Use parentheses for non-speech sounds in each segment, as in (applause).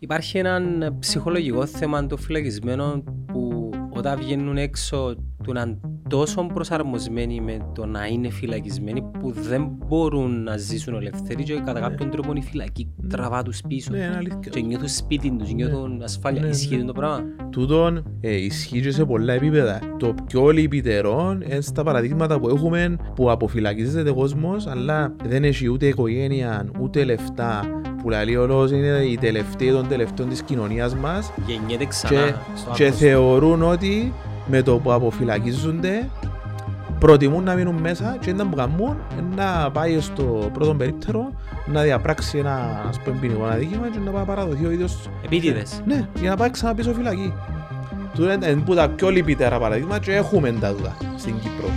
Υπάρχει ένα ψυχολογικό θέμα των φυλακισμένων που όταν βγαίνουν έξω του να είναι τόσο προσαρμοσμένοι με το να είναι φυλακισμένοι που δεν μπορούν να ζήσουν ελευθεροί και κατά κάποιον τρόπο η φυλακή τραβά τους πίσω Ναι, είναι αλήθεια. και νιώθουν σπίτι τους, νιώθουν ασφάλεια. Ναι, Ισχύει ναι. το πράγμα; Τούτον ε, ισχύει και σε πολλά επίπεδα. Το πιο λυπητερό είναι στα παραδείγματα που έχουμε που αποφυλακίζεται ο κόσμος αλλά δεν έχει ούτε οικογένεια ούτε λεφτά που λέει όλος είναι οι τελευταίοι των τελευταίων της κοινωνίας μας Γεννιέται και, ξανά στο και άκρος. θεωρούν ότι με το που αποφυλακίζονται προτιμούν να μείνουν μέσα και να που κάνουν είναι να πάει στο πρώτο περίπτερο να διαπράξει ένα ας πούμε ποινικό αδίκημα και να πάει να παραδοθεί ο ίδιος Επίτηδες. ναι, για να πάει ξανά πίσω φυλακή. Του είναι ένα που τα πιο λυπητέρα παραδείγματα και έχουμε τα τούτα στην Κύπρο.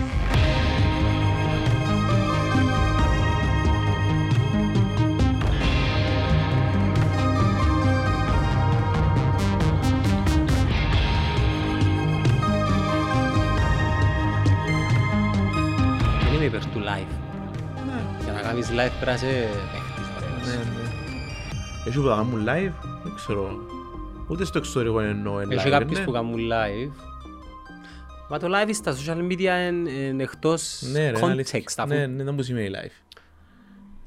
Live πρέπει να είσαι παίχτης. ναι, ναι. Έχει που τα κάνουν live, δεν ξέρω. Ούτε στο εξωτερικό εννοώ είναι Έχει live, κάποιους ναι. που κάνουν live. Μα το live στα social media είναι είναι εκτός Ναι, ρε, είναι αλήθεια. context. αφού Ναι, ναι, δεν μου σημαίνει live.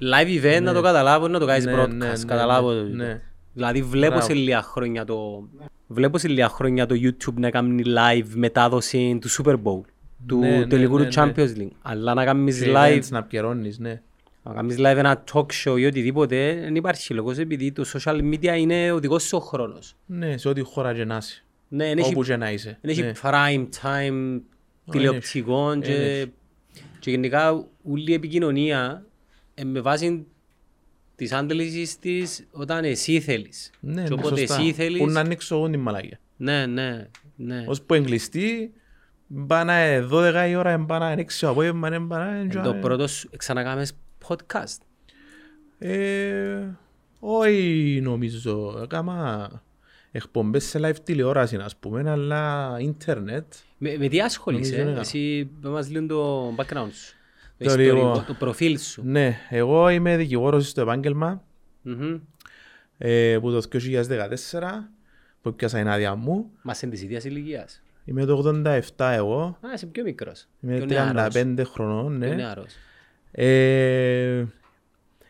live event να το καταλάβω να το κάνεις Ναι, broadcast. ναι, ναι, Καταλάβω. ναι, το. ναι. Δηλαδή βλέπω Μπράβο. σε λίγα χρόνια το... Βλέπω σε λίγα χρόνια το YouTube να κάνει live μετάδοση του Super Bowl. Του Ναι, ναι, τελικού ναι, του ναι. Champions League. Αλλά να κάνεις Και live, events να πιερώνεις, ναι. Να κάνεις live ένα talk show ή οτιδήποτε, δεν υπάρχει λόγος επειδή το social media είναι ο δικός σου ο χρόνος. Ναι, σε ό,τι χώρα και να είσαι. Ναι, δεν έχει Όπου και να είσαι. Δεν έχει Ναι. prime time τηλεοπτικών δεν και, έχει. και γενικά όλη η επικοινωνία ε, με βάση της άντλησης της όταν εσύ θέλεις. Ναι, και ναι, όποτε σωστά. εσύ θέλεις... Που να ανοίξω εγώ την μαλαγία. Ναι, ναι, ναι. Ως που εγκλειστεί, πάνε 12 η ώρα, πάνε ανοίξει το απόγευμα, ναι, πάνε... Ε, το πρώτος σου ξανακάμες podcast. Ε, όχι νομίζω. Έκανα εκπομπές σε live τηλεόραση, ας πούμε, αλλά ίντερνετ. Με, με τι ασχολείσαι, Νομίζω, ναι. εσύ πες μας λίγο το background σου. Το, Το ιστορικό, λίγο. το προφίλ σου. Ναι, εγώ είμαι δικηγόρος στο επάγγελμα Μμμ. ε, που το 2014 που πιάσα την άδεια μου. Μας είναι της ίδιας ηλικίας. Είμαι το 87 εγώ. Α, είσαι πιο μικρός. Είμαι Πιο νεαρός. 35 χρονών, Πιο ναι. νεαρός. Ε,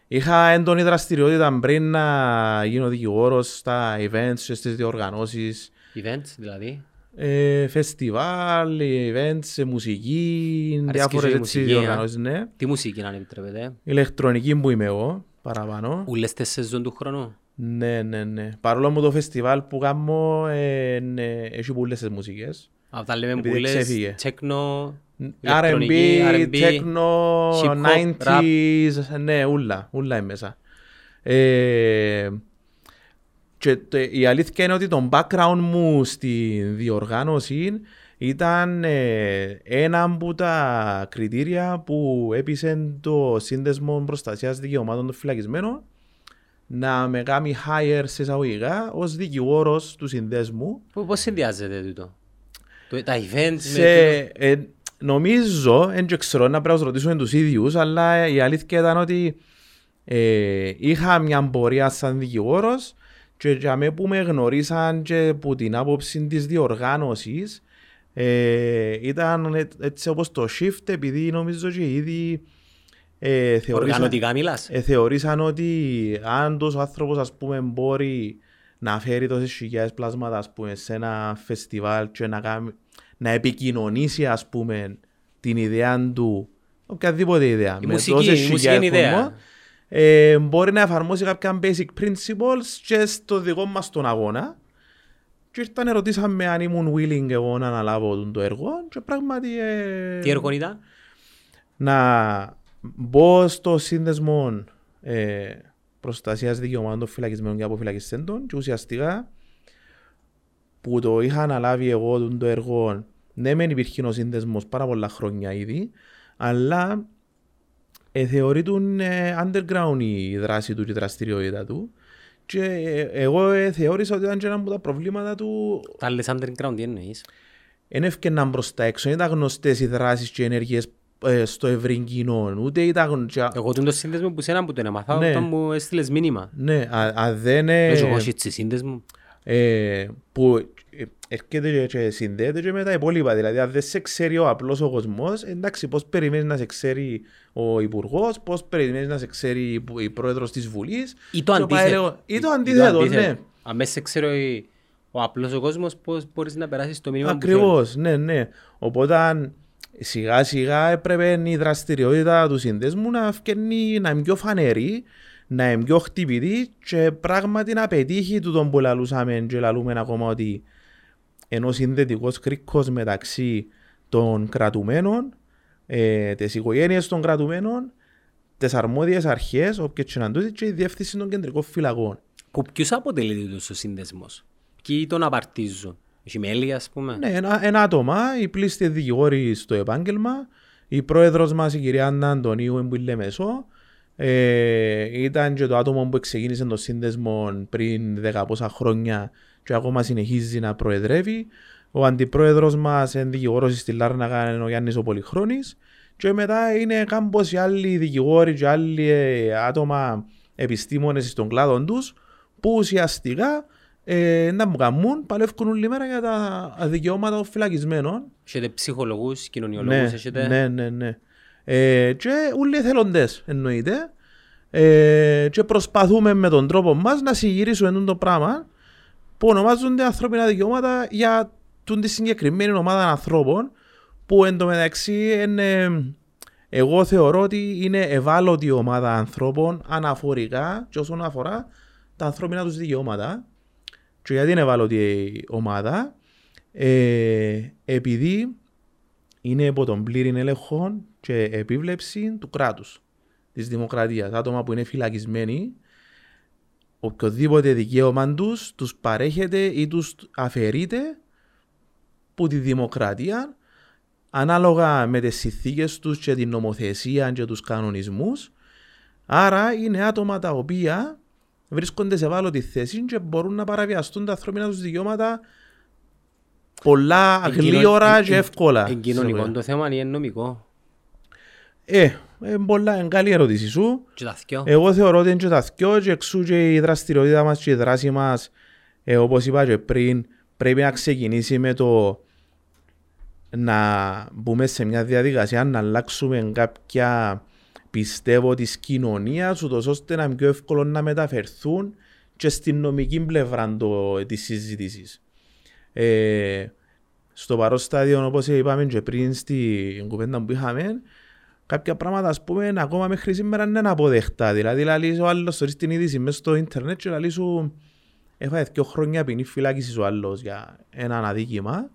είχα έντονη δραστηριότητα πριν να γίνω δικηγόρος στα events και στις διοργανώσεις. Events δηλαδή. Ε, φεστιβάλ, events, μουσική, Αρέσκεις διάφορες σου η έτσι μουσική, ε; διοργανώσεις, ναι. Τι μουσική να επιτρέπετε; Ηλεκτρονική που είμαι εγώ, παραπάνω. Ούλες τις σεζόν του χρόνου; Ναι, ναι, ναι. Παρόλο που το φεστιβάλ που κάνω ε, ναι, έχει πολλές τις μουσικές. Από τα λέμε Επειδή που λες, ξέφυγε. techno, R&B, ηλεκτρονική, R&B, techno, hip hop, 90s, ναι, ούλα, ούλα είναι μέσα. Ε, και το- η αλήθεια είναι ότι το background μου στη διοργάνωση ήταν ε, ένα από τα κριτήρια που έπεισε το Σύνδεσμο Προστασίας Δικαιωμάτων των Φυλακισμένων να με κάνει hire σε εισαγωγικά ως δικηγόρος του συνδέσμου Πού- Πώς συνδυάζεται τούτο; Το- Τα events σε, με... ε, νομίζω, δεν ξέρω να πρέπει να τους ρωτήσουμε τους ίδιους, αλλά η αλήθεια ήταν ότι ε, είχα μια πορεία σαν δικηγόρος και για μέ που με γνωρίσαν και που την άποψη της διοργάνωσης ε, ήταν έ- έτσι όπως το shift επειδή νομίζω και ήδη ε, θεωρήσαν, Οργανωτικά μιλάς. ε, θεωρήσαν ότι αν τόσος άνθρωπος ας πούμε μπορεί να φέρει τόσες χιλιάδες πλάσματα ας πούμε σε ένα φεστιβάλ και να, κάνει, να επικοινωνήσει ας πούμε την ιδέα του οποιαδήποτε ιδέα Η με μουσική, τόσες η μουσική χιλιάδες είναι ιδέα. κόσμο, ε, μπορεί να εφαρμόσει κάποια basic principles και στο δικό μας τον αγώνα και ήρθαν ρωτήσαμε αν ήμουν willing εγώ να αναλάβω τον το έργο και πράγματι ε, Τι έργο ήταν; να μπω στο σύνδεσμο ε, προστασίας δικαιωμάτων των φυλακισμένων και αποφυλακιστέντων και ουσιαστικά που το είχα αναλάβει εγώ τον το έργο ναι μεν υπήρχε ο σύνδεσμος πάρα πολλά χρόνια ήδη αλλά ε, θεωρείται ε, underground η δράση του και η δραστηριότητα του και ε, εγώ ε, θεώρησα ότι ήταν και ένα από τα προβλήματα του Τα λες underground, τι εννοείς; δεν έφτιαναν προς τα έξω, δεν ήταν γνωστές οι δράσεις και οι ενέργειες ε, στο ευρύ κοινό, ούτε ήταν... Εγώ τον το σύνδεσμο που σένα που τον έμαθα Ναι. όταν μου έστειλες μήνυμα. Ναι, α- αν δεν... ε, Πες εγώ έτσι σύνδεσμο. ε, που ε, έρχεται και, και συνδέεται και με τα υπόλοιπα. Δηλαδή, αν δεν σε ξέρει ο απλός ο κοσμός, εντάξει, πώς περιμένεις να σε ξέρει ο υπουργός, πώς περιμένεις να σε ξέρει η που- η πρόεδρος της Βουλής. Ή το και ο αντίθετο. Παέλεγο- Ή το αντίθετο, ναι. Αν μέσα σε ξέρω η- ο απλός ο κόσμος πώς μπορείς να περάσεις το μήνυμα που θέλεις. Ακριβώς, ναι, ναι. Οπότε αν σιγά σιγά έπρεπε η δραστηριότητα του συνδέσμου να φκαινεί, να είναι πιο φανερή, να είναι πιο χτυπητή και πράγματι να πετύχει του τον που λαλούσαμε και λαλούμε ακόμα ότι ενώ συνδετικός κρίκος μεταξύ των κρατουμένων, ε, τις οικογένειες των κρατουμένων, τις αρμόδιες αρχές, όποιες και να τούτοι, και η διεύθυνση των κεντρικών φυλακών. Που ποιους αποτελείται τους ο σύνδεσμος; Ποιοι τον απαρτίζουν; Έχει μέλη ας πούμε; Ναι, ένα, ένα άτομα, οι πλήστοι δικηγόροι στο επάγγελμα, η πρόεδρος μας η κυρία Άννα Αντωνίου που είναι μέσο, ε, ήταν και το άτομο που ξεκίνησε το σύνδεσμο πριν δέκα πόσα χρόνια και ακόμα συνεχίζει να προεδρεύει. Ο αντιπρόεδρος μας είναι δικηγόρος στη Λάρναγα, είναι ο Γιάννης ο Πολυχρόνης και μετά είναι κάμπος οι άλλοι δικηγόροι και άλλοι ε, άτομα επιστήμονες στον κλάδο τους που ουσιαστικά ε, να μου καμούν, παλεύκουν όλη μέρα για τα δικαιώματα των φυλακισμένων. Έχετε ψυχολογούς, κοινωνιολόγους, Ναι, έχετε... ναι, ναι, ναι. Ε, και όλοι εθελοντές εννοείται. Ε, και προσπαθούμε με τον τρόπο μας να συγυρίσουμε αυτό το πράγμα που ονομάζονται ανθρώπινα δικαιώματα για τούν τη συγκεκριμένη ομάδα ανθρώπων που εν τω μεταξύ είναι, εγώ θεωρώ ότι είναι ευάλωτη ομάδα ανθρώπων αναφορικά και όσον αφορά τα ανθρώπινα τους δικαιώματα και γιατί είναι ευάλωτη η ομάδα; Ε, επειδή είναι υπό τον πλήρη έλεγχο και επίβλεψη του κράτους, της δημοκρατίας. Άτομα που είναι φυλακισμένοι, οποιοδήποτε δικαίωμα τους, τους παρέχεται ή τους αφαιρείται που τη δημοκρατία ανάλογα με τις συνθήκες τους και την νομοθεσία και τους κανονισμούς. Άρα είναι άτομα τα οποία βρίσκονται σε ευάλωτη θέση και μπορούν να παραβιαστούν τα ανθρώπινα τους δικαιώματα πολλά Εν κοινο- γλύωρα εν- και εν- εύκολα. Εν κοινωνικό το θέμα είναι νομικό. Ε, ε, πολλά, είναι καλή ερώτηση σου. Και τα θκυο. Εγώ θεωρώ ότι είναι και τα δυο και εξού και η δραστηριότητα μας και η δράση μας, ε, όπως είπα και πριν, πρέπει να ξεκινήσει με το να μπούμε σε μια διαδικασία να αλλάξουμε κάποια πιστεύω της κοινωνίας ούτως ώστε να είναι πιο εύκολο να μεταφερθούν και στην νομική πλευρά το, της συζήτησης. Ε, στο παρόν στάδιο όπως είπαμε και πριν στην κουβέντα που είχαμε κάποια πράγματα ας πούμε ακόμα μέχρι σήμερα είναι αποδεκτά. Δηλαδή λαλείς ο άλλος θεωρείς την είδηση μέσα στο ίντερνετ και λαλείς σου έφαγε δύο χρόνια ποινή φυλάκισης ο άλλος για ένα αδίκημα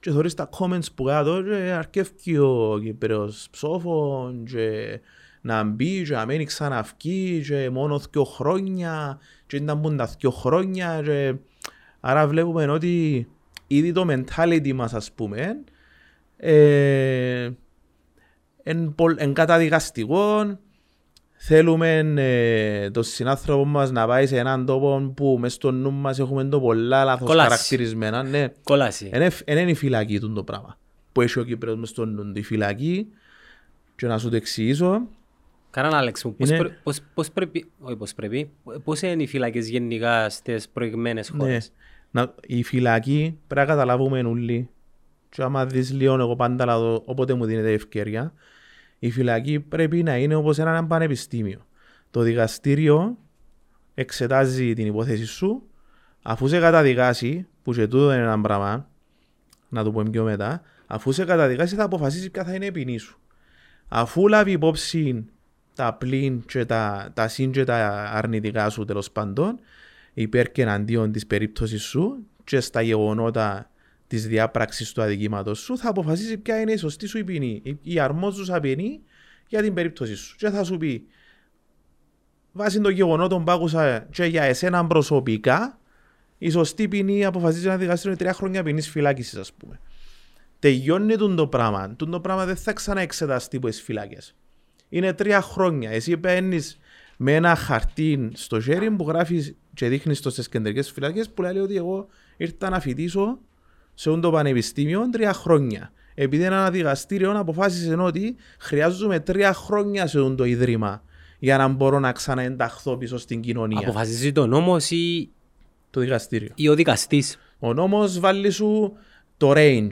και θεωρείς τα comments που κάτω και αρκεύει ο Κύπριος ψόφων και να μπει και να μένει ξαναυκεί και μόνο δύο χρόνια και να μπουν τα δύο χρόνια και... άρα βλέπουμε ότι ήδη το mentality μας ας πούμε ε, εν, πολ- εν καταδικαστικό. Θέλουμε ε, τον συνάνθρωπο μας να πάει σε έναν τόπο που μες στο νου μας έχουμε το πολλά λάθος Κόλαση. χαρακτηρισμένα. Ναι. Κόλαση. Εν εφ- εν είναι η φυλακή του το πράγμα. Που έχει ο Κύπρος μες στο νου του. Η φυλακή, και να σου το εξηγήσω, Καράν Άλεξ μου, πώς, Είναι- πρέ- πώς, πώς πρέπει, όχι πώς πρέπει, πώς είναι οι φύλακες γενικά στις προηγμένες ναι, χώρες; να, η φυλακή πρέπει να καταλάβουμε όλοι. Και άμα δεις λίγο, εγώ πάντα λαδώ, όποτε μου δίνεται ευκαιρία, η φυλακή πρέπει να είναι όπως ένα πανεπιστήμιο. Το δικαστήριο εξετάζει την υπόθεση σου, αφού σε καταδικάσει, που και τούτο είναι ένα πράγμα, να το πούμε πιο μετά, αφού σε καταδικάσει θα αποφασίσεις ποια θα είναι η ποινή σου. Αφού λάβει υπόψη τα πλήν και τα, τα συν και τα αρνητικά σου τέλος πάντων, υπέρ και εναντίον της περίπτωσης σου και στα γεγονότα της διάπραξης του αδικήματος σου, θα αποφασίσει ποια είναι η σωστή σου η ποινή, η- η αρμόζουσα ποινή για την περίπτωση σου. Και θα σου πει, βάσει των γεγονότων που άκουσα και για εσένα προσωπικά, η σωστή ποινή αποφασίζει ένα δικαστήριο είναι τρία χρόνια ποινής φυλάκισης, ας πούμε. Τελειώνει τον το πράγμα. Τον το πράγμα δεν θα ξαναεξεταστεί από τι φυλάκες. Είναι τρία χρόνια. Εσύ παίρνεις με ένα χαρτί στο χέρι που γράφεις και δείχνεις στι κεντρικές φυλάκες που λέει ότι εγώ ήρθα να φοιτήσω σε αυτό το πανεπιστήμιο τρία χρόνια. επειδή ένα δικαστήριο αποφάσισε ότι χρειάζομαι τρία χρόνια σε αυτό το ίδρυμα για να μπορώ να ξαναενταχθώ πίσω στην κοινωνία. Αποφασίζει το νόμος ή, Το δικαστήριο. ή ο δικαστής; Ο νόμος βάλει σου το range.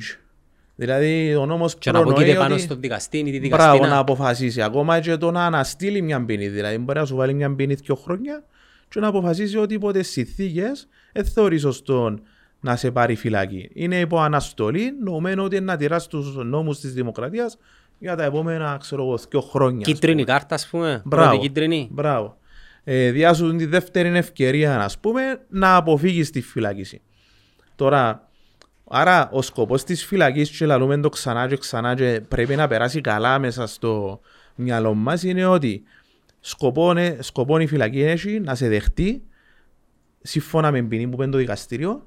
Δηλαδή ο νόμος Και να προνοεί αποκείται πάνω ότι- στον δικαστή ή τη Μπράβο να δικαστήνα. αποφασίσει. Ακόμα και το να αναστείλει μια ποινή. Δηλαδή μπορεί να σου βάλει μια ποινή δύο χρόνια και να αποφασίσει ότι υπό τις συνθήκες δεν θεωρεί σωστό να σε πάρει φυλακή. Είναι υπό αναστολή, νομμένο ότι να τηράς τους νόμους της δημοκρατίας για τα επόμενα, ξέρω εγώ, δύο χρόνια. ας Κίτρινη κάρτα, ας πούμε. Μπράβο. Πρώτη κίτρινη. Μπράβο. Ε, διάσου τη δεύτερη ευκαιρία, να πούμε, να αποφύγεις τη φυλάκιση. Τώρα, άρα ο σκοπός της φυλακής, και λαλούμε το ξανά και ξανά, και πρέπει να περάσει καλά μέσα στο μυαλό μας, είναι ότι σκοπό, σκοπό η φυλακή έχει να σε δεχτεί σύμφωνα με ποινή που πέντε το δικαστήριο,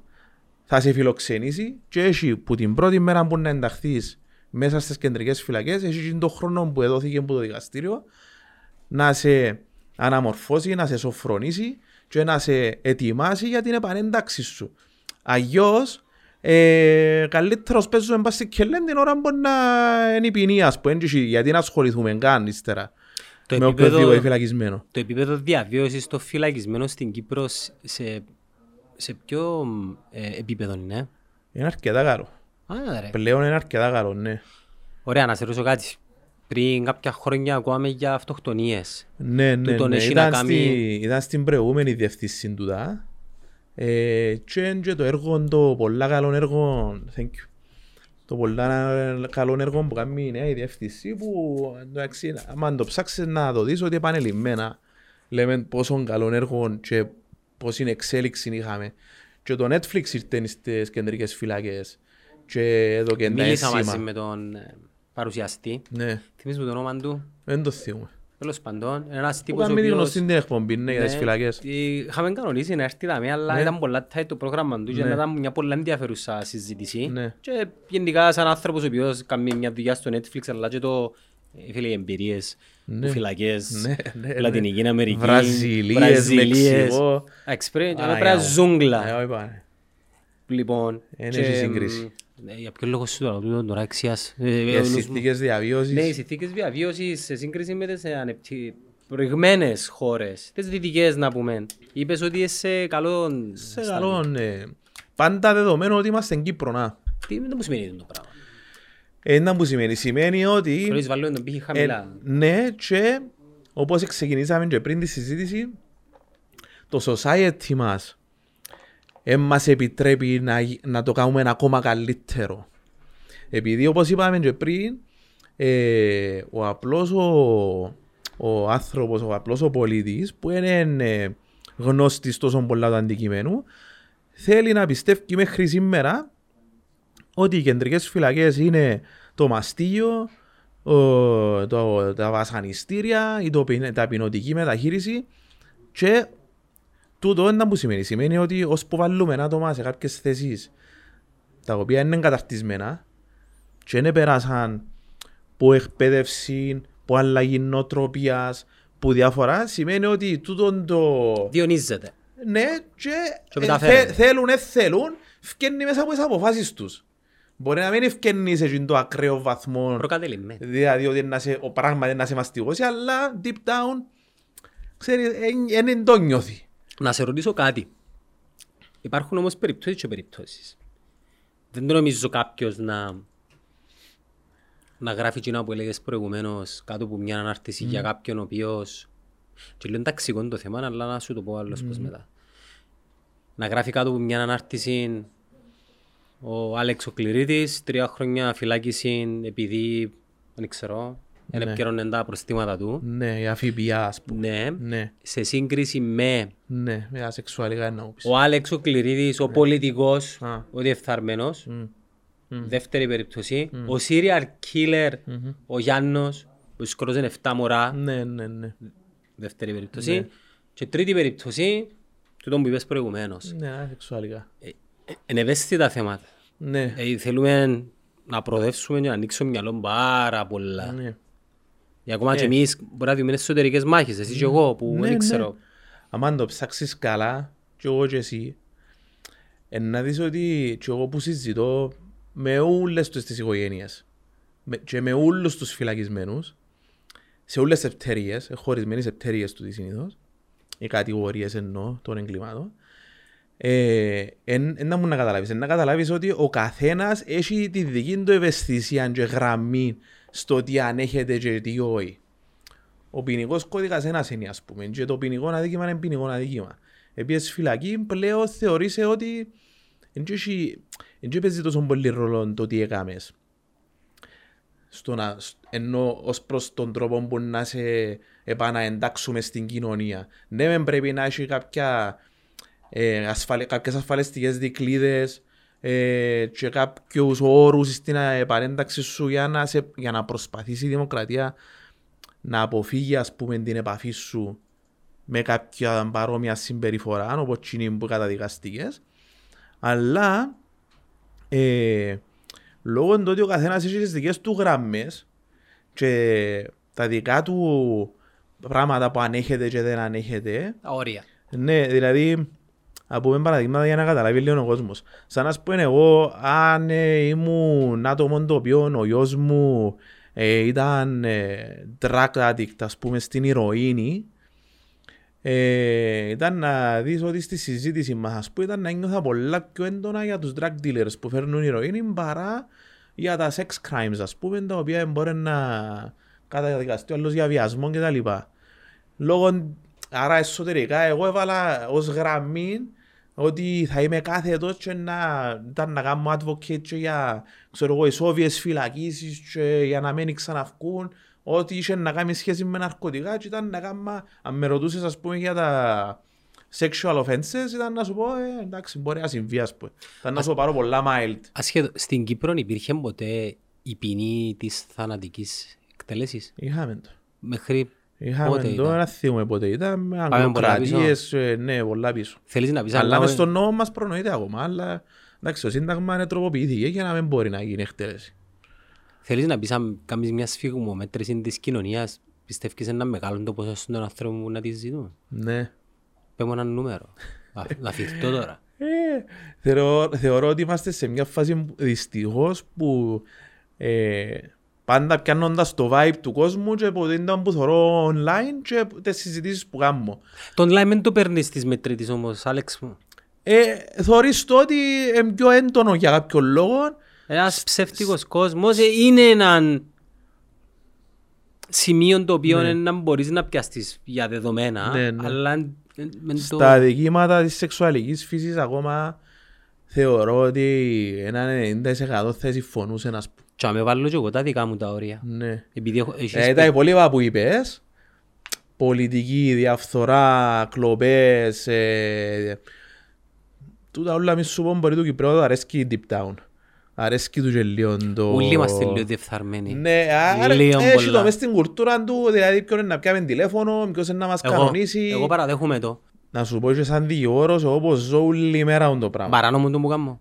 θα σε φιλοξενήσει και έχει που την πρώτη μέρα που να ενταχθείς μέσα στις κεντρικές φυλακές, έχει και τον χρόνο που εδόθηκε από το δικαστήριο να σε αναμορφώσει, να σε σοφρονήσει και να σε ετοιμάσει για την επανένταξη σου. Αλλιώ, ε, καλύτερος παίζουμε μπας στην κελέν την ώρα που να είναι η ποινή, ας πούμε, και γιατί να ασχοληθούμε καν ύστερα Το με επίπεδο- οποιοδήποτε φυλακισμένο. Το επίπεδο διαβίωσης των φυλακισμένων στην Κύπρο σε, σε ποιο ε, επίπεδο είναι. Είναι αρκετά καλό. Α, ρε. Πλέον είναι αρκετά καλό, ναι. Ωραία, να σε ρωτήσω κάτι. Πριν κάποια χρόνια ακούαμε για αυτοκτονίες. Ναι, ναι, Τούτον ναι. έχει να Ήταν, κάνει- στη, ήταν στην προηγούμενη διευθύνση του τα. Ε, και είναι και το έργο, το πολλά καλό έργο, thank you. Το πολλά καλό έργο που κάνει η νέα διεύθυνση που εντάξει, άμα το ψάξεις να το δεις ότι επανελειμμένα λέμε πόσο καλό έργο και πόση εξέλιξη είχαμε. Και το Netflix ήρθε στις κεντρικές φυλακές και εδώ και τα Μίλησα μαζί ένσημα. με τον ε, παρουσιαστή. Ναι, Θυμίζεις μου το όνομα του; δεν το θυμούμαι. Τέλος πάντων, ένας Που τύπος ο κάνει τη οποίος... γνωστή την εκπομπή ναι, για τις Ναι, φυλακές. τι- Είχαμε κανονίσει να έρθει δαμέ, αλλά Ναι. ήταν πολλά tight το πρόγραμμα του και Ναι. ήταν μια πολλά ενδιαφέρουσα συζήτηση. Ναι. Και γενικά σαν άνθρωπος ο οποίος κάνει μια δουλειά στο Netflix, αλλά και το ε, φίλε, οι εμπειρίες, Ναι. που φυλακές, Ναι, ναι, ναι. Λατινική Αμερική, Βραζιλίες, Μεξικό. Experience, Α, εδώ πέρα για- Ε, ζούγκλα. όχι πάνε. Λοιπόν, Εν και, έχει σύγκριση. μ, ε, για ποιο λόγο σου το λέω τώρα αξίας. Ε, ε, ο Για νους μου- συνθήκες διαβίωσης. ναι, οι συνθήκες διαβίωσης σε σύγκριση με τις ανεπτύ... προηγμένες χώρες, τις δυτικές να πούμε. Είπες ότι είσαι σε καλό... Σε καλό, ναι. Πάντα δεδομένο ότι είμαστε στην Κύπρο, να. Τι δεν μου σημαίνει αυτό το πράγμα. Ένα που σημαίνει, σημαίνει ότι... Θέλεις βάλουμε τον πύχη ε, χαμηλά. ναι, και όπως ξεκινήσαμε και πριν τη συζήτηση, το society μας ε, μας επιτρέπει να, γι- να το κάνουμε ακόμα καλύτερο. Επειδή όπως είπαμε και πριν, ε, ο απλός ο, ο άνθρωπος, ο απλός ο πολίτης που είναι ε, γνώστης τόσο πολλά του αντικειμένου, θέλει να πιστεύει μέχρι σήμερα ότι οι κεντρικές φυλακές είναι το μαστίγιο, ο- το, τα βασανιστήρια ή το, πιν- τα ποινωτική μεταχείριση και τούτο είναι που σημαίνει. Σημαίνει ότι ως που βάλουμε άτομα σε κάποιες θέσεις τα οποία είναι καταρτισμένα και δεν περάσαν που εκπαίδευση, που αλλαγή νοοτροπίας, που διάφορα, σημαίνει ότι τούτο το... Διονύζεται. Ναι, και, Και ε, μεταφέρεται. θε- θέλουν, ε, θέλουν, φκένει μέσα από τις αποφάσεις τους. Μπορεί να μην φκένει σε εκείνο το ακραίο βαθμό, Προκατελημένο. δηλαδή ότι να σε, ο πράγμα να σε μαστιγώσει, αλλά deep down, ξέρει, δεν το νιώθει. Να σε ρωτήσω κάτι. Υπάρχουν όμως περιπτώσεις και περιπτώσεις. Δεν το νομίζω κάποιος να, να γράφει εκείνο που έλεγες προηγουμένως κάτω από μια ανάρτηση για κάποιον ο οποίος και λέω εντάξει εγώ είναι το θέμα αλλά να σου το πω άλλος πως μετά. Να γράφει κάτω από μια ανάρτηση ο Άλεξ ο Κληρίτης τρία χρόνια φυλάκιση επειδή δεν ξέρω δεν Ναι. επικαιρώνε τα προστήματα του. Ναι, η αφιπιά, ας πούμε. Ναι. Ναι, Σε σύγκριση με ναι, με ασεξουαλικά εννοούпης. ο Άλεξ ο Κληρίδης, ο πολιτικός, Α. ο διεφθαρμένος. Μμ. Δεύτερη περίπτωση. Ο serial killer, ο Γιάννος, που σκότωσε 7 μωρά. Ναι, ναι, ναι. Δεύτερη περίπτωση. Και τρίτη περίπτωση, τούτο που είπες προηγουμένως. Ναι, ασεξουαλικά. Ε, ε, Είναι ευαίσθητα θέματα. Ναι, Ε, θέλουμε να προοδεύσουμε και να ανοίξουμε μυαλό πάρα πολλά. ναι. Για ακόμα και εμείς μπορεί να δούμε εσωτερικές μάχες, εσύ και εγώ που Ναι, δεν ξέρω. Αν το ψάξεις καλά, και εγώ και εσύ, ε, να δεις ότι και εγώ που συζητώ με όλες τους τις οικογένειες με, και με όλους τους φυλακισμένους σε όλες τις επτέρειες, χωρισμένες επτέρειες του συνήθως, οι κατηγορίες εννοώ των εγκλημάτων, ε, εν, εν να μου να καταλάβεις, εν να καταλάβεις ότι ο καθένας έχει τη δική του ευαισθησία και γραμμή στο τι ανέχεται και τι όχι. Ο ποινικός κώδικας ένας είναι ας πούμε και το ποινικό αδίκημα είναι ποινικό αδίκημα. Επίσης φυλακή πλέον θεωρείσαι ότι δεν παίζει τόσο πολύ ρόλο το τι έκαμες. Στο να, ενώ ως προς τον τρόπο που να σε επαναεντάξουμε στην κοινωνία. Ναι, μεν πρέπει να έχει κάποια, ε, ασφαλ, κάποιες ασφαλιστικές δικλείδες ε, και κάποιους όρους στην επανένταξη σου για να, σε, για να προσπαθήσει η δημοκρατία να αποφύγει ας πούμε την επαφή σου με κάποια παρόμοια συμπεριφορά όπως είναι που καταδικαστικές αλλά ε, λόγω του ότι ο καθένας έχει τις δικές του γραμμές και τα δικά του πράγματα που ανέχεται και δεν ανέχεται. Όρια. Ναι, δηλαδή, να πούμε παραδείγματα για να καταλάβει λίγο ο κόσμος. Σαν να πούμε εγώ, αν ε, ήμουν άτομο το οποίο ο γιος μου ε, ήταν ε, drug addict, ας πούμε, στην ηρωίνη, ε, ήταν να δεις ότι στη συζήτηση μας, ας πούμε, ήταν να νιώθα πολλά πιο έντονα για τους drug dealers που φέρνουν ηρωίνη παρά για τα sex crimes, ας πούμε, τα οποία μπορεί να καταδικαστεί άλλος για βιασμό και τα λοιπά. Λόγω, άρα εσωτερικά, εγώ έβαλα ως γραμμή ότι θα είμαι κάθετος και να, ήταν να κάνω advocate και για ξέρω εγώ, ισόβιες φυλακίσεις και για να μην ξαναυκούν ότι είχε να κάνει σχέση με ναρκωτικά και ήταν να κάνω, αν με ρωτούσες ας πούμε για τα sexual offenses ήταν να σου πω ε, εντάξει μπορεί να συμβεί ας πούμε. Ήταν να σου πάρω πολλά mild. Ασχεδο, στην Κύπρο υπήρχε ποτέ η ποινή της θανατικής εκτέλεσης; Είχαμε το. Μέχρι Είχαμε πότε το, ήταν; ένα θυμούμε πότε ήταν, με Πάμε πολλά αγγλοκρατίες, ε, ναι, πολλά πίσω. Θέλεις να πεις Αλλά αλλά μες στον νόμο μας προνοείται ακόμα, αλλά εντάξει, το σύνταγμα είναι τροποποιήθηκε για να μην μπορεί να γίνει εκτέλεση. Θέλεις να πεις αν κάνεις μια σφιγμομέτρηση της κοινωνίας πιστεύεις ένα μεγάλο το ποσοστό των ανθρώπων που να τη ζητούν; Ναι. Πες μου ένα νούμερο. Να- Να φυρτώ τώρα. Ε, θεωρώ, θεωρώ ότι είμαστε σε μια φάση που- δυστυχώς που ε, πάντα πιάνοντας το vibe του κόσμου και από την που θεωρώ online και από τις συζητήσεις που κάνω. Τον online δεν το παίρνεις της μετρήτης όμως, Άλεξ μου. Ε, θεωρείς το ότι είναι πιο έντονο για κάποιο λόγο Ένας ψεύτικος κόσμος ε, είναι ένα σημείο το οποίο Ναι. ναι. να μπορείς να πιαστείς για δεδομένα, Ναι, ναι. αλλά ε, με το... Στα δικήματα της σεξουαλικής φύσης ακόμα θεωρώ ότι ένα 90% θα συμφωνούσε να πούμε. Και με βάλω και εγώ τα δικά μου τα όρια. Ναι. Επειδή έχω, έχεις Ε, τα υπόλοιπα που είπες, πολιτική, διαφθορά, κλοπές, ε, τούτα όλα μη σου πω μπορεί του Κυπρέου του αρέσκει deep down. Αρέσκει του και λίγο το... Όλοι είμαστε λίγο διεφθαρμένοι. Ναι, άρα Λίγο έχει πολλά. το μες στην κουλτούρα του, δηλαδή ποιον είναι να πιάμε τηλέφωνο, ποιος είναι να μας Εγώ, κανονίσει. εγώ παραδέχομαι το. Να σου πω και σαν δικηγόρος, εγώ πως ζω όλη μέρα το πράγμα. Παράνομο το που κάνω.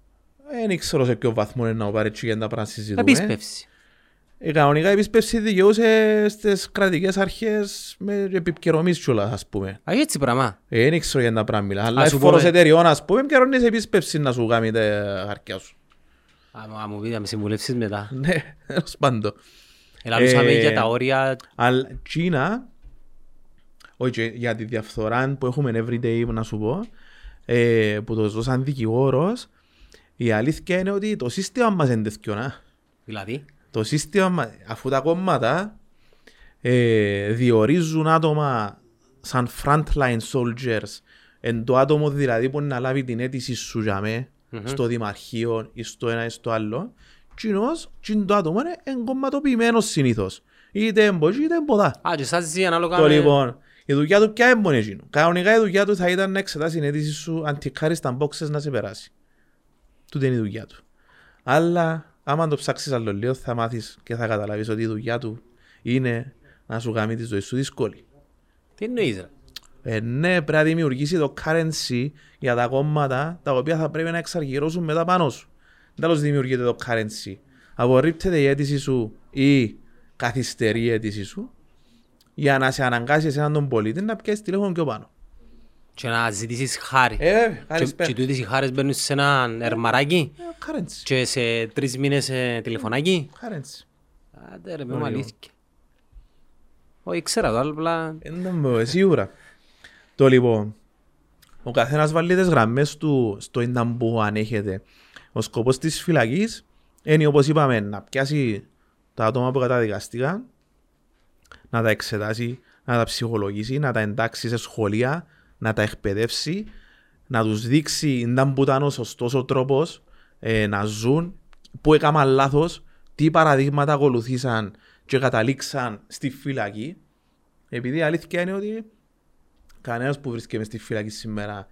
Δεν ξέρω σε ποιο βαθμό είναι να πάρει έτσι για να τα πράγματα συζητούμε. Επίσπευση. Η κανονικά επίσπευση δικαιούσε στις κρατικές αρχές με επικαιρομής κιόλας, ας πούμε. Α, έτσι πράγμα. Ε, Δεν ξέρω για τα πράγματα μιλά. Αλλά Ας σου εφόρος πω, ε. εταιριών, ας πούμε, επικαιρονείς επίσπευσης να σου κάνει τα χαρτιά σου. Α, μου- α, μου πείτε, να με συμβουλεύσεις μετά. (laughs) Ναι, τέλος πάντων. Ελάλουσαμε Ε, για τα όρια Αλλά Κίνα, όχι και για τη διαφθορά που έχουμε everyday, να σου πω, ε, που το ζω σαν δικηγόρος, η αλήθεια είναι ότι το σύστημα μας είναι τέτοιο, να. Δηλαδή, το σύστημα, μα- αφού τα κόμματα ε, διορίζουν άτομα σαν frontline soldiers, εν το άτομο δηλαδή που να λάβει την αίτηση σου για με, στο δημαρχείο ή στο ένα ή στο άλλο, κοινώς, κοινό το άτομο είναι εγκομματοποιημένος συνήθως. Είτε εμποχή είτε εμποδά. Α, και σας ζει ανάλογα Το με... λοιπόν, η δουλειά του ποια είναι μόνο εκείνο. Κανονικά η δουλειά του θα ήταν να εξετάσει την αίτηση σου αντικάρει στα boxes να σε περάσει. Τούτη είναι η δουλειά του. Αλλά άμα το ψάξεις άλλο λίγο θα μάθεις και θα καταλάβεις ότι η δουλειά του είναι να σου κάνει τη ζωή σου δύσκολη. Τι εννοείς ρε; Ε, ναι, πρέπει να δημιουργήσει το currency για τα κόμματα τα οποία θα πρέπει να εξαργυρώσουν μετά πάνω σου. Τέλος δημιουργείται το currency. Απορρίπτεται η αίτηση σου ή καθυστερεί η αίτηση σου για να σε αναγκάσει εσένα τον πολίτη να πιέσεις τηλέφωνο πιο πάνω. Και να ζητήσεις χάρη. Ε, βέβαια, Και, καλησπέρα. και τούτες οι χάρες μπαίνουν σε ένα ερμαράκι. Κάρεντσι. Και σε τρεις μήνες ε, τηλεφωνάκι. Κάρεντσι. Άντε ρε, με Ωραίο. αλήθεια. Όχι, ξέρα το άλλο, απλά... Είναι σίγουρα. Το λοιπόν, ο καθένας βάλει τις γραμμές του στο ίνταν που ανέχεται. Ο σκοπός της φυλακής είναι όπως είπαμε να πιάσει τα άτομα που καταδικαστήκαν, να τα εξετάσει, να τα ψυχολογήσει, να τα εντάξει σε σχολεία, να τα εκπαιδεύσει, να τους δείξει ίνταν που ήταν ο σωστός ο τρόπος ε, να ζουν, που έκαναν λάθος, τι παραδείγματα ακολουθήσαν και καταλήξαν στη φυλακή. Επειδή η αλήθεια είναι ότι κανένας που βρίσκεται μες στη φυλακή σήμερα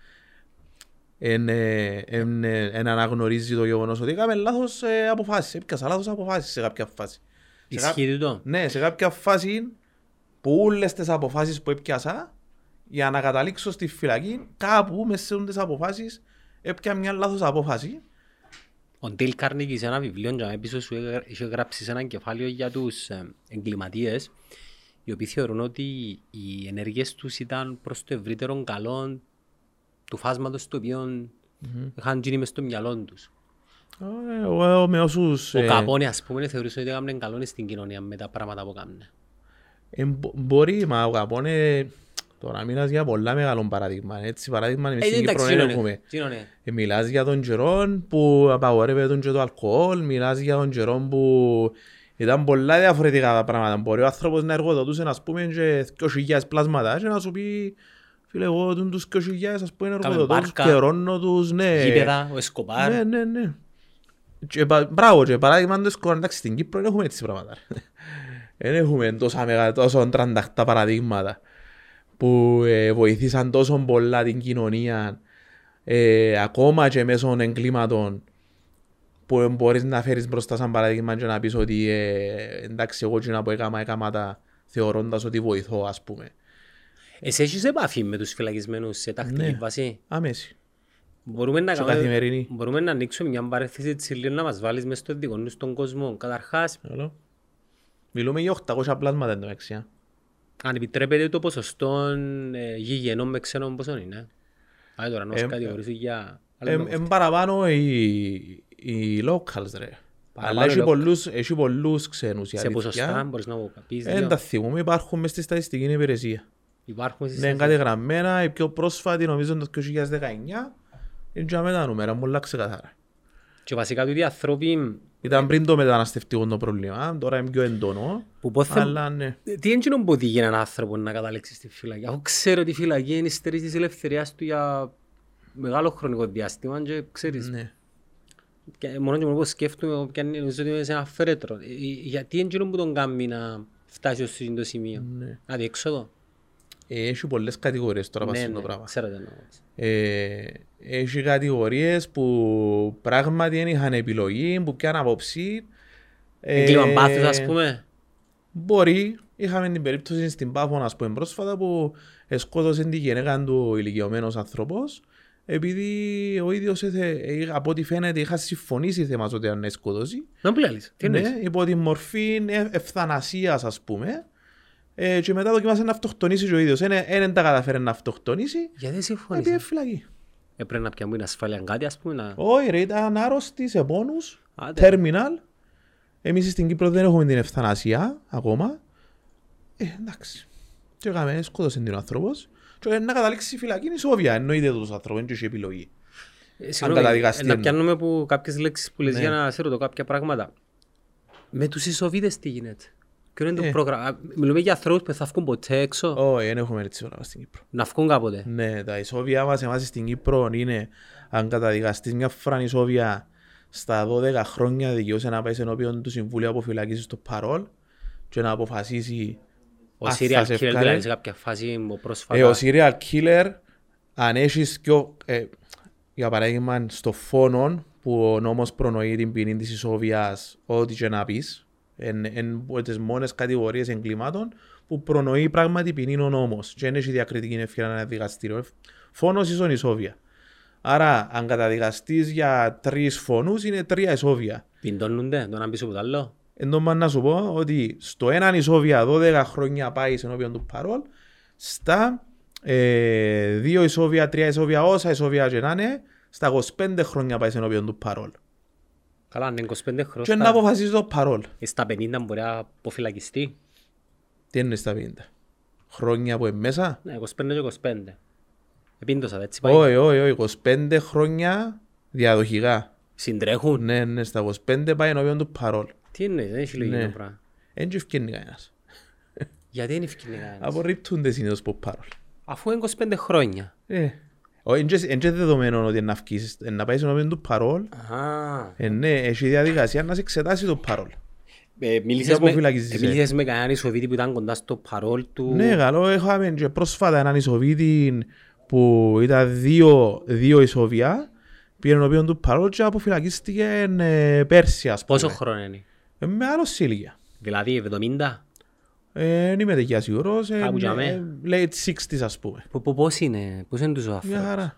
εν, ε, εν, ε, εν αναγνωρίζει το γεγονός ότι έκαμε λάθος ε, αποφάσεις. Έπιασα λάθος αποφάσεις σε κάποια φάση. Σε κά- Ισχύει τούτο. Ναι, σε κάποια φάση που όλες τις αποφάσεις που έπιασα για να καταλήξω στη φυλακή κάπου μέσα σε τις αποφάσεις έπια μια λάθος απόφαση. Ο Ντέιλ Κάρνικης σε ένα βιβλίο για μένα πίσω σου έγρα- είχε γράψει σε ένα κεφάλαιο για τους ε, εγκληματίες οι οποίοι θεωρούν ότι οι ενέργειες τους ήταν προς το ευρύτερο καλό του φάσματος το οποίο είχαν γίνει μες στο μυαλό τους. Ε, Εγώ με όσους... Ο ε, Καπόνε ας πούμε θεωρούσε ότι έκαναν καλό στην κοινωνία με τα πράγματα που έκαναν. ε, μπο- μπορεί, μα ο Καπόνε τώρα μιλάς για πολλά μεγάλο παράδειγμα. Έτσι παράδειγμα εμείς Ε, στην Κύπρο εντάξει, δεν γίνονε, έχουμε. γίνονε. Ε, Μιλάς για τον καιρό που απαγορεύεται και το αλκοόλ, μιλάς για τον καιρό που ήταν πολλά διαφορετικά τα πράγματα. Μπορεί ο άνθρωπος να εργοδοτούσε ας πούμε και 2.000 πλάσματα και να σου πει φίλε εγώ τον τους 2.000 ας πούμε εργοδοτώ τους, μπάρκα, καιρώνω τους, ναι. Γήπεδα, ο Εσκοπάρ. Ναι, ναι, ναι. Και, πα- μπράβο, και παράδειγμα το σκορ, εντάξει, στην Κύπρο δεν έχουμε έτσι πράγματα. (laughs) Δεν έχουμε τόσα μεγάλα, τόσο τρανταχτά παραδείγματα που ε, βοηθήσαν τόσο πολλά την κοινωνία ε, ακόμα και μέσω εγκλήματων που μπορείς να φέρεις μπροστά σαν παράδειγμα και να πεις ότι ε, εντάξει εγώ και που έκαμα, έκαμα τα θεωρώντας ότι βοηθώ ας πούμε. Εσύ έχεις επαφή με τους φυλακισμένους σε τακτική Ναι. βάση; Άμεση. Μπορούμε να, Και κάνουμε- καθημερινή. μπορούμε να ανοίξουμε μια παρέθεση της λίγο να μας βάλεις μέσα στο δικό σου τον κόσμο. Καταρχάς, Καλό. Μιλούμε για 800 πλάσματα εντωμεταξύ. Α. αν επιτρέπεται το ποσοστό ε, γηγενών με ξένων πόσο είναι; Άρα τώρα να Ε, σου κατηγορήσω για... άλλο Ε, με Εν παραπάνω οι, οι locals ρε. Παραπάνω Αλλά έχει local. πολλούς, έχει πολλούς ξένους η Σε ποσοστά αλήθεια. μπορείς να μου πεις Δεν δύο. τα θυμούμε, υπάρχουν μες στη στατιστική υπηρεσία. Υπάρχουν στις Ναι, είναι κατεγραμμένα, η πιο πρόσφατη νομίζω είναι το 2019. Είναι και με τα νούμερα, πολλά ξεκαθαρά. Και βασικά τούτοι οι άνθρωποι Ήταν πριν το μεταναστευτικό το πρόβλημα, τώρα είναι πιο εντονό. που πόθε... Αλλά ναι. Τι είναι εκείνο που οδηγεί έναν άνθρωπο να καταλήξει στη φυλακή; Αφού ξέρω ότι η φυλακή είναι η στέρηση της ελευθερίας του για μεγάλο χρονικό διάστημα και ξέρεις, ναι. και μόνο και μόνο που σκέφτομαι και αν νομίζω ότι είναι σε ένα φέρετρο. Ε, ε, Γιατί είναι εκείνο που τον κάνει να φτάσει ως αυτό το σημείο; Ναι. Αδιέξοδο. Ε, Έχει πολλές κατηγορίες τώρα πάνω Ναι, στο ναι, πράγμα. ξέρω τι εννοώ. Ε, έχει κατηγορίες που πράγματι δεν είχαν επιλογή, που πιάνουν απόψη. Ε, Εγκλήμα πάθους ας πούμε. Μπορεί. Είχαμε την περίπτωση στην Πάφο, ας πούμε, πρόσφατα που σκότωσε τη γυναίκα του ηλικιωμένος άνθρωπος επειδή ο ίδιος έθε, ε, από ό,τι φαίνεται είχα συμφωνήσει θέμα ότι αν σκοτώσει. Να μου λες. Τι εννοείς; Ναι, υπό τη μορφή ε- ευθανασίας ας πούμε ε, και μετά δοκιμάσε να αυτοκτονήσει και ο ίδιος. Δεν τα καταφέρει να αυτοκτονήσει, Γιατί δεν πήγε συμφωνήσα. φυλακή. Έπρεπε να πιάνουμε την ασφάλεια κάτι ας πούμε να... Όχι ρε, ήταν άρρωστη σε πόνους, Άντε. terminal. Εμείς στην Κύπρο δεν έχουμε την ευθανασία ακόμα. Ε, εντάξει. Και έκαμε, σκότωσε την ο άνθρωπος. Και να καταλήξει στη φυλακή είναι σόβια, εννοείται τους ανθρώπους, δεν έχει επιλογή. Ε, συγγνώμη, καταδικαστεί ε, Να εννοώ. πιάνουμε που κάποιες λέξεις που λες Ναι. για να σε ρωτώ κάποια πράγματα. Με τους Ισοβίδες τι γίνεται; Ποιο είναι το Ε. πρόγραμμα. Α, Μιλούμε για ανθρώπους που θα βγουν ποτέ έξω; Όχι, δεν έχουμε έτσι πράγμα στην Κύπρο. Να βγουν κάποτε; Ναι, τα ισόβια μας εμάς στην Κύπρο είναι αν καταδικαστείς μια φορά ισόβια στα 12 χρόνια δικαιούσε να πάει ενώπιον του Συμβουλίου Αποφυλακής στο παρόλ και να αποφασίσει Ο αν serial θα killer σε δηλαδή βγάλει. σε κάποια φάση ο πρόσφατα. Ε, ο serial killer, αν έχεις πιο, ε, για παράδειγμα, στο φόνο που ο νόμος προνοεί την ποινή της ισόβιας, ό,τι και να πεις, εν, εν, εν τις μόνες κατηγορίες εγκλημάτων που προνοεί πράγματι ποινή ο νόμος και δεν έχει διακριτική ευκαιρία να είναι δικαστήριο. Φόνος ίσον ισόβια. Άρα, αν καταδικαστείς για τρεις φόνους, είναι τρία ισόβια. Πιντώνονται το ένα πίσω από το άλλο. Εν τω να σου πω ότι στο έναν ισόβια 12 χρόνια πάει ενώπιον του παρόλ, στα ε, δύο ισόβια, τρία ισόβια, όσα ισόβια και να είναι, στα 25 χρόνια πάει ενώπιον του παρόλ. Καλά, αν είναι 25 χρόνια. Και να αποφασίσει το παρόλ. Στα 50 μπορεί να αποφυλακιστεί. Τι είναι στα 50. Χρόνια που είναι μέσα; Ναι, 25 και 25. Επίντοσα, έτσι πάει. Όχι, όχι, όχι. 25 χρόνια διαδοχικά. Συντρέχουν. Ναι, ναι, στα 25 πάει ενώπιον του παρόλ. Τι είναι, δεν έχει λογική Ναι. το πράγμα. Εν και ευκαινεί κανένας. Γιατί είναι ευκαιρία κανένας. Απορρίπτονται συνήθως από παρόλ. Αφού είναι 25 χρόνια. Ε. Όχι, εν και- εν και δεδομένο ότι να βγεις, ε, να πάει ενώπιον του παρόλ. Α. Ε, ναι, έχει διαδικασία να σε εξετάσει το παρόλ. Ε, μίλησες Δεν με, αποφυλακίζεσαι. ε, μίλησες με κανέναν Ισοβίτη που ήταν κοντά στο παρόλ του. Ναι, καλό, είχαμε και πρόσφατα έναν Ισοβίτη που ήταν δύο, δύο Ισοβιά. Πήγαινε ενώπιον του παρόλ και αποφυλακίστηκε ε, πέρσι, ας πούμε. Πόσο χρόνο είναι; Ε, με άλλος ηλικία. Δηλαδή 70. Ε, δεν είμαι τέτοια σίγουρος. Ε, Κάπου για ε, μέ. late 60s ας πούμε. Πο- πο- Πώς είναι, πώς είναι τους ο Μια άνθρωπος. χαρά.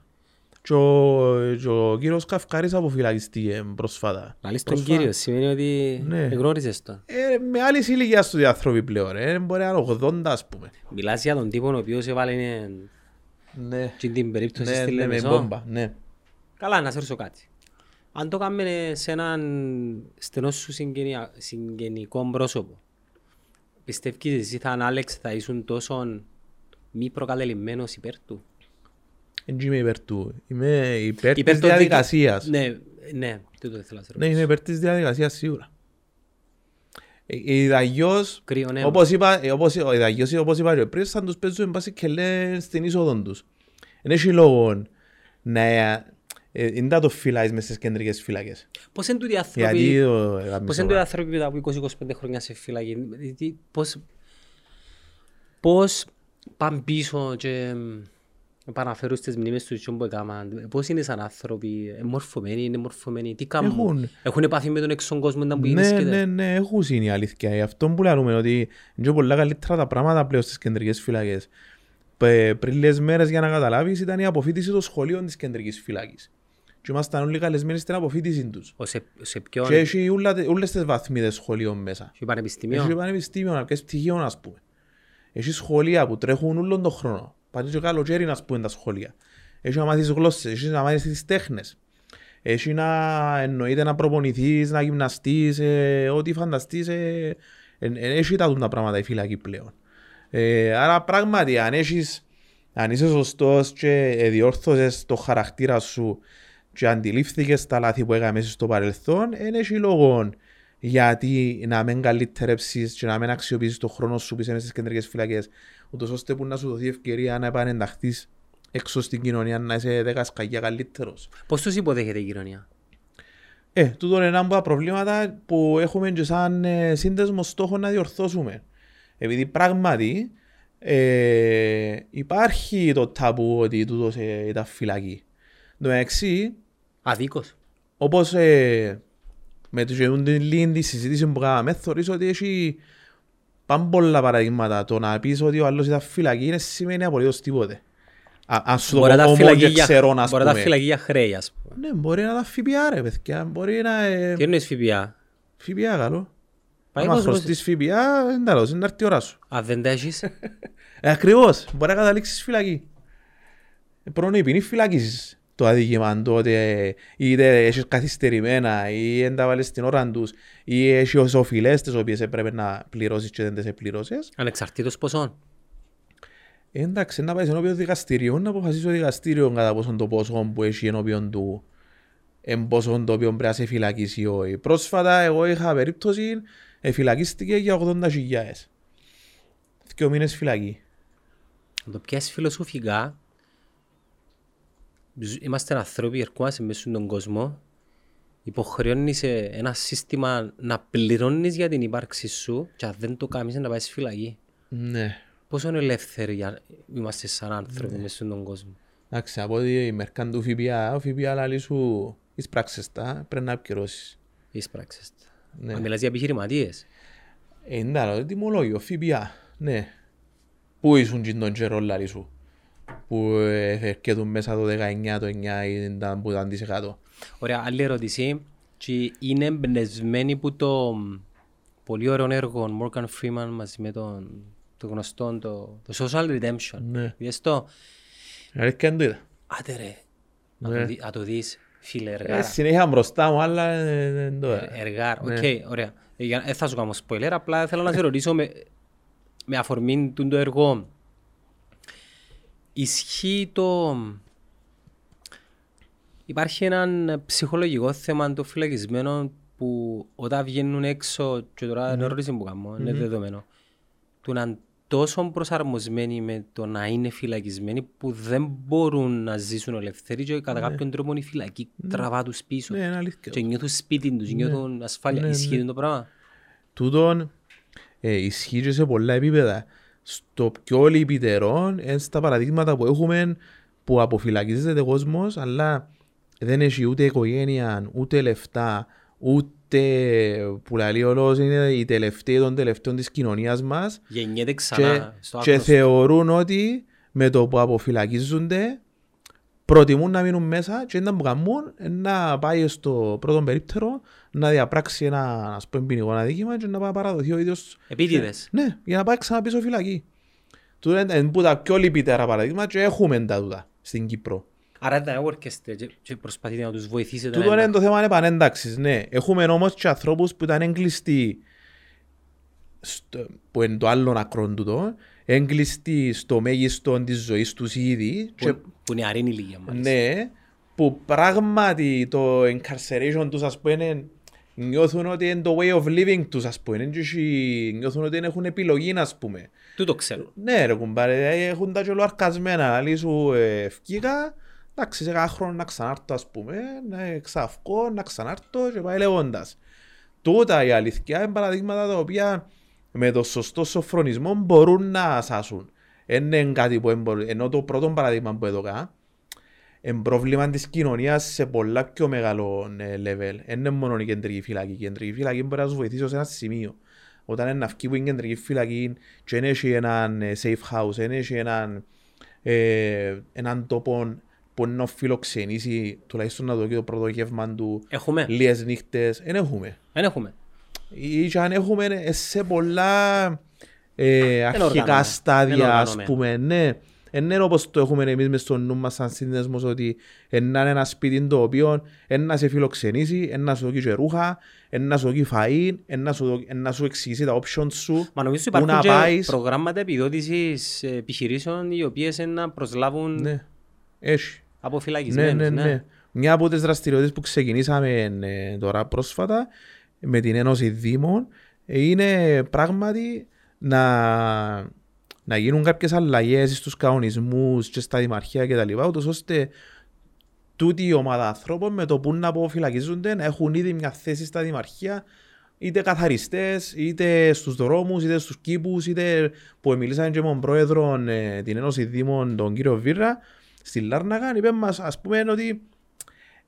Και ο, και ο κύριος Καυκάρης αποφυλακιστήκε πρόσφατα. Λαλείς τον Πρόσφατα. κύριο, σημαίνει ότι Ναι. γνώριζες τον. Ε, με άλλη ηλικία στους άνθρωποι πλέον. ρε. Μπορεί να είναι 80 ας πούμε. Μιλάς για τον τύπο ο οποίος έβαλε Ναι. και την περίπτωση Ναι, στη ναι, με Λεμεσό. μπόμπα. Ναι. Καλά, να σε ρωτήσω κάτι. Αν το κάνουμε σε έναν στενό σου συγγενεια- συγγενικό πρόσωπο, πιστεύεις εσύ θα Άλεξ θα ήσουν τόσο μη προκατελημένος υπέρ του; Δεν είμαι υπέρ του. Είμαι υπέρ Υπέρ της των δικαι- διαδικασίας. Ναι, ναι, τούτο ήθελα να σε Ναι, ρωτήσω. είμαι υπέρ της διαδικασίας σίγουρα. Ε, Η Δαγιός, Κρύο νέμα. όπως είπα, ε, όπως, ο Δαγιός, όπως είπα και πριν, σαν τους παίζουν μπάση και λένε στην είσοδο τους. Δεν έχει λόγο να ε, ε, δεν τα το φυλάεις μες στις κεντρικές φυλακές. Πώς είναι τούτοι οι Γιατί άνθρωποι, το έκαμε πώς είναι τούτοι οι άνθρωποι μετά από 20-25 χρόνια σε φυλακή, τι- πώς, πώς πάνε πίσω και μ, επαναφέρουν στις μνήμες τους τι που έκαναν, πώς είναι σαν άνθρωποι, είναι μορφωμένοι, είναι μορφωμένοι, τι κάνουν, Έχουν. έχουν επαφή με τον έξω κόσμο ήταν που Ναι, βρίσκεται. ναι, ναι, έχουν είναι η αλήθεια. Γι' αυτό που λέμε ότι είναι πολλά καλύτερα τα πράγματα πλέον στις κεντρικές φυλακές. Πε- Πριν λίγες μέρες για να καταλάβεις ήταν η αποφύτιση των σχολείων της κεντρικής φυλακής. Και ήμασταν όλοι καλεσμένοι στην αποφύτιση τους. Ο σε, σε ποιον, Και έχει ούλα- όλες τις βαθμίδες σχολείων μέσα. στο πανεπιστήμιο, Έχει πανεπιστήμιο, αρκετές πτυχίων ας πούμε. Έχει σχολεία που τρέχουν όλον τον χρόνο. Πάνε και καλοκαίρι να πούμε τα σχολεία. Έχει να μάθεις γλώσσες, έχεις να μάθεις τις τέχνες. Έχει να εννοείται να προπονηθείς, να γυμναστείς, ε, ό,τι φανταστείς. Ε, ε, ε, έχει τα τούτα πράγματα η φυλακή πλέον. Ε, άρα πράγματι αν, έχεις, αν είσαι σωστός και ε, διόρθωσες το χαρακτήρα σου και αντιλήφθηκες τα λάθη που έκαμε στο παρελθόν, δεν έχει λόγο γιατί να μην καλυτερέψεις και να μην αξιοποιήσεις τον χρόνο σου πίσω μες στις κεντρικές φυλακές ούτως ώστε που να σου δοθεί ευκαιρία να επανενταχθείς έξω στην κοινωνία να είσαι δέκα σκαγιά καλύτερος. πώς τους υποδέχεται η κοινωνία; Ε, τούτο είναι ένα από τα προβλήματα που έχουμε και σαν ε, σύνδεσμος στόχο να διορθώσουμε. Επειδή πράγματι ε, υπάρχει το ταμπού ότι τούτος ε, ήταν φυλακή. Εν τω μεταξύ, Αδίκως. όπως ε, με το την λίγη τη συζήτηση που κάναμε, θεωρείς ότι έχει πάνε πολλά παραδείγματα. Το να πεις ότι ο άλλος ήταν φυλακή είναι σημαίνει απολύτως τίποτε. Α, αν σου το Μπορεί να πω τα όμως φυλακή και για- ξέρω να μπορεί να τα πούμε. φυλακή για χρέη, ας πούμε. Ναι, μπορεί να τα ΦΠΑ ρε παιδιά. Μπορεί να... Ε, Τι εννοείς ΦΠΑ; ΦΠΑ καλό. Πάει Άμα κόσμος- χρωστείς ΦΠΑ, είναι τέλος, είναι να έρθει η ώρα σου. Αν δεν τα έχεις, Ε, ακριβώς, μπορεί να καταλήξεις φυλακή. Ε, Πρώτον, η ποινή φυλακής το αδίκημα το ότι ε, είτε έχεις καθυστερημένα ή δεν τα βάλεις στην ώρα τους ή έχεις οφειλές τις οποίες έπρεπε να πληρώσεις και δεν τις επληρώσεις. ανεξαρτήτως ποσών. Ε, εντάξει, να πάεις ενώπιον δικαστηρίου, να αποφασίσει το δικαστήριο κατά πόσον το ποσό που έχει ενώπιον του εν πόσον το οποίο πρέπει να σε φυλακίσει ή όχι. Πρόσφατα εγώ είχα περίπτωση, ε, φυλακίστηκε για 80.000. Δύο μήνες φυλακή. Αν το πιάσεις φιλοσοφικά, ζ- είμαστε άνθρωποι, ερχόμαστε μέσα στον κόσμο, υποχρεώνεις σε ένα σύστημα να πληρώνεις για την ύπαρξη σου και αν δεν το κάνεις να πάεις φυλακή. Ναι. Πόσο ελεύθεροι για- είμαστε σαν άνθρωποι μέσα στον κόσμο. Εντάξει, από ότι η μερκάν του ΦΠΑ, ο ΦΠΑ λέει σου εις πράξεις τα, πρέπει να επικυρώσεις. Εις πράξεις. Ναι. Αν μιλάς για επιχειρηματίες. Ε, εντάξει, το τιμολόγιο, ΦΠΑ, ναι. Πού ήσουν και τον καιρό λαλή σου, που ε, έρχεται μέσα το 19, το 9 ή ήταν που ήταν 10%. Ωραία, άλλη ερώτηση. Και είναι εμπνευσμένη που το μ, πολύ ωραίο έργο Morgan Freeman μαζί με τον το γνωστό το, το Social Redemption. Ναι. Είδες το, Αλήθεια δεν το είδα. άντε ρε, να Ναι. το, δει- να το δεις. Φίλε, Ε, εργάρα. συνέχεια μπροστά μου, αλλά ε, δεν το... Ε, Εργάρα. Ναι. Οκ, ωραία. Ε, για- Δεν θα σου κάνω spoiler, απλά θέλω να σε ρωτήσω με, με αφορμή του το έργο. Ισχύει το... Υπάρχει ένα ψυχολογικό θέμα των φυλακισμένων που όταν βγαίνουν έξω, και τώρα είναι ερώτηση που κάνω, είναι δεδομένο, του να είναι τόσο προσαρμοσμένοι με το να είναι φυλακισμένοι που δεν μπορούν να ζήσουν ελευθεροί και κατά κάποιον τρόπο η φυλακή τραβά τους πίσω Ναι, είναι αλήθεια. και νιώθουν σπίτι τους, νιώθουν ασφάλεια. Ναι, Ισχύει το πράγμα; Τούτον ε, ισχύει και σε πολλά επίπεδα. Στο πιο λυπητερό είναι στα παραδείγματα που έχουμε που αποφυλακίζεται ο κόσμος, αλλά δεν έχει ούτε οικογένεια, ούτε λεφτά, ούτε που λέει ο λόγος είναι οι τελευταίοι των τελευταίων της κοινωνίας μας Γεννιέται και, ξανά στο και άγνωστο. θεωρούν ότι με το που αποφυλακίζονται προτιμούν να μείνουν μέσα και να που κάνουν να πάει στο πρώτο περίπτερο να διαπράξει ένα ας πούμε ποινικό αδίκημα και να πάει να παραδοθεί ο ίδιος Επίτηδες. ναι, για να πάει ξανά πίσω φυλακή. Τούτα είναι είναι που τα πιο λυπητέρα παραδείγματα και έχουμε τα τούτα στην Κύπρο. Άρα δεν έρχεστε και- και προσπαθείτε να τους βοηθήσετε. Τούτο να είναι το θέμα επανένταξης, ναι. Έχουμε όμως και ανθρώπους που ήταν έγκλειστοι στο, που είναι το άλλο ακρό τούτο, έγκλειστοι στο μέγιστο της ζωής τους ήδη και Που, που είναι αρήνη ηλικία μάλιστα. Ναι, που πράγματι το incarceration τους ας πούμε νιώθουν ότι είναι το way of living τους ας πούμε και έχει- νιώθουν ότι δεν έχουν επιλογή ας πούμε. Τούτο ξέρω. Ναι ρε κουμπάρε, ε, έχουν τα κιόλου αρκασμένα, αλλά σου ε, ευκήκα, εντάξει σε κάθε χρόνο να ξανάρθω ας πούμε, να εξαυκώ, να ξανάρθω και πάει λέγοντας. Τούτα η αλήθεια είναι παραδείγματα τα οποία με το σωστό σοφρονισμό μπορούν να σάσουν. Είναι κάτι που εμπορ... ενώ το πρώτο παραδείγμα που έδωκα είναι πρόβλημα της κοινωνίας σε πολλά πιο μεγάλο ε, level. Δεν είναι μόνο η κεντρική φυλακή. Η κεντρική φυλακή μπορεί να σου βοηθήσει σε ένα σημείο. Όταν είναι αυκή που είναι κεντρική φυλακή και δεν έχει έναν ε, safe house, δεν έχει έναν, ε, έναν τόπο που να φιλοξενήσει τουλάχιστον να δω και το πρώτο γεύμα του Έχουμε. λίγες νύχτες, δεν έχουμε. Δεν έχουμε. Ή και αν έχουμε ε, σε πολλά ε, αρχικά οργανωμένα. στάδια, Δεν ας οργανωμένα. πούμε, ναι. Ε, ναι, όπως το έχουμε εμείς μες στο νου μας σαν σύνδεσμος ότι ε, να είναι ένα σπίτι το οποίο ε, να σε φιλοξενήσει, ε, να σου δώσει και ρούχα, ε, να σου δώσει φαΐ, ε, να σου, δω- ε, να σου εξηγήσει τα options σου, Μα νομίζω πού υπάρχουν να και πάεις. προγράμματα επιδότησης επιχειρήσεων οι οποίες είναι να προσλάβουν Ναι, έχει. Ναι, αποφυλακισμένους. ναι, ναι. Μια από τις δραστηριότητες που ξεκινήσαμε ε, τώρα πρόσφατα με την Ένωση Δήμων ε, είναι πράγματι να, να γίνουν κάποιες αλλαγές στους κανονισμούς και στα δημαρχία κτλ. Ούτως ώστε τούτη η ομάδα ανθρώπων με το που να αποφυλακίζονται να έχουν ήδη μια θέση στα δημαρχία είτε καθαριστές, είτε στους δρόμους, είτε στους κήπους, είτε που μιλήσαμε και με τον πρόεδρο ε, την Ένωση Δήμων, τον κύριο Βίρα, στη Λάρνακα, είπε μας ας πούμε ότι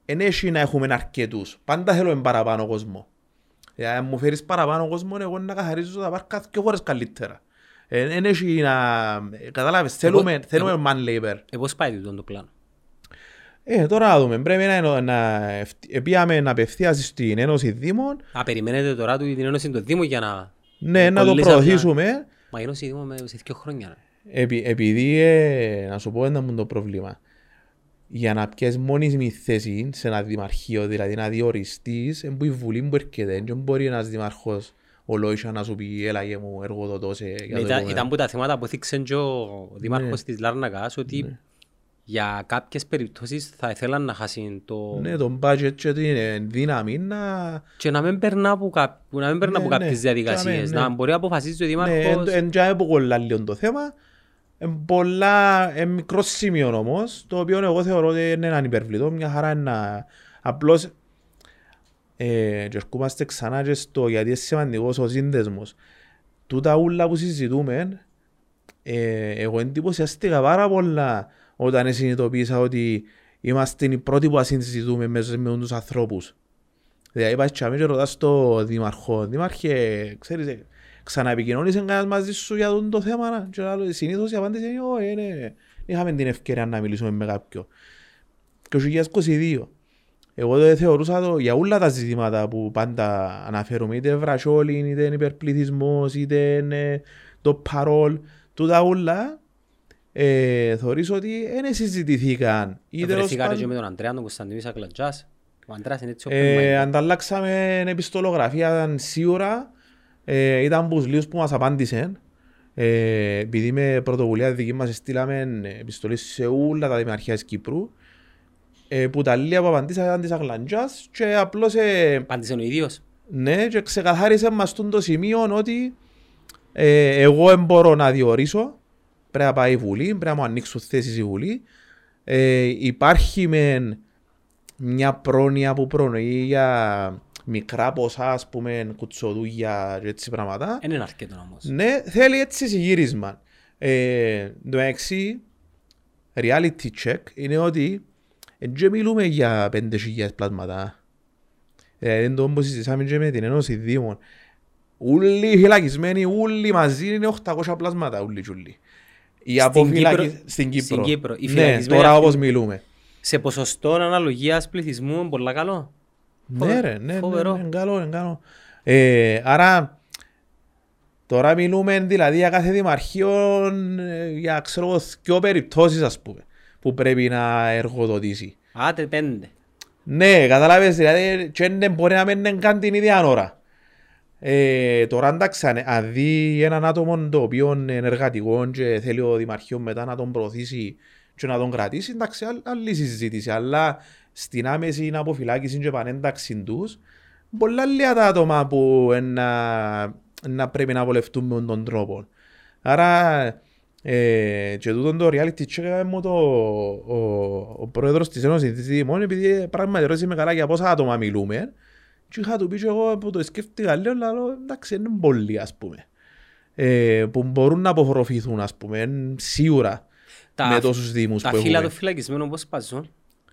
εν έχει να έχουμε αρκετούς. Πάντα θέλουμε παραπάνω κόσμο. Ε, αν μου φέρεις παραπάνω κόσμο, εγώ να καθαρίζω τα πάρκα δύο φορές καλύτερα. Εν έχει να... ε, Κατάλαβες, θέλουμε, θέλουμε man labor. Ε, πώς πάει τούτο το πλάνο. Ε, τώρα να δούμε. Πρέπει να, να πήγαμε απευθείας στην Ένωση Δήμων. Α, περιμένετε τώρα του την Ένωση των Δήμων για να... Ναι, να το κολλήσαμε. προωθήσουμε. Μα η Ένωση Δήμων με σε δύο χρόνια. ρε. Επει, επειδή, ε, να σου πω ένα μου το πρόβλημα. Για να πιες μόνιμη θέση σε ένα δημαρχείο, δηλαδή να διοριστείς, είναι που η Βουλή που έρχεται. Δεν μπορεί ένας δημαρχός ο Λόισα να σου πει έλα για μου εργοδοτώ σε για Ναι, το Ήταν, επόμενο». ήταν που τα θέματα που έθιξε και ο δήμαρχος της Λάρνακας ότι για κάποιες περιπτώσεις θα ήθελαν να χάσει το... Ναι, τον budget και την ε, δύναμη να... και να μην περνά από, κά... που να μην περνά Ναι, από ναι, κάποιες διαδικασίες. ναι, ναι. Να μπορεί να αποφασίσει ο Ναι, δήμαρχος... εν τζάμε που κολλά λίγο το θέμα. Εν πολλά, εν μικρός σημείο όμως, το οποίο εγώ θεωρώ ότι είναι έναν υπερβλητό, μια χαρά είναι να... Απλώς, ε, και ερχόμαστε ξανά και στο γιατί είναι σημαντικός ο σύνδεσμος. Τούτα ούλα που συζητούμε, ε, εγώ εντυπωσιαστήκα πάρα πολλά όταν συνειδητοποίησα ότι είμαστε οι πρώτοι που συζητούμε μέσα με τους ανθρώπους. Δηλαδή είπα και αμέσως ρωτάς το δήμαρχο, δήμαρχε, ξέρεις, ε, ξαναεπικοινώνησε κανένας μαζί σου για τον το θέμα να;» και άλλο, συνήθως η απάντηση είναι «Όχι, ναι, είχαμε την ευκαιρία να μιλήσουμε με κάποιον». Και το 2022. Εγώ δεν θεωρούσα το για όλα τα ζητήματα που πάντα αναφέρουμε, είτε βρασόλιν, είτε είναι υπερπληθυσμός, είτε είναι το παρόλ, τούτα όλα, ε, θεωρείς ότι δεν συζητηθήκαν. Ή τέλος Βρεθήκατε πάντων- και με τον Αντρέα τον Κωνσταντινίδη Σακλατζάς. Ο Αντρέας είναι έτσι Ε, open-minded. ανταλλάξαμε επιστολογραφία σίγουρα. Ε, ήταν που λίγους που μας απάντησαν. Ε, επειδή με πρωτοβουλία δική μας στείλαμε επιστολή σε όλα τα δημαρχία της Κύπρου. Ε, που τα λίγα που απαντήσαν ήταν της Αγλαντζάς και απλώς ε, Απάντησε ο ίδιος. ναι, και ξεκαθάρισε μας τούτο το σημείο ότι ε, εγώ δεν μπορώ να διορίσω. Πρέπει να πάει η Βουλή, πρέπει να μου ανοίξουν θέσεις η Βουλή. Ε, υπάρχει μεν μια πρόνοια που προνοεί για μικρά ποσά, ας πούμε, κουτσοδούγια και έτσι πράγματα. Δεν είναι αρκετό όμως. Ναι, θέλει έτσι συγγύρισμα. Ε, το έξι, reality check, είναι ότι δεν μιλούμε για 5.000 πλάσματα. Ε, δεν το όπως συζητήσαμε και με την Ένωση Δήμων. Όλοι οι φυλακισμένοι, όλοι μαζί είναι 800 πλάσματα, όλοι και όλοι. Οι Στην αποφυλακι- Κύπρο- Στην Κύπρο. στην Κύπρο. Οι Ναι, φυλακισμένοι τώρα αυτοί- όπως μιλούμε. Σε ποσοστό αναλογίας πληθυσμού είναι πολλά καλό. Ναι ρε, ναι, ναι, Φοβερό. ναι, είναι καλό, είναι καλό. Ε, άρα, τώρα μιλούμε δηλαδή για κάθε δημαρχείο ε, για ξέρω εγώ δυο περιπτώσεις ας πούμε που πρέπει να εργοδοτήσει. Άτε πέντε. Ναι, κατάλαβες, δηλαδή και δεν μπορεί να μην είναι καν την ίδια ώρα. Ε, τώρα εντάξει, αν, αν δει έναν άτομο το οποίο είναι ενεργατικό και θέλει ο Δημαρχείο μετά να τον προωθήσει και να τον κρατήσει, εντάξει, άλλη- άλλη συζήτηση. Αλλά στην άμεση αποφυλάκησης και επανένταξη τους, πολλά λίγα τα άτομα που ε, να, να πρέπει να βολευτούν με τον τρόπο. Άρα, ε, και τούτον το reality check έκαμε μου το, ο, ο πρόεδρος της Ένωσης της Δημών επειδή πράγματι ρώτησε με καλά για πόσα άτομα μιλούμε και είχα του πει και εγώ που το σκέφτηκα λέω, λέω εντάξει είναι πολλοί ας πούμε ε, που μπορούν να αποφροφηθούν ας πούμε εν- σίγουρα Τα- με τόσους δήμους Τα που φύλλα έχουμε. των φυλακισμένων πώς παζούν.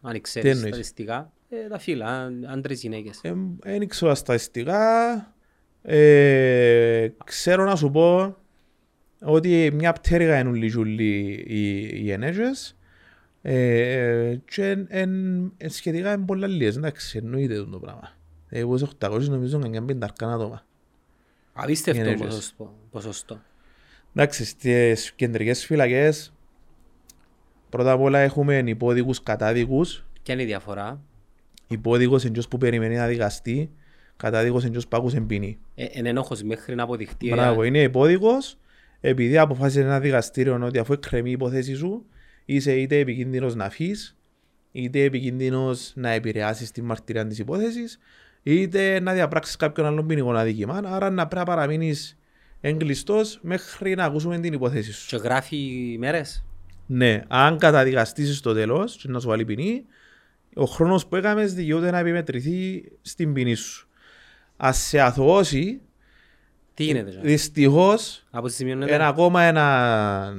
Αν Τι ξέρεις εννοείς; στατιστικά. Ε, τα φύλλα, άντρες γυναίκες. Ε, Δεν ήξερα τα στατιστικά. Ε, ξέρω να σου πω ότι μια πτέρυγα είναι όλοι τζουλοί οι, οι ενέργειες ε, και εν, εν, εν σχετικά είναι πολλά λίγες. Εντάξει, εννοείται το πράγμα. Εγώ σε 800 νομίζω είναι καμιά πενταρκά άτομα. Απίστευτο ενέργειες. ποσοστό- ποσοστό. Εντάξει, στις κεντρικές φυλακές πρώτα απ' όλα έχουμε υπόδικους κατάδικους. Ποια είναι η διαφορά; Υπόδικος είναι ποιος που περιμένει να δικαστεί. Κατάδικος είναι ποιος που άκουσε ποινή. Ε, είναι ενόχος μέχρι να αποδειχτεί. ε, Μπράβο, είναι υπόδικος επειδή αποφάσισε ένα δικαστήριο ότι αφού εκκρεμεί η υπόθεση σου είσαι είτε επικίνδυνος να φύγεις είτε επικίνδυνος να επηρεάσεις τη μαρτυρία της υπόθεσης είτε να διαπράξεις κάποιον άλλον ποινικό αδίκημα άρα να πρέπει να παραμείνεις εγκλειστός μέχρι να ακούσουμε την υπόθεση σου. Και γράφει μέρες; Ναι, αν καταδικαστήσεις στο τέλος και να σου βάλει ποινή ο χρόνος που έκαμες δικαιούται να επιμετρηθεί στην ποινή σου. Ας σε αθωώσει, Τι γίνεται. genre? δυστυχώς Από τη σημειώνεται. ένα ακόμα ένα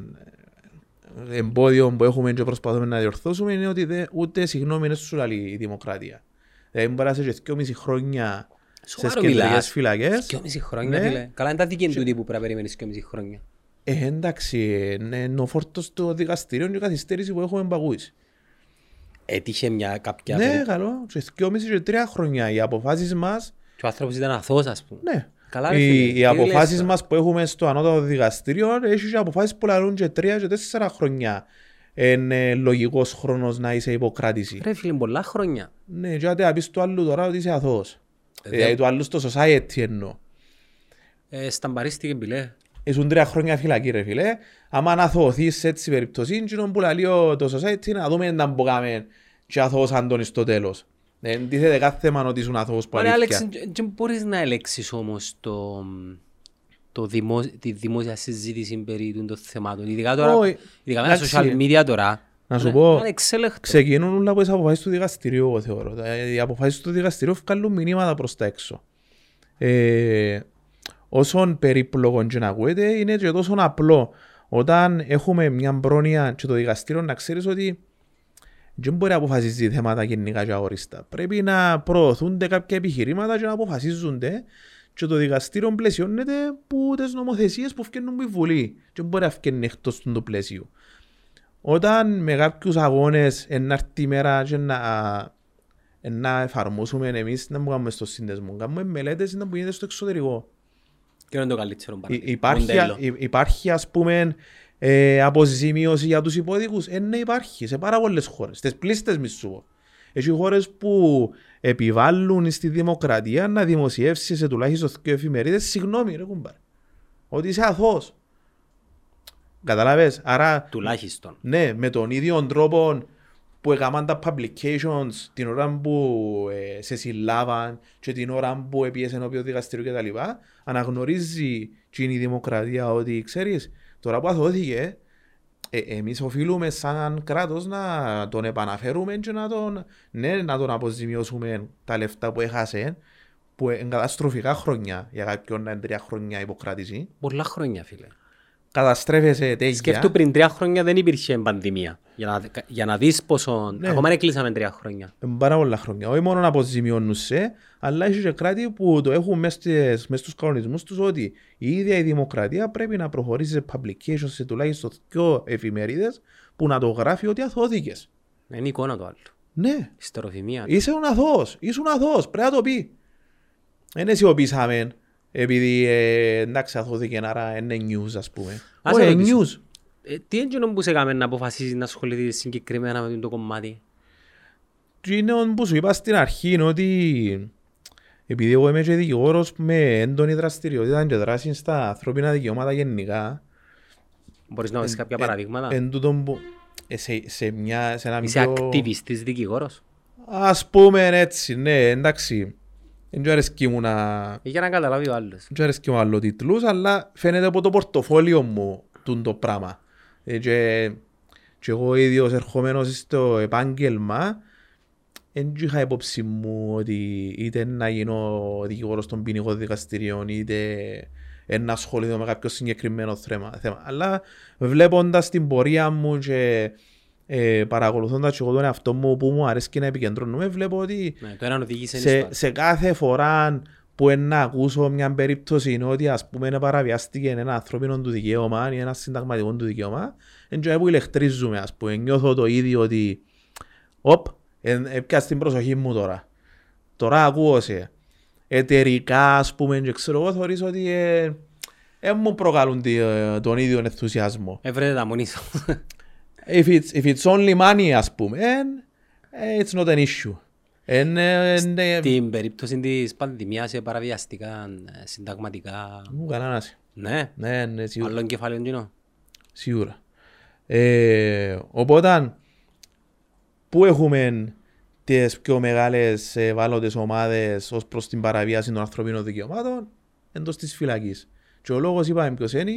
εμπόδιο που έχουμε και προσπαθούμε να διορθώσουμε είναι ότι δε, ούτε συγγνώμη είναι σου λέει η δημοκρατία. Δηλαδή μπορεί να είσαι και δυόμιση χρόνια σε Σοβαρό κεντρικές μιλάς. φυλακές. Δυόμιση χρόνια, Ναι. φίλε. Καλά, είναι τα δίκαια τούτη που πρέπει να περιμένεις δυόμιση χρόνια. Ε, εντάξει, είναι είναι ο φόρτος των δικαστηρίων και η καθυστέρηση που έχουμε παγούσει. Έτυχε μια κάποια... Ναι, περί- καλό. Σε δυόμιση και τρία χρόνια οι αποφάσεις μας, Και ο άνθρωπος ήταν αθώος, ας πούμε. ναι. Καλά, ρε Οι, φίλε. οι Τι αποφάσεις λες τώρα. μας που έχουμε στο ανώτατο δικαστήριο έχει και αποφάσεις που λαλούν και τρία και τέσσερα χρόνια. Είναι λογικός χρόνος να είσαι υποκράτηση. Ρε φίλε, πολλά χρόνια. Ναι, και άντε να πεις του άλλου τώρα ότι είσαι αθώος. Ε, Δηλαδή δεν- του άλλου στο society εννοώ. Ε, σταμπαρίστηκε μπιλέ. Ήσουν τρία χρόνια φυλακή ρε φίλε. Άμα να αθωωθείς σε έτσι περιπτωσή, εκείνο που λέει ο- το society να δούμε να μποκάμε και αθώωσαν τον στο τέλος. Δεν τίθεται κάθε θέμα ότι ήσουν αθώος που Ωραία, αλήθεια. Άλεξ, δεν μπορείς να ελέγξεις όμως το, το δημο, τη δημόσια συζήτηση περί των των θεμάτων. Ειδικά τώρα, Όχι. ειδικά με τα Εντάξει. social media τώρα. Να σου είναι πω, ανεξέλεγκτο. Ξεκινούν όλα από τις αποφάσεις του δικαστηρίου, εγώ θεωρώ. Τα- Οι αποφάσεις του δικαστηρίου βγάλουν μηνύματα προς τα έξω. Ε, όσον περίπλοκο και να ακούεται, είναι και τόσο απλό. Όταν έχουμε μια πρόνοια και το δικαστήριο να ξέρεις ότι δεν μπορεί να αποφασίζει θέματα γενικά και αγοριστά. Πρέπει να προωθούνται κάποια επιχειρήματα και να αποφασίζονται και το δικαστήριο πλαισιώνεται που τις νομοθεσίες που φτιάχνουν με η Βουλή και δεν μπορεί να φτιάχνει εκτός του πλαίσιου. Όταν με κάποιους αγώνες εν να έρθει η μέρα και να, εν να εφαρμόσουμε εμείς να μου κάνουμε στο σύνδεσμο, κάνουμε μελέτες να που γίνεται στο εξωτερικό. Και είναι το καλύτερο Υ- παράδειγμα; Υπάρχει, Μοντέλο. υ- υπάρχει ας πούμε ε, αποζημίωση για τους υπόδικους. Ε, ναι υπάρχει σε πάρα πολλές χώρες. Στις πλήστες μη σου πω. Έχει χώρες που επιβάλλουν στη δημοκρατία να δημοσιεύσει σε τουλάχιστον δύο εφημερίδες συγγνώμη ρε κουμπάρ. Ότι είσαι αθώος. Καταλάβες. Άρα Τουλάχιστον. ναι, με τον ίδιο τρόπο που έκαναν τα publications την ώρα που ε, σε συλλάβαν και την ώρα που έπιεσαι ενώπιο δικαστήριο κτλ. Αναγνωρίζει και η δημοκρατία ότι ξέρεις, τώρα που αθώθηκε, ε, εμείς οφείλουμε σαν κράτος να τον επαναφέρουμε και να τον, ναι, να τον αποζημιώσουμε τα λεφτά που έχασε που είναι καταστροφικά χρόνια για κάποιον να είναι τρία χρόνια υποκράτηση. Πολλά χρόνια, φίλε. Καταστρέφεσαι τέτοια. Σκέφτου πριν τρία χρόνια δεν υπήρχε πανδημία. Για να, για να δεις πόσο... Ναι. Ακόμα δεν κλείσαμε τρία χρόνια. Είναι πάρα πολλά χρόνια. Όχι μόνο να αποζημιώνουν σε, αλλά έχει και κράτη που το έχουν μέσα στις- μέσα στους κανονισμούς τους ότι η ίδια η δημοκρατία πρέπει να προχωρήσει σε publications σε τουλάχιστον δύο εφημερίδες που να το γράφει ότι αθώθηκες. Είναι εικόνα το άλλο. Ναι, Ιστεροθυμία. είσαι ο αθώος, ήσουν αθώος, πρέπει να το πεις. Δεν σιωπήσαμε επειδή ε, εντάξει αθώθηκε άρα είναι news ας πούμε. Ας Όχι, είναι ρωτήσω. news. Ε, τι έγινε που σε έκαμε να αποφασίσεις να ασχοληθείς συγκεκριμένα με το κομμάτι; Και είναι που σου είπα στην αρχή είναι ότι επειδή εγώ είμαι και δικηγόρος με έντονη δραστηριότητα και δράση στα ανθρώπινα δικαιώματα γενικά Μπορείς να δεις κάποια παραδείγματα; εν τούτον που ε, σε, σε, μια, σε ένα Είσαι πιο... ακτιβιστής δικηγόρος; Ας πούμε έτσι, ναι, εντάξει. Δεν του αρέσκει μου να... Ε, Για να καταλάβει ο άλλος. Δεν του αρέσκει μου άλλο τίτλους, αλλά φαίνεται από το πορτοφόλιο μου τούν το πράγμα. Ε, και, και εγώ ίδιος ερχομένος στο επάγγελμα δεν είχα υπόψη μου ότι είτε να γίνω δικηγόρος των ποινικών δικαστηριών είτε να ασχοληθώ με κάποιο συγκεκριμένο θέμα. θέμα. Αλλά βλέποντας την πορεία μου και ε, παρακολουθώντας και εγώ τον εαυτό μου που μου αρέσει να επικεντρώνομαι βλέπω ότι Ναι, το έναν οδήγησε σε, σε... σε κάθε φορά που να ακούσω μια περίπτωση είναι ότι ας πούμε να παραβιάστηκε ένα ανθρώπινο του δικαίωμα ή ένα συνταγματικό του δικαίωμα είναι που ηλεκτρίζουμε ας πούμε νιώθω το ίδιο ότι οπ, έπιασε την προσοχή μου τώρα τώρα ακούω σε εταιρικά ας πούμε και ξέρω εγώ θεωρείς ότι ε, ε, μου προκαλούν τη- ε, τον ίδιο ενθουσιασμό Έβρετε τα μόνοι σου. If it's, if it's only money ας πούμε ε, it's not an issue Εν, ε, εν, ε, Στην περίπτωση της πανδημίας ε, παραβιαστηκαν ε, συνταγματικά. μου κανένας. Ναι, Ναι, ναι, σίγουρα. άλλον κεφάλαιο κοινό. σίγουρα. Ε, οπότε, πού έχουμε τις πιο μεγάλες ευάλωτες ομάδες ως προς την παραβίαση των ανθρωπίνων δικαιωμάτων; Εντός της φυλακής. Και ο λόγος είπαμε ποιος είναι;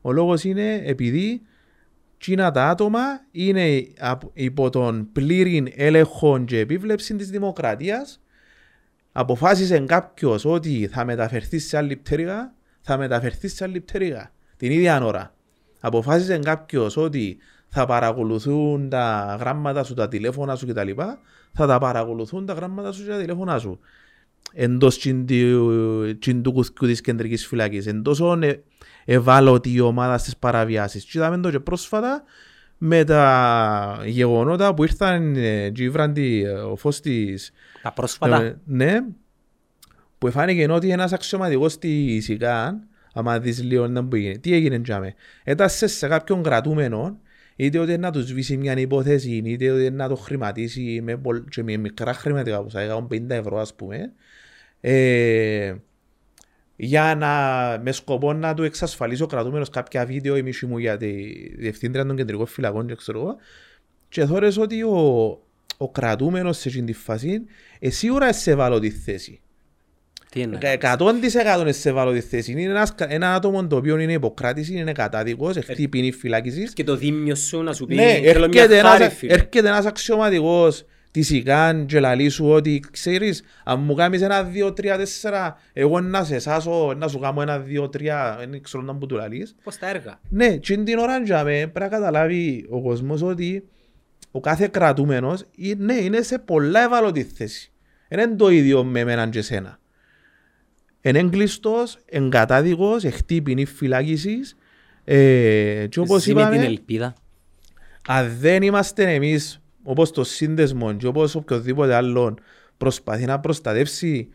Ο λόγος είναι επειδή Τσίνα τα άτομα είναι απ- υπό τον πλήρη έλεγχο και επίβλεψη της δημοκρατίας αποφάσισε κάποιος ότι θα μεταφερθείς σε άλλη πτέρυγα, θα μεταφερθείς σε άλλη πτέρυγα την ίδια ώρα. Αποφάσισε κάποιος ότι θα παρακολουθούν τα γράμματα σου, τα τηλέφωνα σου κτλ. Θα τα παρακολουθούν τα γράμματα σου και τα τηλέφωνα σου. Εντός του κουθκιού της κεντρικής φυλακή. Εν τόσο ε, ευάλωτη η ομάδα στις παραβιάσεις. Και είδαμε το και πρόσφατα με τα γεγονότα που ήρθαν ε, και ήβραν τη- ε, ο φως της Τα πρόσφατα; ε, ναι, που εφάνηκε ότι ένας αξιωματικός στη ΣΥΚΑΝ, άμα δεις λίγο να που έγινε, τι έγινε τζάμε. Έτασες σε κάποιον κρατούμενο, είτε ότι να τους σβήσει μια υπόθεση, είτε ότι να το χρηματίσει με, πολλ- και με μικρά χρηματικά ποσά, 150 ευρώ ας πούμε, ε, για να, με σκοπό να του εξασφαλίσει ο κρατούμενος κάποια βίντεο ημίση μου για τη διευθύντρια των κεντρικών φυλακών και ξέρω εγώ και θόρες ότι ο, ο κρατούμενος σε εκείνη τη φάση ε, σίγουρα σε ευάλωτη θέση. Τι είναι. Κα- 100% είναι σε ευάλωτη θέση. Είναι ένας, ένα άτομο το οποίο είναι υποκράτηση, είναι κατάδικος, έχει ποινή φυλάκισης. Και το δίμιο σου να σου πει Ναι, θέλω μια έρχεται χάρη, ένας, φίλε. έρχεται ένας αξιωματικός της ΙΚΑΝ και λαλεί σου ότι ξέρεις, αν μου κάνεις ένα, δύο, τρία, τέσσερα, εγώ να σε εσάσω, να σου κάνω ένα, δύο, τρία, δεν ξέρω να που του λαλείς. Πώς τα έργα. Ναι, και την ώρα τζάμε, πρέπει να καταλάβει ο κόσμος ότι ο κάθε κρατούμενος ε, ναι, είναι σε πολλά ευάλωτη θέση. Δεν είναι το ίδιο με εμένα και εσένα. Είναι εγκλειστός, εγκατάδικος, εχτεί ποινή φυλάκισης ε, και όπως Ζει με την είπαμε, ελπίδα. αν δεν είμαστε εμείς όπως το σύνδεσμο και όπως οποιοδήποτε άλλον προσπαθεί να προστατεύσει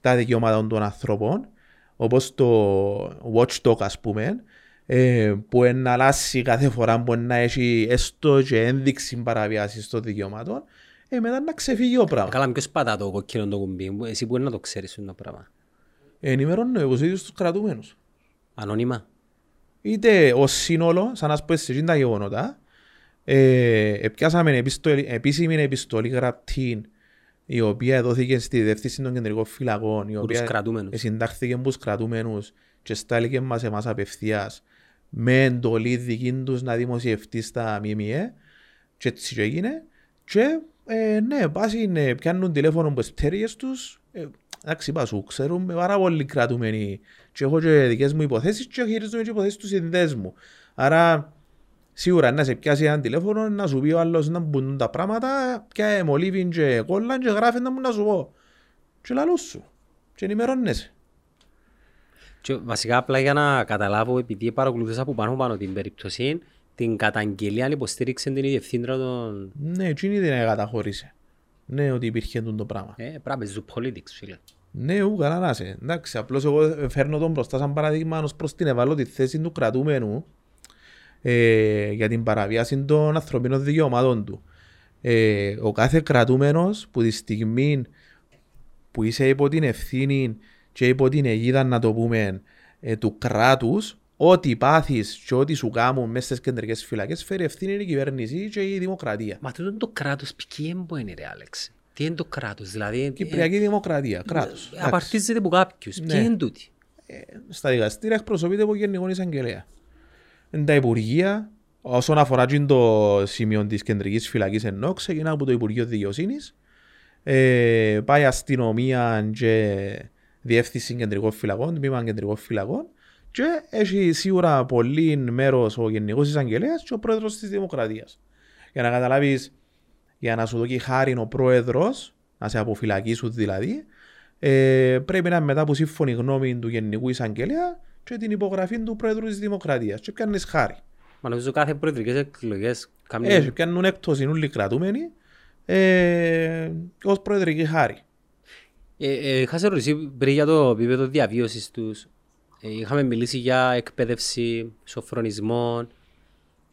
τα δικαιώματα των ανθρώπων όπως το watchdog ας πούμε ε, που να αλλάσει κάθε φορά που να έχει έστω και ένδειξη παραβιάσης των δικαιωμάτων, ε, μετά να ξεφύγει ο πράγμα. Καλά, ποιος πατά το κοκκίνο το κουμπί, εσύ μπορεί να το ξέρεις το πράγμα. Ενημερώνω εγώ ίδιους τους κρατούμενους. Ανώνυμα. Είτε ως σύνολο, σαν να σου πω εσύ τα γεγονότα, ε, επιάσαμε επιστολή, επίσημη επιστολή γραπτή η οποία δόθηκε στη Διεύθυνση των Κεντρικών Φυλακών, η τους οποία κρατούμενους. συντάχθηκε από τους κρατούμενους και στάληκε μας εμάς απευθείας με εντολή δική τους να δημοσιευτεί στα ΜΜΕ και έτσι και έγινε. Και ε, ναι, πάση ναι, πιάνουν τηλέφωνο από τις πτέρυγες τους. Ε, εντάξει πάσου, ξέρουμε πάρα πολύ κρατούμενοι και έχω και δικές μου υποθέσεις και χειρίζομαι και υποθέσεις του συνδέσμου. Άρα Σίγουρα να σε πιάσει ένα τηλέφωνο να σου πει ο άλλος να μπουν τα πράγματα και μολύβιν και κόλλαν και γράφει να μου να σου πω. Και λαλούς σου. Και ενημερώνεσαι. Και βασικά απλά για να καταλάβω, επειδή παρακολουθούσα από πάνω πάνω την περίπτωση, την καταγγελία υποστήριξε την διευθύντρα των... Ναι, εκείνη δεν καταχώρησε. Ναι, ότι υπήρχε το πράγμα. Ε, πράγμα, ζου politics, φίλε. Ναι, ου, καλά να είσαι. Εντάξει, απλώς εγώ φέρνω τον μπροστά σαν παράδειγμα ως προς την ευάλωτη θέση του κρατούμενου ε, για την παραβίαση των ανθρωπίνων δικαιωμάτων του. Ε, ο κάθε κρατούμενος που τη στιγμή που είσαι υπό την ευθύνη και υπό την αιγίδα να το πούμε ε, του κράτους ό,τι πάθεις και ό,τι σου κάνουν μέσα στις κεντρικές φυλακές φέρει ευθύνη η κυβέρνηση και η δημοκρατία. Μα τούτο το κράτος ποιο είναι ρε Άλεξ; Τι είναι το κράτος, δηλαδή... Κυπριακή δημοκρατία, κράτος. Ε, απαρτίζεται από κάποιους. Ναι. Ποιοι είναι τούτοι; Ε, στα δικαστήρια εκπροσωπείται από γενικό εισαγγελέα. Είναι τα υπουργεία, όσον αφορά και το σημείο της κεντρικής φυλακής ενώ ξεκινά από το Υπουργείο Δικαιοσύνης, ε, πάει αστυνομία και διεύθυνση κεντρικών φυλακών, τμήμα κεντρικών φυλακών και έχει σίγουρα πολύ μέρος ο Γενικός Εισαγγελέας και ο Πρόεδρος της Δημοκρατίας. Για να καταλάβεις, για να σου δώσει χάρη ο Πρόεδρος, να σε αποφυλακίσουν δηλαδή, ε, πρέπει να είναι μετά από σύμφωνη γνώμη του Γενικού Εισαγγελέα και την υπογραφή του Πρόεδρου της Δημοκρατίας και πιάνεις χάρη. Μα νομίζω κάθε προεδρικές εκλογές κάνουν... Έτσι, πιάνουν έκτος οι όλοι κρατούμενοι ε, ως προεδρική χάρη. Ε, ε, είχα σε ρωτήσει πριν για το επίπεδο διαβίωσης τους. Ε, είχαμε μιλήσει για εκπαίδευση, σοφρονισμό,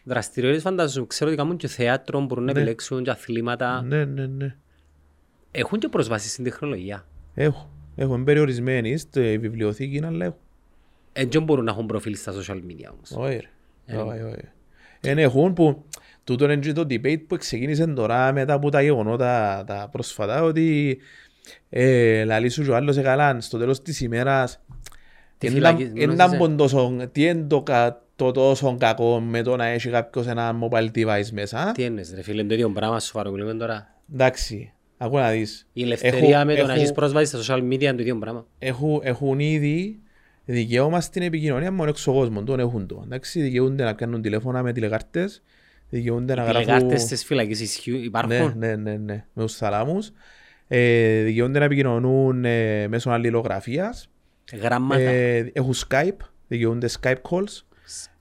δραστηριότητες φαντάζομαι. Ξέρω ότι κάνουν και θέατρο, μπορούν να Ναι. επιλέξουν και αθλήματα. Ναι, ναι, ναι. Έχουν και πρόσβαση στην τεχνολογία. Έχω. Έχω είναι περιορισμένη στη βιβλιοθήκη, αλλά έχω. Δεν μπορούν να έχουν προφίλ στα social media όμως. Όχι ρε. Όχι, όχι. Εν έχουν που τούτο είναι και το debate που ξεκίνησε τώρα μετά από τα γεγονότα τα πρόσφατα ότι ε, λαλεί σου και ο άλλος έκαλαν στο τέλος της ημέρας Τι εν φυλακή- να- εν γνώριζε. να μπουν τόσο- τι είναι το, κα- το τόσο κακό με το να έχει κάποιος ένα mobile device μέσα. Τι εννοείς ρε φίλε, είναι το ίδιο πράγμα σου παρακολουθούμε τώρα. Εντάξει, ακού να δεις. Η ελευθερία Έχω- με το να έχω- έχεις πρόσβαση στα social media είναι το ίδιο πράγμα. έχουν, έχουν ήδη δικαίωμα στην επικοινωνία μόνο έξω κόσμος. Τον έχουν το. Εντάξει, δικαιούνται να κάνουν τηλέφωνα με τηλεκάρτες, δικαιούνται να Οι γράφουν... τηλεγάρτες της φυλακής ισχύουν, Ναι, υπάρχουν; ναι, ναι, ναι, με τους θαλάμους. Ε, δικαιούνται να επικοινωνούν ε, μέσω αλληλογραφίας. Γράμματα. Ε, έχουν Skype, δικαιούνται Skype calls.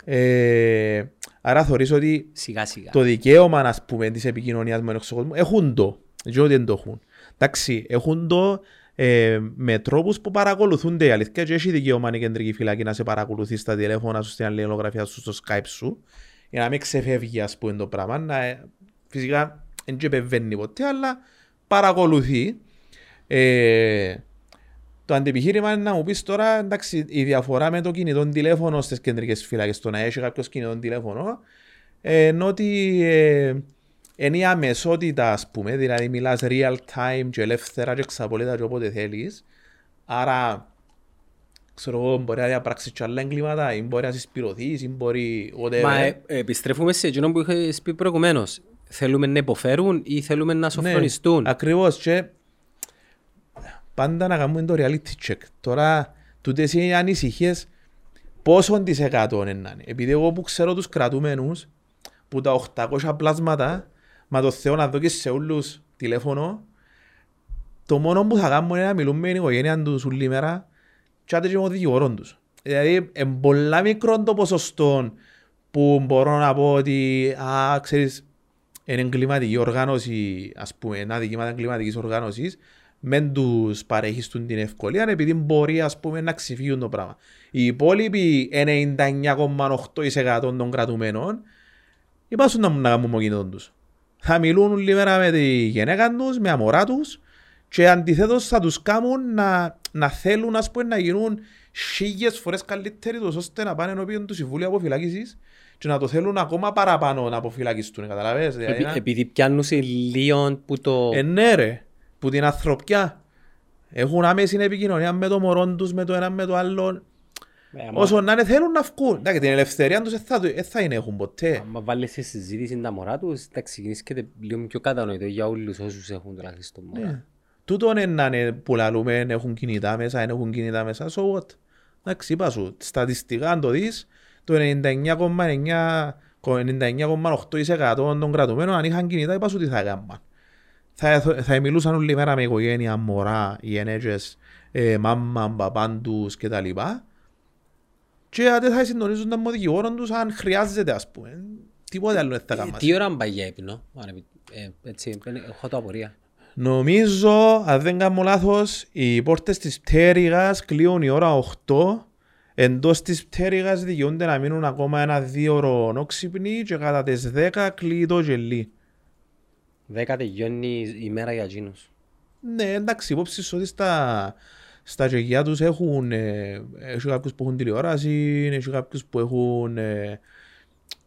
Ε, άρα θεωρείς ότι Σιγά σιγά. το δικαίωμα ας πούμε, της επικοινωνίας με τον έξω κόσμος έχουν το. Δεν ότι δεν το έχουν. Εντάξει, έχουν το ε, με τρόπους που παρακολουθούνται η αλήθεια και έχει δικαίωμα η κεντρική φυλακή να σε παρακολουθεί στα τηλέφωνα σου, στην αλληλογραφία σου, στο Skype σου για να μην ξεφεύγει ας πούμε το πράγμα. Να, ε, φυσικά δεν και επεμβαίνει ποτέ αλλά παρακολουθεί. Ε, το αντιπιχείρημα είναι να μου πεις τώρα, εντάξει, η διαφορά με το κινητό τηλέφωνο στις κεντρικές φυλακές, το να έχει κάποιος κινητό τηλέφωνο, ε, ενώ ότι ε, είναι η αμεσότητα, ας πούμε, δηλαδή μιλάς real time και ελεύθερα και εξαπολύτα και όποτε θέλεις, άρα, ξέρω εγώ, μπορεί να διαπράξεις και άλλα εγκλήματα, ή μπορεί να συσπηρωθείς, ή μπορεί whatever. Μα ε, επιστρέφουμε σε εκείνο που είχες πει προηγουμένως. Θέλουμε να υποφέρουν ή θέλουμε να σοφρονιστούν; Ναι, ακριβώς και πάντα να κάνουμε το reality check. Τώρα, τούτες οι ανησυχίες πόσο της εκατό είναι να είναι. Επειδή εγώ που ξέρω τους κρατούμενους που τα 800 πλάσματα, μα το Θεό να δω σε όλους τηλέφωνο, το μόνο που θα κάνουν είναι να μιλούν με την οικογένεια τους όλη μέρα και άντε και με τον δικηγόρο τους. Δηλαδή, είναι πολλά μικρό το ποσοστό που μπορώ να πω ότι, α, ξέρεις, είναι εγκληματική οργάνωση, ας πούμε, ένα δικήμα εγκληματικής οργάνωσης, μεν τους παρέχεις του την ευκολία επειδή μπορεί ας πούμε να ξεφύγουν το πράγμα. Οι υπόλοιποι 99,8% των κρατουμένων υπάρχουν να να κάνουν μογινόν τους. Θα μιλούν όλη μέρα με τη γυναίκα τους, με αμορά τους και αντιθέτως θα τους κάνουν να, να θέλουν ας πούμε να γίνουν χίλιες φορές καλύτεροι τους ώστε να πάνε ενώπιον του Συμβούλου Αποφυλάκησης και να το θέλουν ακόμα παραπάνω να αποφυλακιστούν, καταλαβαίνεις. Δηλαδή, Επει- να- Επειδή πιάνουν σε λίγο που το... ε, ναι ρε, που την ανθρωπιά. Έχουν άμεση επικοινωνία με το μωρό τους, με το ένα με το άλλο. Ε, άμα- Όσο να είναι θέλουν να βγουν. Εντάξει, την ελευθερία τους δεν θα, το- δεν θα είναι έχουν ποτέ. Άμα βάλεις σε συζήτηση τα μωρά τους, θα ξεκινήσει λίγο πιο κατανοητό για όλους όσους έχουν τουλάχιστον μωρά. Ναι. Τούτον είναι να είναι που λαλούμε, έχουν κινητά μέσα, δεν έχουν κινητά μέσα, so what; Εντάξει, είπα σου, στατιστικά αν το δεις, το 99,9 99,8% των κρατουμένων αν είχαν κινητά, είπα σου τι θα έκαναν. Θα, θα μιλούσαν όλη μέρα με οικογένεια, μωρά, γενέτσες, ε, μάμα, παπάν τους κτλ. Και αν δεν θα συντονίζουν με τον δικηγόρο τους αν χρειάζεται ας πούμε. Τίποτε άλλο δεν θα Ε, κάνουν. Τι ώρα πάει για ύπνο, αν επι- ε, έτσι, ε, έχω το απορία. Νομίζω, αν δεν κάνω λάθος, οι πόρτες της πτέρυγας κλείουν η ώρα 8. Εντός της πτέρυγας δικαιούνται να μείνουν ακόμα ένα-δύο ώρο όξυπνοι και κατά τις 10 κλείει το γελί. Δέκα τελειώνει η μέρα για εκείνους. Ναι, εντάξει, υπόψη σου ότι στα, στα γεγιά τους έχουν, ε, έχει κάποιους που έχουν τηλεόραση, έχει κάποιους που έχουν, ε,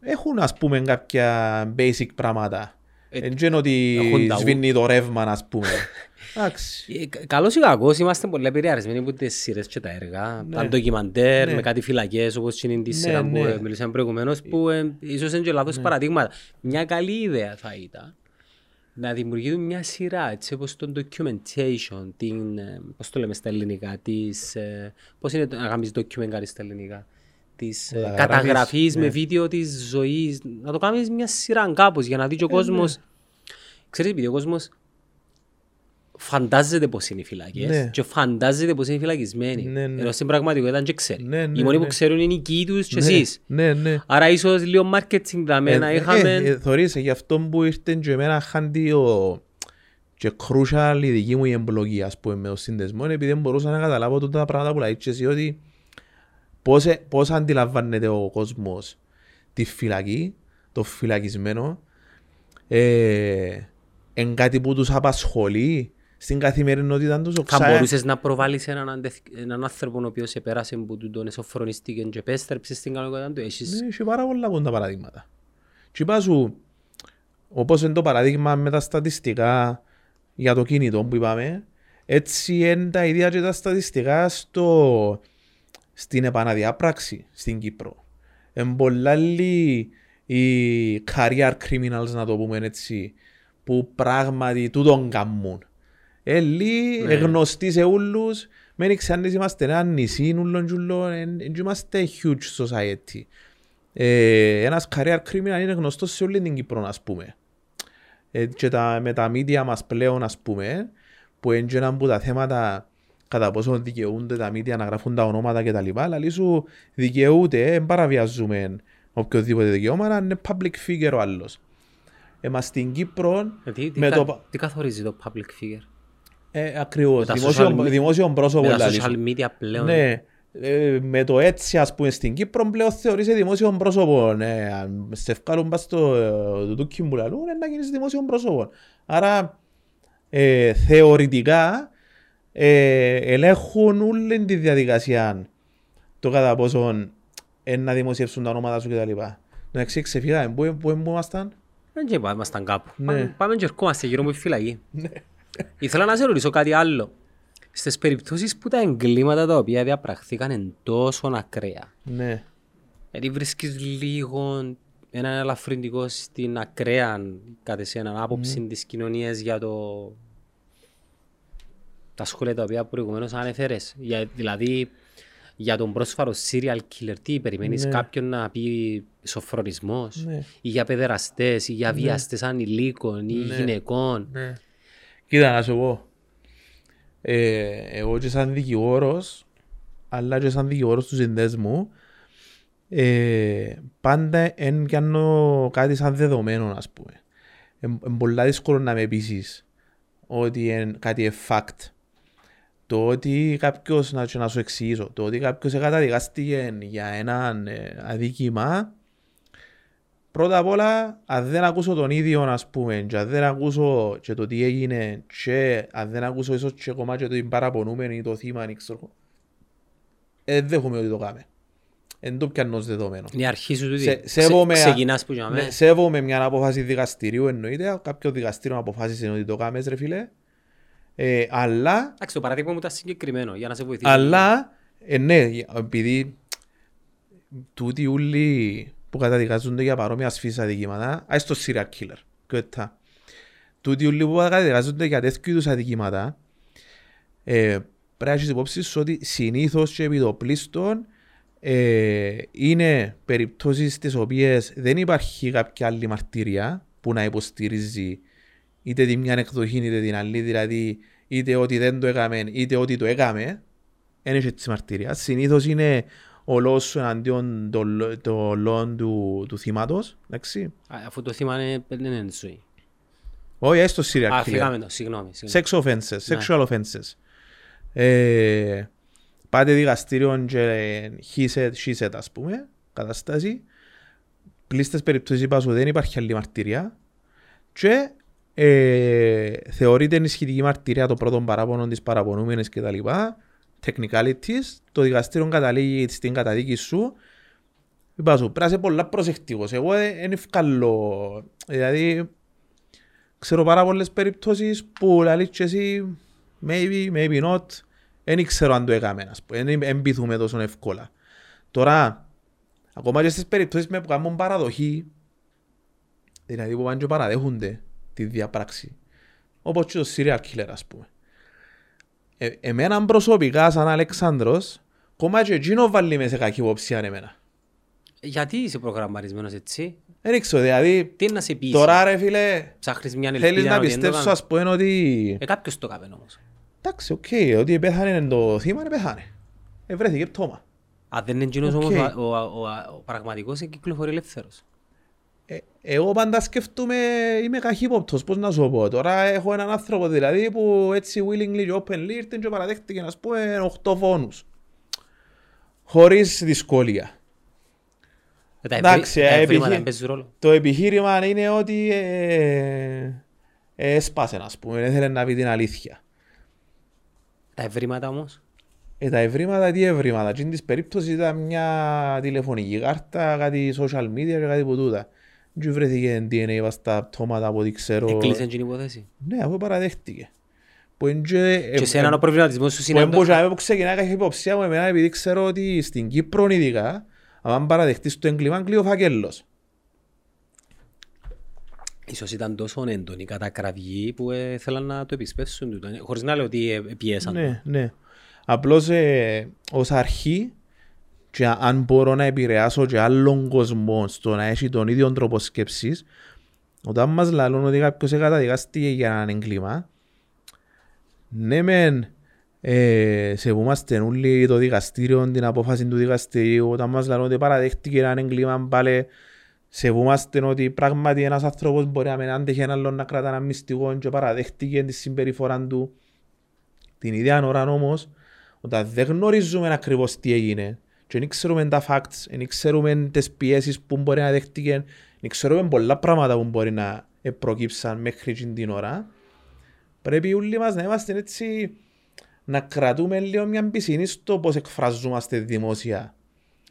έχουν ας πούμε κάποια basic πράγματα. Ε, Εν και είναι ότι έχουν τα ου- σβήνει το ρεύμα, ας πούμε. Εντάξει. (laughs) Ε, κα- Καλός ή κακός, είμαστε πολύ επηρεασμένοι από τις σειρές και τα έργα. Ναι. Τα ντοκιμαντέρ Ναι. με κάτι φυλακές όπως είναι τη Ναι, σειρά που ναι. ε, μιλήσαμε προηγουμένως που ε, ίσως είναι και λάθος παραδείγματα. Μια καλή ιδέα θα ήταν να δημιουργήσουν μια σειρά έτσι όπως το documentation, την, ε, πώς το λέμε στα ελληνικά, της, ε, πώς είναι το- να κάνεις documentary στα ελληνικά, της ε, Καταγραφής, καταγραφής με ναι. βίντεο της ζωής, να το κάνεις μια σειρά κάπως για να δεις και ο κόσμος. Ξέρεις, επειδή ο κόσμος φαντάζεται πως είναι οι φυλακές Ναι. και φαντάζεται πως είναι οι φυλακισμένοι. Ναι, ναι. Ενώ στην πραγματικότητα δεν ξέρει. Ναι, ναι, Οι μόνοι ναι. που ξέρουν είναι οι οικοί τους και Ναι, εσείς. Ναι, ναι. Άρα ίσως λίγο marketing δαμένα Ε, είχαμε... ε, ε, θωρείς, ε, γι' αυτό που ήρθε και εμένα χάντι ο και crucial η δική μου η εμπλοκή ας πούμε με το σύνδεσμο είναι επειδή δεν μπορούσα να καταλάβω τότε τα πράγματα που λέει και εσύ ότι πώς, ε- πώς αντιλαμβάνεται ο κόσμος τη φυλακή, το φυλακισμένο ε, εν κάτι που τους απασχολεί στην καθημερινότητα τους. ο Θα ξα- μπορούσες να προβάλλεις έναν, αντεθ- έναν άνθρωπο ο οποίος επέρασε που του τον εσωφρονίστηκε και επέστρεψε στην κανονικότητα του. Έχεις... Ναι, έχει πάρα πολλά από τα παραδείγματα. Και είπα σου, όπως είναι το παραδείγμα με τα στατιστικά για το κινητό που είπαμε, έτσι είναι τα ίδια και τα στατιστικά στο, στην επαναδιάπραξη στην Κύπρο. Είναι πολλά λίγοι οι career criminals, να το πούμε έτσι, που πράγματι τούτον κάνουν. Ε, λίγοι Ναι. γνωστοί σε όλους, μην ξέρεις είμαστε ένα νησί, ούλον τζουλόν, δεν είμαστε huge society. Ε, ένας career criminal είναι γνωστός σε όλη την Κύπρο, ας πούμε. Ε, και τα, με τα media μας πλέον, ας πούμε, που είναι και ένα από τα θέματα κατά πόσο δικαιούνται τα media να γράφουν τα ονόματα και τα λοιπά, αλλά σου δικαιούται, δεν παραβιάζουμε οποιοδήποτε δικαιώμα, αλλά είναι public figure ο άλλος. Ε, μας στην Κύπρο, Ε, Τι, τι, με κα- το, τι καθορίζει το public figure; Ε, ακριβώς, τα δημόσιο, social me- δημόσιο πρόσωπο. Με τα λαλείς. social media πλέον. Ναι, ε, με το έτσι ας πούμε στην Κύπρο πλέον θεωρείσαι δημόσιο πρόσωπο. Ναι, αν σε ευκάλουν πας στο ε, τούκι που λαλούν, είναι να γίνεις δημόσιο πρόσωπο. Άρα ε, θεωρητικά ε, ελέγχουν όλη τη διαδικασία το κατά πόσον ε, να δημοσιεύσουν τα ονόματα σου κτλ. Να εξή ξεφύγαμε. Πού, πού, πού ήμασταν; Δεν και ήμασταν κάπου. Ναι. Πάμε, πάμε και ερχόμαστε γύρω μου στη φυλακή. Ήθελα να σε ρωτήσω κάτι άλλο. Στις περιπτώσεις που τα εγκλήματα τα οποία διαπραχθήκαν είναι τόσο ακραία, Ναι. γιατί βρίσκεις λίγο έναν ελαφρυντικό στην ακραία κατά σε έναν άποψη της κοινωνίας για το τα σχόλια τα οποία προηγουμένως ανέφερες. Για, δηλαδή για τον πρόσφαρο serial killer, τι περιμένεις Ναι. κάποιον να πει σοφρονισμός Ναι. ή για παιδεραστές ή για βιαστές ανηλίκων ή Ναι. γυναικών; Ναι. Κοίτα να σου πω. Ε, εγώ και σαν δικηγόρος, αλλά και σαν δικηγόρος του συνδέσμου, ε, πάντα εν πιάνω κάτι σαν δεδομένο, ας πούμε. Είναι πολλά δύσκολο να με πείσεις ότι είναι κάτι fact. Το ότι κάποιος, να, να σου εξηγήσω, το ότι κάποιος καταδικάστηκε για ένα ε, αδίκημα, πρώτα απ' όλα, αν δεν ακούσω τον ίδιο, ας πούμε, και αν δεν ακούσω και το τι έγινε, και αν δεν ακούσω ίσως και κομμάτι και το παραπονούμενο ή το θύμα, δεν ξέρω, ε, δέχομαι ότι το κάμε. Εν το πιάνω ως δεδομένο. Είναι η αρχή σου τούτη. Σε- σέβομαι- Ξεκινάς που για Ναι, μένα. σέβομαι μια απόφαση δικαστηρίου εννοείται, κάποιο δικαστήριο αποφάσισε ότι το κάμες ρε φίλε. Ε, αλλά, Εντάξει, το παράδειγμα μου ήταν συγκεκριμένο, για να σε βοηθήσω. αλλά, ε, ναι, επειδή τούτοι ούλοι που καταδικάζονται για παρόμοια σφίσα αδικήματα, ας το serial killer, κοίτα. Τούτοι ούλοι που καταδικάζονται για τέτοιου είδους αδικήματα, ε, πρέπει να έχεις υπόψη σου ότι συνήθως και επί το πλήστον ε, είναι περιπτώσεις στις οποίες δεν υπάρχει κάποια άλλη μαρτυρία που να υποστηρίζει είτε τη μια εκδοχή είτε την άλλη, δηλαδή είτε ότι δεν το έκαμε είτε ότι το έκαμε, δεν έχει έτσι μαρτυρία. Συνήθως είναι ο λόγος σου εναντίον των το λόγων του, του θύματος, εντάξει. Α, Αφού το θύμα είναι, δεν είναι ζωή. Όχι, έστω serial Α, killer. φύγαμε το, συγγνώμη. συγγνώμη. Sex offenses, sexual offenses. Ε, πάτε δικαστήριο και he said, she said ας πούμε, κατάσταση. Πλήστες περιπτώσεις είπα σου δεν υπάρχει άλλη μαρτυρία και ε, θεωρείται ενισχυτική μαρτυρία το πρώτο παράπονο της παραπονούμενης και τα λοιπά. Technicalities, το δικαστήριο καταλήγει στην καταδίκη σου Είπα σου, πρέπει να είσαι πολλά προσεκτικός. Εγώ δεν ευκαλώ. Δηλαδή, ξέρω πάρα πολλές περιπτώσεις που λαλείς και εσύ maybe, maybe not δεν ξέρω αν το έκαμε ας πούμε, δεν εμπιθούμε τόσο εύκολα. Τώρα, ακόμα και στις περιπτώσεις με που κάνουν παραδοχή δηλαδή που πάνε και παραδέχονται τη διαπράξη όπως και το serial killer ας πούμε. Ε, εμένα προσωπικά σαν Αλεξάνδρος ακόμα και εκείνο βάλει με σε κακή υποψία εμένα. Γιατί είσαι προγραμματισμένος έτσι, Δεν ξέρω, δηλαδή τι είναι να σε πείσει. τώρα ρε φίλε Ψάχνεις μια ελπίδα θέλεις να ότι δεν το πιστέψω κάνει. ας πούμε ότι Ε, κάποιος το κάνει όμως. εντάξει, οκ, ότι πέθανε το θύμα, είναι πέθανε. Ε, βρέθηκε πτώμα. Αν δεν είναι εκείνος Οκ. όμως ο, ο, ο, ο, ο πραγματικός ε, κυκλοφορεί ελεύθερος. Ε, εγώ πάντα σκέφτομαι, είμαι καχύποπτος, πώς να σου πω. Τώρα έχω έναν άνθρωπο δηλαδή που έτσι willingly και openly ήρθε και παραδέχτηκε να πούμε 8 φόνους. Χωρίς δυσκολία. Ε, τα Εντάξει, ευρύ- τα ε, ευρήματα επιχει- δεν παίζουν ρόλο. Το επιχείρημα είναι ότι ε, ε, έσπασε, ας πούμε, δεν θέλει να πει την αλήθεια. Τα ευρήματα όμως. Ε, τα ευρήματα, τι ευρήματα. Τι της περίπτωσης ήταν μια τηλεφωνική κάρτα, κάτι social media και κάτι που τούτα. Δεν βρέθηκε DNA βα στα πτώματα από ό,τι ξέρω. Έκλεισε την υπόθεση. Ναι, αφού παραδέχτηκε. Που είναι και... Και σε έναν ο προβληματισμός σου Που είναι που συναντά... που ξεκινάει κάποια υποψία μου εμένα επειδή ξέρω ότι στην Κύπρο ειδικά αν παραδεχτείς το έγκλημα κλείω φακέλος. Ίσως ήταν τόσο έντονη η κατακραυγή που ε, θέλαν να το επισπεύσουν τούτο. Ε, Χωρίς να λέω ότι ε, πιέσαν. το. Ναι, ναι. Απλώς ε, ως αρχή και αν μπορώ να επηρεάσω και άλλον κόσμο στο να έχει τον ίδιο τρόπο σκέψης όταν μας λαλούν ότι κάποιος καταδικάστηκε για έναν έγκλημα ναι μεν ε, σεβούμαστε όλοι το δικαστήριο, την απόφαση του δικαστηρίου. Όταν μας λαλούν ότι παραδέχτηκε έναν έγκλημα πάλι σεβούμαστε ότι πράγματι ένας άνθρωπος μπορεί να μην άντεχε έναν άλλον να κρατά ένα μυστικό και παραδέχτηκε τη συμπεριφορά του. Την ίδια ώρα όμως, όταν δεν γνωρίζουμε ακριβώς τι έγινε και δεν ξέρουμε τα facts, δεν ξέρουμε τις πιέσεις που μπορεί να δέχτηκε, δεν ξέρουμε πολλά πράγματα που μπορεί να προκύψαν μέχρι εκείνη την ώρα, πρέπει όλοι μας να είμαστε έτσι, να κρατούμε λίγο μια πισινή στο πώς εκφραζόμαστε δημόσια.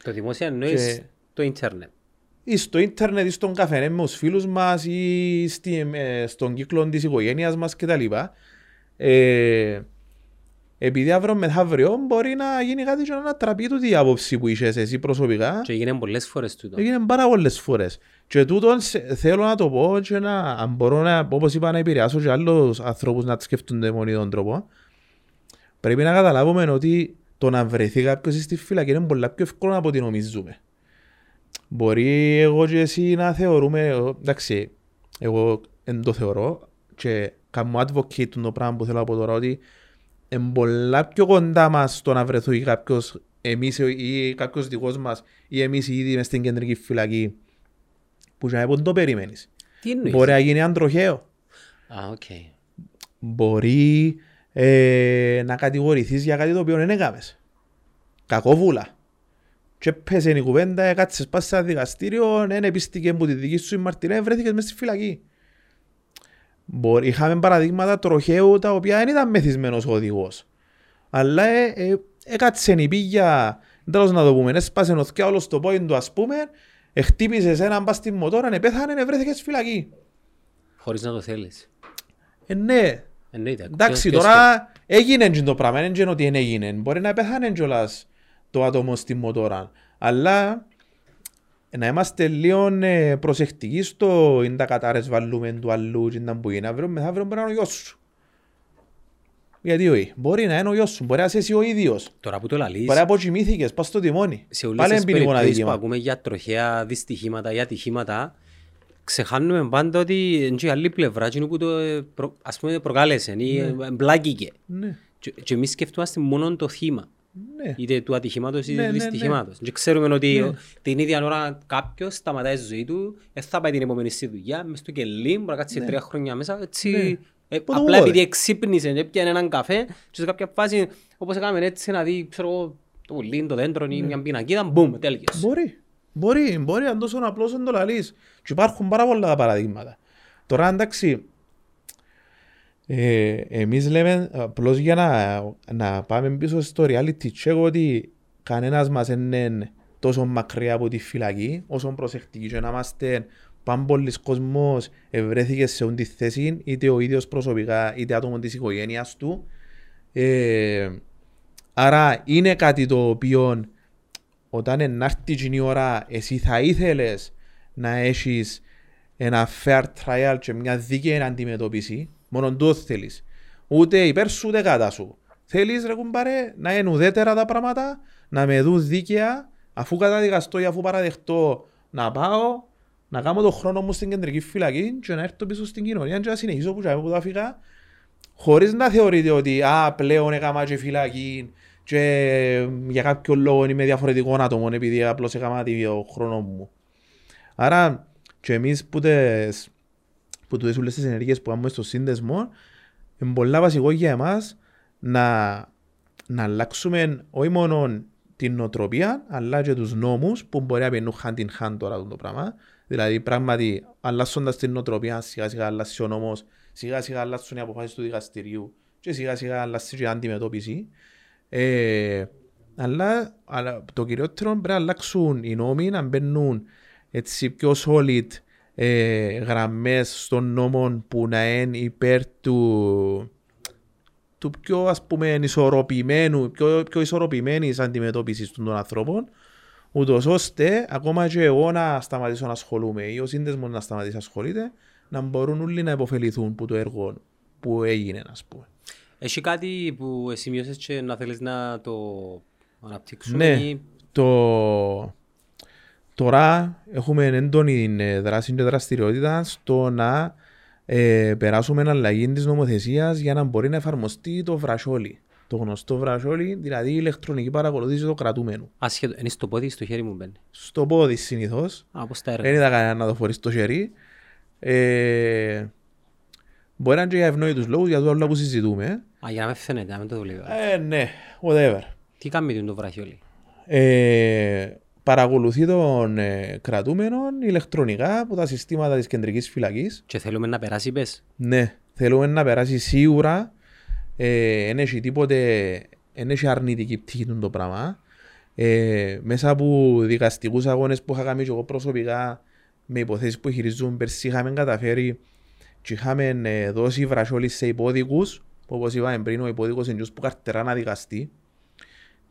Το δημόσιο εννοείς Και- το ίντερνετ. Ή στο ίντερνετ ή στον καφενέ με τους φίλους μας ή στη, ε, στον κύκλο της οικογένειας μας κτλ. Ε, επειδή αύριο μεθαύριο μπορεί να γίνει κάτι και να ανατραπεί τούτη η άποψη που είσαι εσύ προσωπικά. Και έγινε πολλές φορές τούτο. Έγινε πάρα πολλές φορές. Και τούτον σε- θέλω να το πω και να, αν μπορώ να, όπως είπα, να επηρεάσω και άλλους ανθρώπους να σκεφτούνται με τον τρόπο. Πρέπει να καταλάβουμε ότι το να βρεθεί κάποιος στη φυλακή είναι πολλά πιο εύκολο από ό,τι νομίζουμε. Μπορεί εγώ και εσύ να θεωρούμε, εγώ- εντάξει, εγώ δεν το θεωρώ και κάνω advocate το πράγμα που θέλω από τώρα ότι είναι πολλά πιο κοντά μας το να βρεθεί κάποιος εμείς ή κάποιος δικός μας ή εμείς ήδη μες στην κεντρική φυλακή που και να το περιμένεις. Τι εννοείς; Μπορεί να γίνει έναν τροχαίο. Α, οκ. μπορεί ε, να κατηγορηθείς για κάτι το οποίο δεν έκαμες. Κακόβουλα. Και πέσε η κουβέντα, έκατσες πας σε ένα δικαστήριο, δεν επείστηκε που τη δική σου η μαρτυρία, βρέθηκες μέσα στη φυλακή. Μπορεί, είχαμε παραδείγματα τροχαίου τα οποία δεν ήταν μεθυσμένος ο οδηγός. Αλλά ε, ε, έκατσε η πήγια, τέλος να το πούμε, έσπασε νοθκιά όλο στο πόιν του ας πούμε, χτύπησε έναν πας στη μοτόρα, πέθανε, βρέθηκες στη φυλακή. Χωρίς να το θέλεις. Ε, ναι. Εννοείται. Εντάξει, Ποιος- τώρα έγινε και το πράγμα, δεν είναι ότι δεν έγινε. Μπορεί να πέθανε κιόλας το άτομο στη μοτόρα. Αλλά να είμαστε λίγο ε, προσεκτικοί στο είναι τα κατάρες βάλουμε του αλλού και να που είναι αύριο, μεθαύριο μπορεί να είναι ο γιος σου. Γιατί όχι, μπορεί να είναι ο γιος σου, μπορεί να είσαι εσύ ο ίδιος. Τώρα που το λαλείς, Μπορεί να αποκοιμήθηκες, πας στο τιμόνι. σε όλες Πάλι τις είναι ποινικό περιπτώσεις που αδίκημα. ακούμε για τροχαία δυστυχήματα ή ατυχήματα, ξεχάνουμε πάντα ότι είναι και η άλλη πλευρά εκείνου που το ε, προ, ας πούμε προκάλεσε ή ε, εμπλάκηκε. Ναι, Και, και εμείς σκεφτούμαστε μόνο το θύμα. Ναι. Είτε του ατυχήματος είτε Ναι, του ναι, ναι. δυστυχήματος. Και ξέρουμε ότι Ναι. ο- την ίδια ώρα κάποιος σταματάει τη ζωή του, δεν θα πάει την επόμενη στη δουλειά, μες στο κελί, μπορεί να κάτσει τρία χρόνια μέσα, έτσι... Ναι. ε, Πού το απλά βόλε. επειδή εξύπνησε και έπιανε έναν καφέ και σε κάποια φάση όπως έκαμε έτσι να δει ξέρω, εγώ, το πουλί, το δέντρο ή μια πινακίδα, μπούμ, τέλειος. Μπορεί. Μπορεί, μπορεί αν τόσο απλώς δεν το λαλείς. Και υπάρχουν πάρα πολλά παραδείγματα. Τώρα εντάξει, ε, εμείς λέμε απλώς για να, να πάμε πίσω στο reality check ότι κανένας μας δεν είναι τόσο μακριά από τη φυλακή όσο προσεκτικοί και να είμαστε παν πολλής κόσμος ευρέθηκες σε αυτή τη θέση είτε ο ίδιος προσωπικά είτε άτομο της οικογένειας του. Ε, άρα είναι κάτι το οποίο όταν ενάρτει εκείνη η ώρα εσύ θα ήθελες να έχεις ένα fair trial και μια δίκαιη αντιμετώπιση μόνο το θέλεις ούτε υπέρ σου ούτε κατά σου θέλεις ρε κουμπάρε να είναι ουδέτερα τα πράγματα να με δουν δίκαια αφού καταδικαστώ ή αφού παραδεχτώ να πάω να κάνω το χρόνο μου στην κεντρική φυλακή και να έρθω πίσω στην κοινωνία και να συνεχίσω που που θα φύγα χωρίς να θεωρείτε ότι α, πλέον έκαμα και φυλακή και για κάποιο λόγο είμαι διαφορετικό άτομο επειδή απλώς έκαμα το χρόνο μου. Άρα και εμείς που τις, που τούτες όλες τις ενέργειες που κάνουμε στο σύνδεσμο είναι πολλά βασικό για εμάς να, να αλλάξουμε όχι μόνο την νοοτροπία αλλά και τους νόμους που μπορεί να παινούν hand in hand τώρα το πράγμα. Δηλαδή πράγματι αλλάσσοντας την νοοτροπία σιγά σιγά αλλάσει ο νόμος, σιγά σιγά αλλάσουν οι αποφάσεις του δικαστηρίου και σιγά σιγά αλλάσει και η αντιμετώπιση. Ε, αλλά, αλλά το κυριότερο πρέπει να αλλάξουν οι νόμοι, να μπαίνουν έτσι πιο solid ε, γραμμές στον νόμο που να είναι υπέρ του, του πιο ας πούμε ισορροπημένου, πιο, πιο ισορροπημένης αντιμετώπισης των ανθρώπων ούτως ώστε ακόμα και εγώ να σταματήσω να ασχολούμαι ή ο σύνδεσμος να σταματήσει να ασχολείται να μπορούν όλοι να υποφεληθούν που το έργο που έγινε ας πούμε. Έχει κάτι που σημειώσεις και να θέλεις να το αναπτύξουμε Ναι, ή το... τώρα έχουμε έντονη ε, δράση και δραστηριότητα στο να ε, περάσουμε αλλαγή της νομοθεσίας για να μπορεί να εφαρμοστεί το βρασόλι. Το γνωστό βρασόλι, δηλαδή η ηλεκτρονική παρακολούθηση του κρατούμενου. ασχέτω, είναι στο πόδι ή στο χέρι μου μπαίνει. Στο πόδι συνήθως, Α, πώς τα έργα. δεν είδα κανένα να το φορείς στο χέρι. Ε, μπορεί να είναι και για ευνόητους λόγους, για το άλλο που συζητούμε. Α, για να με φαίνεται, να μην το δουλεύω. Ε, ναι, whatever. Τι κάνει το βραχιόλι. ε, παρακολουθεί τον ε, κρατούμενο ηλεκτρονικά από τα συστήματα της κεντρικής φυλακής. Και θέλουμε να περάσει, πες. Ναι, θέλουμε να περάσει σίγουρα. Ε, δεν έχει τίποτε, δεν έχει αρνητική πτυχή του το πράγμα. Ε, μέσα από δικαστικούς αγώνες που είχα κάνει και εγώ προσωπικά με υποθέσεις που χειριζούν πέρσι είχαμε καταφέρει και είχαμε ε, δώσει βρασόλι σε υπόδικους που όπως είπαμε πριν ο υπόδικος είναι που καρτερά να δικαστεί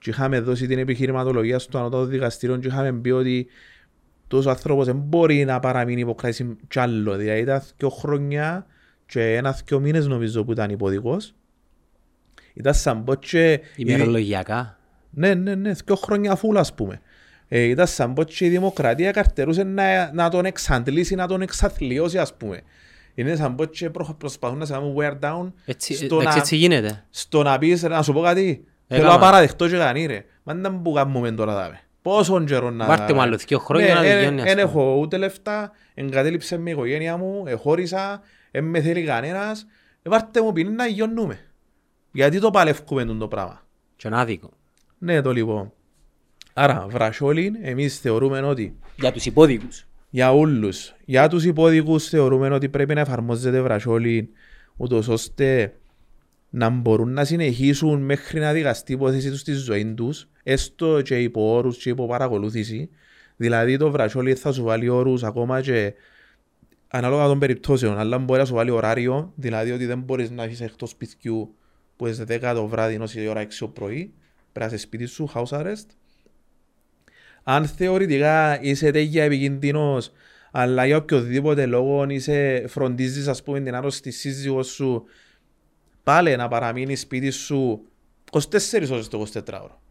και είχαμε δώσει την επιχειρηματολογία στο ανώτατο δικαστήριο και είχαμε πει ότι τόσος άνθρωπος δεν μπορεί να παραμείνει υποκράτηση κι άλλο. Δηλαδή ήταν δύο χρόνια και ένα-δυο μήνες νομίζω που ήταν υπόδικος. Ήταν σαν πω και... Ημερολογιακά. Ναι, ναι, ναι, δύο χρόνια φούλα ας πούμε. Ε, ήταν σαν πω και η δημοκρατία καρτερούσε να, να τον εξαντλήσει, να τον εξαθλιώσει ας πούμε. Είναι σαν πω και προ- προσπαθούν να σε κάνουν wear down Έτσι, στο, εντάξει, να, έτσι γίνεται. στο να πεις, να σου πω κάτι, Έκαμα. Θέλω να παραδεχτώ και κανεί ρε. Μα δεν που κάνουμε τώρα δάμε. Πόσον καιρό να... Βάρτε μου άλλο δύο χρόνια να Ναι, ε, δικαιώνει, ας Εν πούμε. έχω ούτε λεφτά, εγκατέλειψε με η οικογένεια μου, εχώρισα, δεν με θέλει κανένας Βάρτε μου ποινή να γιοννούμε. Γιατί το παλεύκουμε το πράγμα. Και είναι άδικο. Ναι, το λοιπόν. Άρα, βρασόλιν, εμείς θεωρούμε ότι Για τους υπόδικους. για όλους, για τους υπόδικους θεωρούμε ότι πρέπει να εφαρμόζεται βρασόλιν ούτως ώστε να μπορούν να συνεχίσουν μέχρι να δικαστεί η υπόθεση τους στη ζωή τους, έστω και υπό όρους και υπό παρακολούθηση. Δηλαδή το βρασόλι θα σου βάλει όρους ακόμα και ανάλογα των περιπτώσεων, αλλά μπορεί να σου βάλει ωράριο, δηλαδή ότι δεν μπορείς να έχεις εκτός σπιτιού που είσαι 10 το βράδυ ενώ η ώρα 6 το πρωί, πρέπει να είσαι σπίτι σου, house arrest. Αν θεωρητικά είσαι τέτοια επικίνδυνος, αλλά για οποιοδήποτε λόγο είσαι, φροντίζεις ας πούμε την άρρωστη σύζυγό σου, πάλι να παραμείνει σπίτι σου 24 ώρες το 24 ώρο.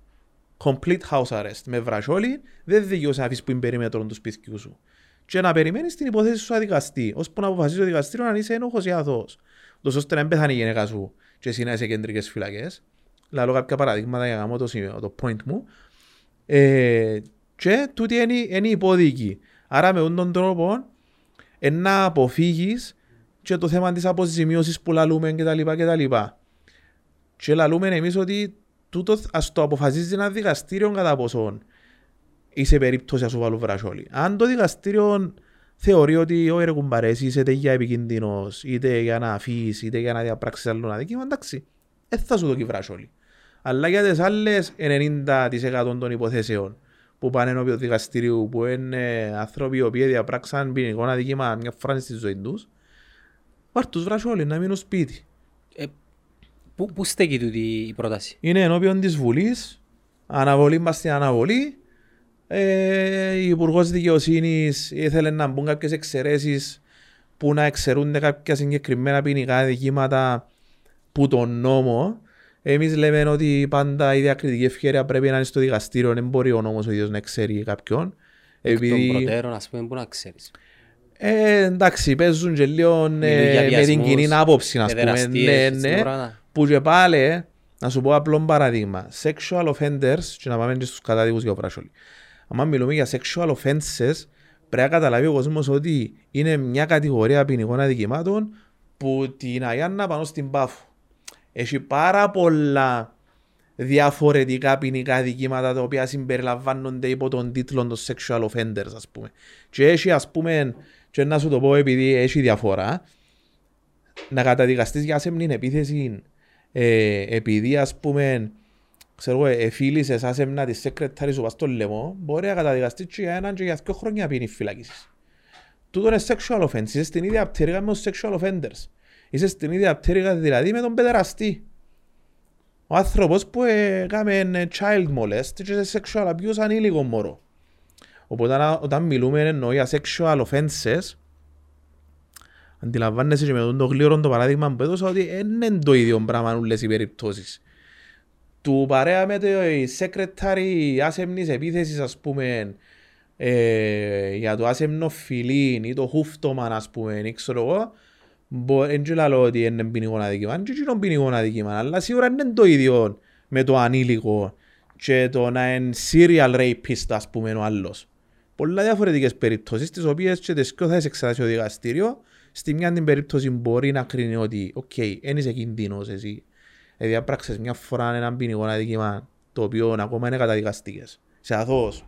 Complete house arrest. Με βρασόλι δεν δικαιούσε να αφήσεις που είναι περίμετρο του σπιτιού σου. Και να περιμένεις την υπόθεση σου να δικαστεί, ώσπου να αποφασίσει το δικαστήριο αν είσαι ένοχος ή αθώος. Τόσο ώστε να μην πεθάνει η γυναίκα σου και εσύ να είσαι κεντρικές φυλακές. Λαλώ κάποια παραδείγματα για να κάνω το, σημείο- το point μου. Ε, και τούτη είναι, είναι η υπόδικη. Άρα με αυτόν τον τρόπο ε, να αποφύγεις και το θέμα της αποζημίωσης που λαλούμε κτλ. κτλ. Και λαλούμε εμείς ότι τούτο ας το αποφασίζει ένα δικαστήριο κατά πόσον είσαι περίπτωση να σου βάλουν βρασόλι. Αν το δικαστήριο θεωρεί ότι όχι ρε κουμπάρε, εσύ είσαι είτε για επικίνδυνος, είτε για να αφήσεις, είτε για να διαπράξεις άλλο ένα δίκημα, εντάξει, δεν θα σου δώσει βρασόλι. Αλλά για τις άλλες 90% των υποθέσεων που πάνε ενώπιον δικαστηρίου, που είναι άνθρωποι οι οποίοι διαπράξαν ποινικό αδίκημα μια φορά στη ζωή τους, βάρ' τους βρασόλι να μείνουν σπίτι. Ε, πού, πού στέκει τούτη η πρόταση; είναι ενώπιον της Βουλής, αναβολή μας στην αναβολή. Ε, η Υπουργός Δικαιοσύνης ήθελε να μπουν κάποιες εξαιρέσεις που να εξαιρούνται κάποια συγκεκριμένα ποινικά δικήματα που τον νόμο. Εμείς λέμε ότι πάντα η διακριτική ευχαίρεια πρέπει να είναι στο δικαστήριο, δεν μπορεί ο νόμος ο ίδιος να εξαιρεί κάποιον. Εκ των Επειδή, προτέρων, ας πούμε, που να ξέρεις. Ε, εντάξει, παίζουν και λίγο ε, Μιλούν για με την βιασμούς, κοινή άποψη, να πούμε. παιδεραστίες, Ναι, έτσι ναι. πράγματα. Που και πάλι, να σου πω απλό παραδείγμα, sexual offenders, και να πάμε και στους κατάδικους για ο Βράσολη. Αν μιλούμε για sexual offenses, πρέπει να καταλάβει ο κόσμος ότι είναι μια κατηγορία ποινικών αδικημάτων που την Αγιάννα πάνω στην Πάφο. Έχει πάρα πολλά διαφορετικά ποινικά δικήματα τα οποία συμπεριλαμβάνονται υπό τον τίτλο των sexual offenders ας πούμε. Και έχει ας πούμε, και να σου το πω επειδή έχει διαφορά, να καταδικαστείς για άσεμνη επίθεση ε, επειδή ας πούμε ξέρω εγώ, εφίλησες άσεμνα της secretary σου πας στο λαιμό, μπορεί να καταδικαστείς και για έναν και για δύο χρόνια ποινή φυλακίσης. Τούτο είναι sexual offense, είσαι στην ίδια πτέρυγα με τους sexual offenders. Είσαι στην ίδια πτέρυγα δηλαδή με τον παιδεραστή. Ο άνθρωπος που έκαμε child molest και σε sexual abuse ανήλικο μωρό. Οπότε να- όταν μιλούμε εννοώ για sexual offenses, αντιλαμβάνεσαι και με τον το γλύωρο το παράδειγμα που έδωσα ότι δεν είναι το ίδιο πράγμα όλες οι περιπτώσεις. Του παρέα με το secretary άσεμνης επίθεσης ας πούμε ε, για το άσεμνο φιλήν ή το χούφτωμα ας πούμε ή ξέρω εγώ δεν και λέω ότι είναι ποινικό αδίκημα, είναι και εκείνο ποινικό αδίκημα αλλά σίγουρα δεν είναι το ίδιο με το ανήλικο και το να είναι serial rapist ας πούμε ο άλλος. Πολλά διαφορετικές περιπτώσεις τις οποίες και τις πιο θα τις εξετάσει ο δικαστήριο στη μια την περίπτωση μπορεί να κρίνει ότι οκ, δεν είσαι κινδύνος εσύ ε, διαπράξες μια φορά έναν ποινικό αδίκημα το οποίο ακόμα είναι καταδικαστικές. Σε αθώος,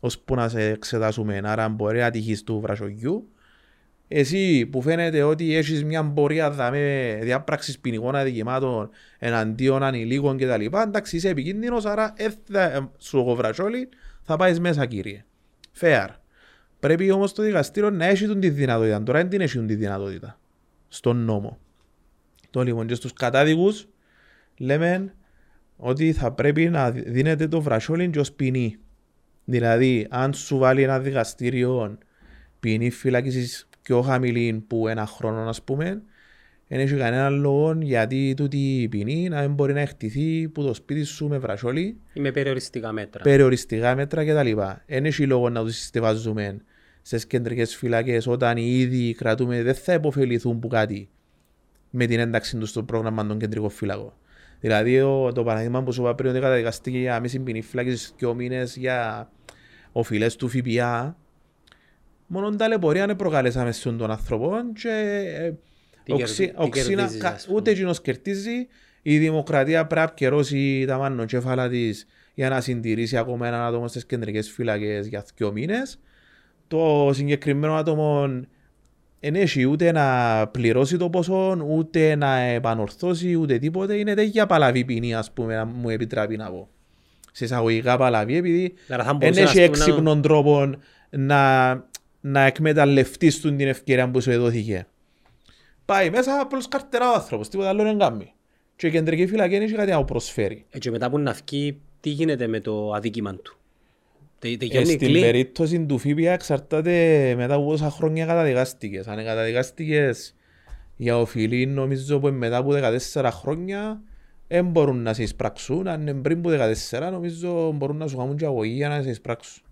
ώσπου να σε εξετάσουμε, άρα μπορεί να τυχείς του βρασογιού. Εσύ που φαίνεται ότι έχεις μια πορεία δαμε διάπραξης ποινικών αδικημάτων εναντίον ανηλίκων κτλ. Εντάξει, είσαι επικίνδυνος, άρα ε, θα, σου έχω βρασόλι, θα πάεις μέσα κύριε. Fair. Πρέπει όμως το δικαστήριο να έχει τον τη δυνατότητα. Τώρα δεν την έχει τη δυνατότητα. Στον νόμο. Το λοιπόν και στους κατάδικους λέμε ότι θα πρέπει να δίνεται το βρασόλιν και ως ποινή. Δηλαδή, αν σου βάλει ένα δικαστήριο ποινή φυλάκισης πιο χαμηλή που ένα χρόνο, ας πούμε, δεν έχει κανένα λόγο γιατί τούτη η ποινή να μην μπορεί να εκτιθεί που το σπίτι σου με βρασόλι, Ή με περιοριστικά μέτρα. περιοριστικά μέτρα κτλ. Δεν έχει λόγο να τους συστεβάζουμε στις κεντρικές φυλακές όταν οι ήδη κρατούμε δεν θα υποφεληθούν που κάτι με την ένταξη τους στο πρόγραμμα των κεντρικών φυλακών. Δηλαδή ο- το παράδειγμα που σου είπα πριν ότι καταδικαστήκε για μη ποινή φυλάκιση δύο μήνες για οφειλές του ΦΠΑ μόνο ταλαιπωρία δεν προκαλέσαμε στον τον άνθρωπο και ε, Τι Ο κερδι- ξύ- τι ο ξύνα- κερδίζεις, κα- ας πούμε. Ούτε εκείνος κερδίζει. Η δημοκρατία πρέπει να πιερώσει τα μανοκέφαλα της για να συντηρήσει ακόμα έναν άτομο στις κεντρικές φυλακές για δύο μήνες. Το συγκεκριμένο άτομο δεν έχει ούτε να πληρώσει το ποσό, ούτε να επανορθώσει, ούτε τίποτε. Είναι τέτοια παλαβή ποινή, ας πούμε, να μου επιτράπει να πω. Σε εισαγωγικά παλαβή, επειδή Άρα θα δεν μπορούσε, έχει ας πούμε, να- έξυπνον τρόπο να, να εκμεταλλευτείς του την ευκαιρία που σου εδόθηκε. Πάει μέσα απλώς καρτερά ο άνθρωπος, τίποτα άλλο δεν κάνει. Και η κεντρική φυλακή δεν έχει κάτι να μου προσφέρει. Ε, Και μετά που να βγει, τι γίνεται με το αδίκημα του; Τε- Ε, Τελειώνει η στην κλή. περίπτωση του ΦΥΠΙΑ εξαρτάται μετά από πόσα χρόνια καταδικάστηκες. Αν καταδικάστηκες για οφειλή νομίζω που μετά από 14 χρόνια δεν μπορούν να σε εισπράξουν. Αν είναι πριν από 14 νομίζω μπορούν να σου κάνουν και αγωγή για να σε εισπράξουν.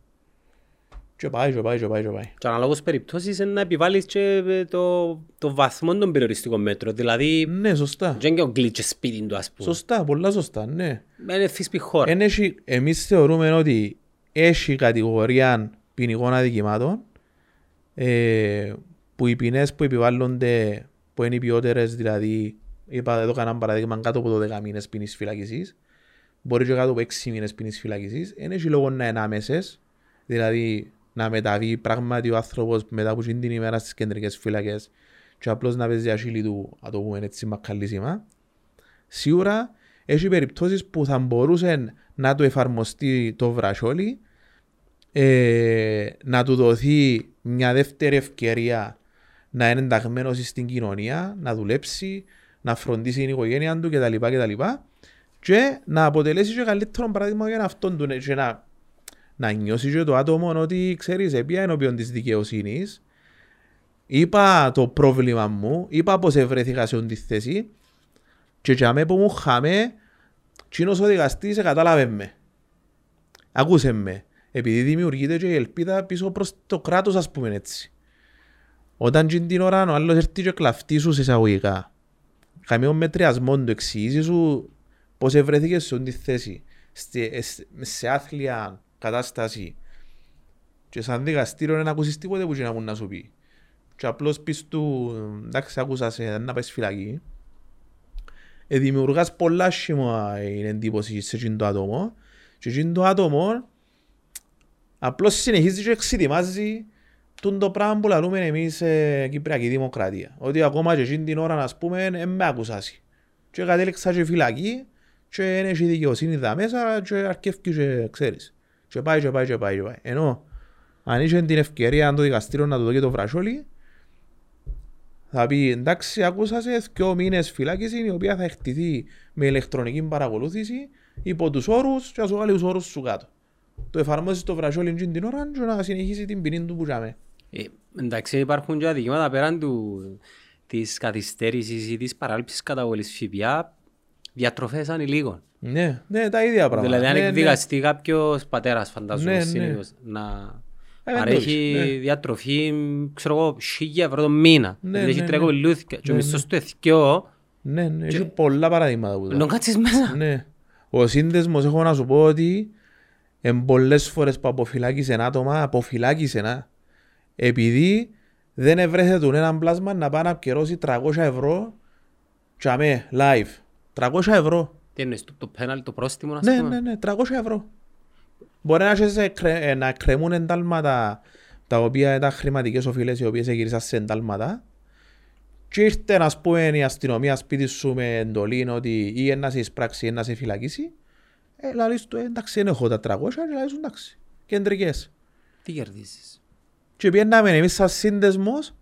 Και πάει, και πάει, και πάει, και πάει. Και αναλόγως περιπτώσεις είναι να επιβάλλεις και ε, το, το βαθμό των περιοριστικών μέτρων. Δηλαδή, Ναι, σωστά. δεν και ο γκλίτς σπίτι του, ας πούμε. Σωστά, πολλά σωστά, ναι. Είναι θύσπη χώρα. Εν έχει, εμείς θεωρούμε ότι έχει κατηγορία ποινικών αδικημάτων ε, που οι ποινές που επιβάλλονται που είναι οι ποιότερες, δηλαδή είπα εδώ κανένα παράδειγμα κάτω από 12 μήνες ποινής φυλακισής μπορεί και κάτω από 6 μήνες ποινής φυλακισής δεν έχει λόγο να είναι άμεσες δηλαδή να μεταβεί πράγματι ο άνθρωπος μετά από εκείνη την ημέρα στις κεντρικές φυλακές και απλώς να παίζει ασύλη του, να το πούμε έτσι μακαλίσιμα σίγουρα έχει περιπτώσεις που θα μπορούσε να του εφαρμοστεί το βρασόλι, ε, να του δοθεί μια δεύτερη ευκαιρία να είναι ενταγμένος στην κοινωνία, να δουλέψει, να φροντίσει την οικογένεια του κτλ. κτλ. Και να αποτελέσει και καλύτερο παράδειγμα για αυτόν του και να, να νιώσεις και το άτομο ότι ξέρεις, επία ενώπιον της δικαιοσύνης, είπα το πρόβλημα μου, είπα πως ευρέθηκα σε αυτή τη θέση και για μέ που μου χάμε, κοινός ο δικαστής κατάλαβε με. Ακούσε με. Επειδή δημιουργείται και η ελπίδα πίσω προς το κράτος ας πούμε έτσι. Όταν την την ώρα ο άλλος έρθει και κλαφτεί σου σε εισαγωγικά. Καμιό μετριασμό του εξηγήσει σου πώς ευρέθηκες σε αυτή τη θέση. Στη- ε, σε άθλια κατάσταση. Και σαν δικαστήριο δεν ακούσεις τίποτε που και να μου να σου πει. Και απλώς πεις του, εντάξει άκουσα σε να πας φυλακή. Ε, δημιουργάς πολλά άσχημα την εντύπωση σε εκείνο το άτομο και εκείνο το άτομο απλώς συνεχίζει και εξετοιμάζει τούν το πράγμα που λαλούμε εμείς ε, Κυπριακή Δημοκρατία. Ότι ακόμα και εκείνη την ώρα, ας πούμε, δεν με ακουσάσει. Και κατέληξα και φυλακή και δεν έχει δικαιοσύνη εδώ μέσα και αρκεύει και ξέρεις. Και πάει και πάει και πάει και πάει. Ενώ αν είχε την ευκαιρία αν το δικαστήριο να του δώσει το βρασόλι, θα πει εντάξει άκουσα σε δυο μήνες φυλάκισης η οποία θα εκτιθεί με ηλεκτρονική παρακολούθηση υπό τους όρους και θα σου βάλει τους όρους σου κάτω. Το εφαρμόζεις το βρασόλι εκείνη την ώρα και να συνεχίσει την ποινή του που είχαμε. Ε, εντάξει, υπάρχουν και αδικήματα πέραν του, της καθυστέρησης ή της παράληψης καταβολής ΦΠΑ, διατροφές ανηλίκων. Ναι, ναι, τα ίδια πράγματα. Δηλαδή, αν ναι, ναι. εκδικαστεί κάποιος πατέρας, φαντάζομαι, Ναι, ναι. συνήθως, να Ε, δεν παρέχει το έχεις, ναι. διατροφή, ξέρω εγώ, χίλια ευρώ το μήνα. Ναι, Δηλαδή, έχει ναι, τρέχω ναι. λούθηκα και ο Ναι, μισθός του εθικιό, Ναι, ναι, έχει πολλά παραδείγματα που το. να κάτσεις μέσα. Ναι. Ο σύνδεσμος έχω να σου πω ότι εν πολλές φορές που αποφυλάκησε άτομα, αποφυλάκησε ένα, επειδή δεν ευρέθηκε του έναν πλάσμα να πάει να απκαιρώσει 300 ευρώ και αμέ, live. 300 ευρώ. Τι εννοείς, το, το πέναλ, το πρόστιμο, ας Ναι, πούμε; ναι, ναι, 300 ευρώ. Μπορεί να, έχεις, ε, κρε- ε, να κρεμούν εντάλματα τα οποία ήταν χρηματικές οφείλες οι οποίες εγύρισαν σε εντάλματα και ήρθε ας πούμε η αστυνομία σπίτι σου με εντολή ότι ή να σε εισπράξει ή να σε φυλακίσει ε, λαλείς του «Ε, εντάξει δεν έχω τα 300 και λαλείς του εντάξει κεντρικές Τι κερδίζεις; και πιέναμε εμείς σαν σύνδεσμος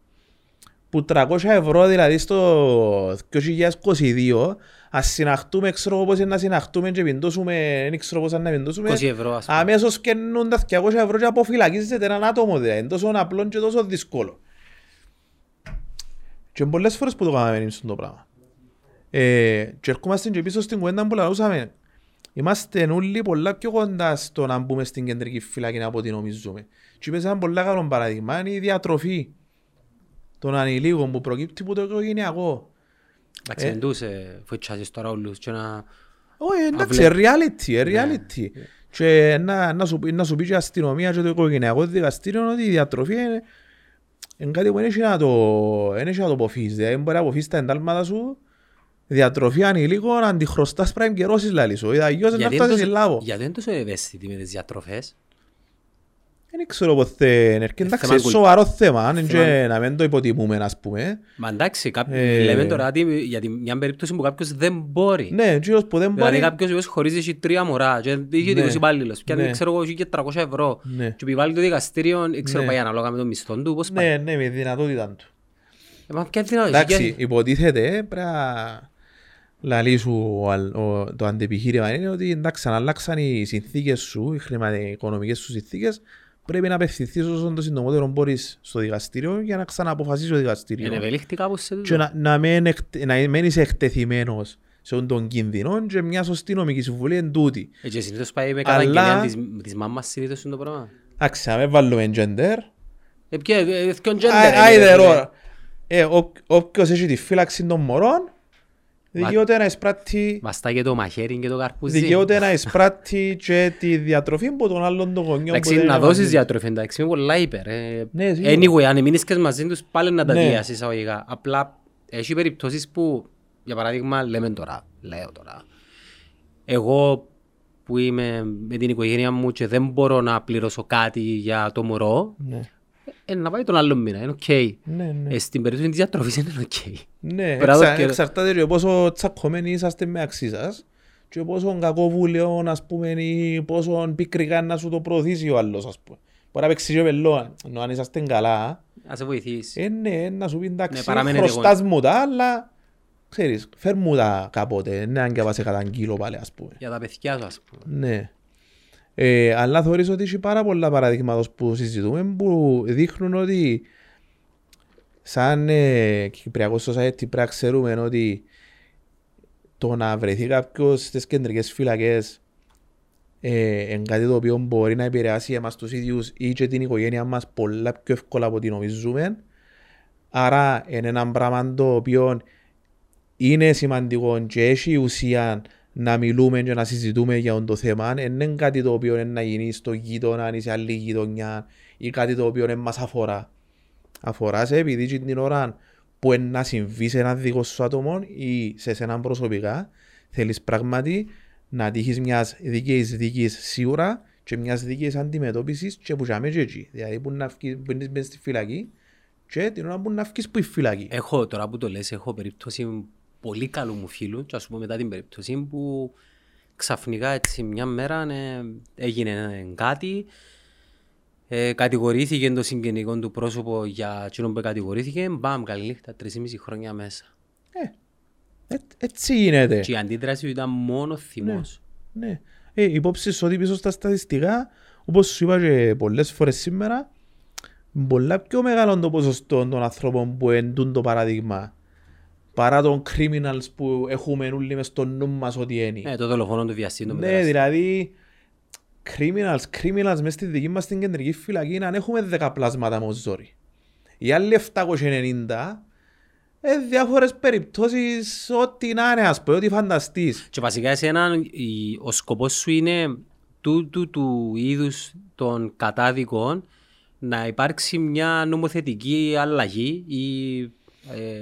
που 300 ευρώ δηλαδή στο 2022 ας συναχτούμε ξέρω εγώ πώς είναι να συναχτούμε και πιντώσουμε δεν ξέρω πώς είναι να πιντώσουμε 20 ευρώ, ας πούμε. αμέσως καινούν τα 200 ευρώ και αποφυλακίζεται έναν άτομο δηλαδή είναι τόσο απλό και τόσο δύσκολο και πολλές φορές που το κάναμε εμείς το πράγμα ε, και ερχόμαστε και πίσω στην κουβέντα που λαούσαμε Είμαστε όλοι πολλά πιο κοντά στο να μπούμε στην κεντρική φυλακή από ό,τι νομίζουμε. Και είπες ένα πολύ καλό παράδειγμα είναι η διατροφή των ανηλίκων που προκύπτει από το οικογενειακό. Εντάξει, δεν τους ε, φοητσάζεις τώρα όλους και να... Όχι, εντάξει, βλέ- reality, ε, reality. Και να, να, σου, πει- να σου πει και η αστυνομία και το οικογενειακό δικαστήριο ότι η διατροφή είναι είναι κάτι που δεν έχει να το, δεν έχει να το αποφύσεις. Δηλαδή μπορεί να αποφύσεις τα εντάλματα σου διατροφή ανηλίκων αντιχρωστάς πρέπει να καιρώσεις λάλη σου. Αλλιώς δεν θα Γιατί φτάσεις είναι σε τόσο- λάβο. Γιατί είναι τόσο ευαίσθητοι με τις διατροφές; Δεν ξέρω πώς θα έρχεται. Εντάξει, θέμα είναι κουλ- σοβαρό θέμα, αν είναι θέμα- και να μην το υποτιμούμε, ας πούμε. Μα εντάξει, κάποιοι Ε. λέμε τώρα ότι για τη- μια περίπτωση που κάποιος δεν μπορεί. Ναι, εκείνος που δεν Δηλαδή μπορεί... κάποιος ο οποίος χωρίζει έχει τρία μωρά και είχε Ναι. 20 υπάλληλος. Πιάνει Ναι. ξέρω εγώ έχει και 300 ευρώ. Ναι. Και επιβάλλει το δικαστήριο, δεν ξέρω Ναι. πάει ανάλογα με τον μισθό του, πώς πάει. Ναι, ναι, με δυνατότητα του. Ε, Μα ποια δυνατότητα. Εντάξει, υποτίθεται πρέπει να λαλείς σου ο αλ- ο- το αντεπιχείρημα είναι ότι εντάξει, αν αλλάξαν οι συνθήκες σου, οι χρηματοοικονομικές σου συνθήκες, πρέπει να απευθυνθείς όσο το συντομότερο μπορείς στο δικαστήριο για να ξανααποφασίσει το δικαστήριο. Είναι ευελίχτη κάπως σε Και τούτο. να, να, μην, εκ- να μην είσαι εκτεθειμένος σε αυτόν τον κίνδυνο και μια σωστή νομική συμβουλή είναι τούτη. Ε, και συνήθως πάει με Αλλά- καταγγελία της, της μάμας συνήθως είναι το πράγμα. Εντάξει, να μην βάλουμε gender. Ε, ποια, ε, ε, ποιον gender Α- είναι, Άιδε ρε, ρόλο. Ε, ο- Όποιος έχει τη φύλαξη των μωρών, δικαιούται να εισπράττει Βαστά και το μαχαίρι και το καρπούζι. δικαιούται να (laughs) εισπράττει και τη διατροφή που τον άλλον τον γονιό Εντάξει, να δώσεις διατροφή, εντάξει, είναι πολλά υπερ. ε. Ναι, σίγουρα. Anyway, αν μείνεις και μαζί τους, πάλι να τα Ναι. δεις εισαγωγικά. Απλά, έχει περιπτώσεις που, για παράδειγμα, λέμε τώρα, λέω τώρα, εγώ που είμαι με την οικογένεια μου και δεν μπορώ να πληρώσω κάτι για το μωρό, Ναι, ε, να πάει τον άλλο μήνα, είναι οκ. ναι, ναι. Ε, στην περίπτωση της διατροφής είναι οκ. Ναι, Πρέπει να το εξα- και- εξαρτάται και πόσο τσακωμένοι είσαστε μεταξύ σας και πόσο κακοβούλιο, ας πούμε, ή πόσο πικρικά να σου το προωθήσει ο άλλος, ας πούμε. Μπορεί να παίξει και βελό, ενώ αν είσαστε καλά, Να σε βοηθήσει. ε, ναι, να σου πει εντάξει, Ναι, παραμένετε χρωστάς μου τα, αλλά ξέρεις, φέρ μου τα κάποτε, ναι, αν και βάσει κατά κύλο πάλι, ας πούμε. Για τα παιδιά σου, ας πούμε. Ναι. Ε, αλλά θεωρείς ότι έχει πάρα πολλά παραδείγματα που συζητούμε που δείχνουν ότι σαν ε, Κυπριακός Society πρέπει να ξέρουμε ότι το να βρεθεί κάποιος στις κεντρικές φυλακές ε, είναι κάτι το οποίο μπορεί να επηρεάσει εμάς τους ίδιους ή και την οικογένεια μας πολλά πιο εύκολα από ό,τι νομίζουμε. Άρα είναι ένα πράγμα το οποίο είναι σημαντικό και έχει ουσία να μιλούμε και να συζητούμε για αυτό το θέμα. Δεν είναι κάτι το οποίο είναι να γίνει στο γείτονα ή σε άλλη γειτονιά ή κάτι το οποίο δεν μας αφορά. Αφορά σε επειδή και την ώρα που είναι να συμβεί σε έναν δικό σου άτομο ή σε εσένα προσωπικά θέλεις πράγματι να τύχεις μιας δίκαιης δίκης σίγουρα και μιας δίκαιης αντιμετώπισης και που και εκεί. Δηλαδή που να βγεις που είναι μέσα στη φυλακή και την ώρα που να βγεις που η φυλακή. Έχω, τώρα που το λες, έχω περίπτωση πολύ καλού μου φίλου και ας πούμε μετά την περίπτωση που ξαφνικά έτσι μια μέρα ε, έγινε κάτι ε, κατηγορήθηκε το συγγενικό του πρόσωπο για εκείνο που κατηγορήθηκε μπαμ καλή νύχτα, τρεις ή μισή χρόνια μέσα Ε, έτσι γίνεται. και η αντίδραση του ήταν μόνο θυμός Ναι. Ε, υπόψη σου ότι πίσω στα στατιστικά, όπως σου είπα και πολλές φορές σήμερα, πολλά πιο μεγάλο το ποσοστό των ανθρώπων που εντούν το παράδειγμα παρά των criminals που έχουμε όλοι μες στο νου μας ότι είναι. ε, το δολοφόνο του βιαστήντο ναι, δηλαδή criminals, criminals μες στη δική μας την κεντρική φυλακή να έχουμε 10 πλάσματα με ζόρι. Οι άλλοι 790 ε, διάφορες περιπτώσεις ό,τι να είναι ας πούμε, ό,τι φανταστείς. Και βασικά εσένα η- ο σκοπός σου είναι τούτου του είδους των κατάδικων να υπάρξει μια νομοθετική αλλαγή ή ε,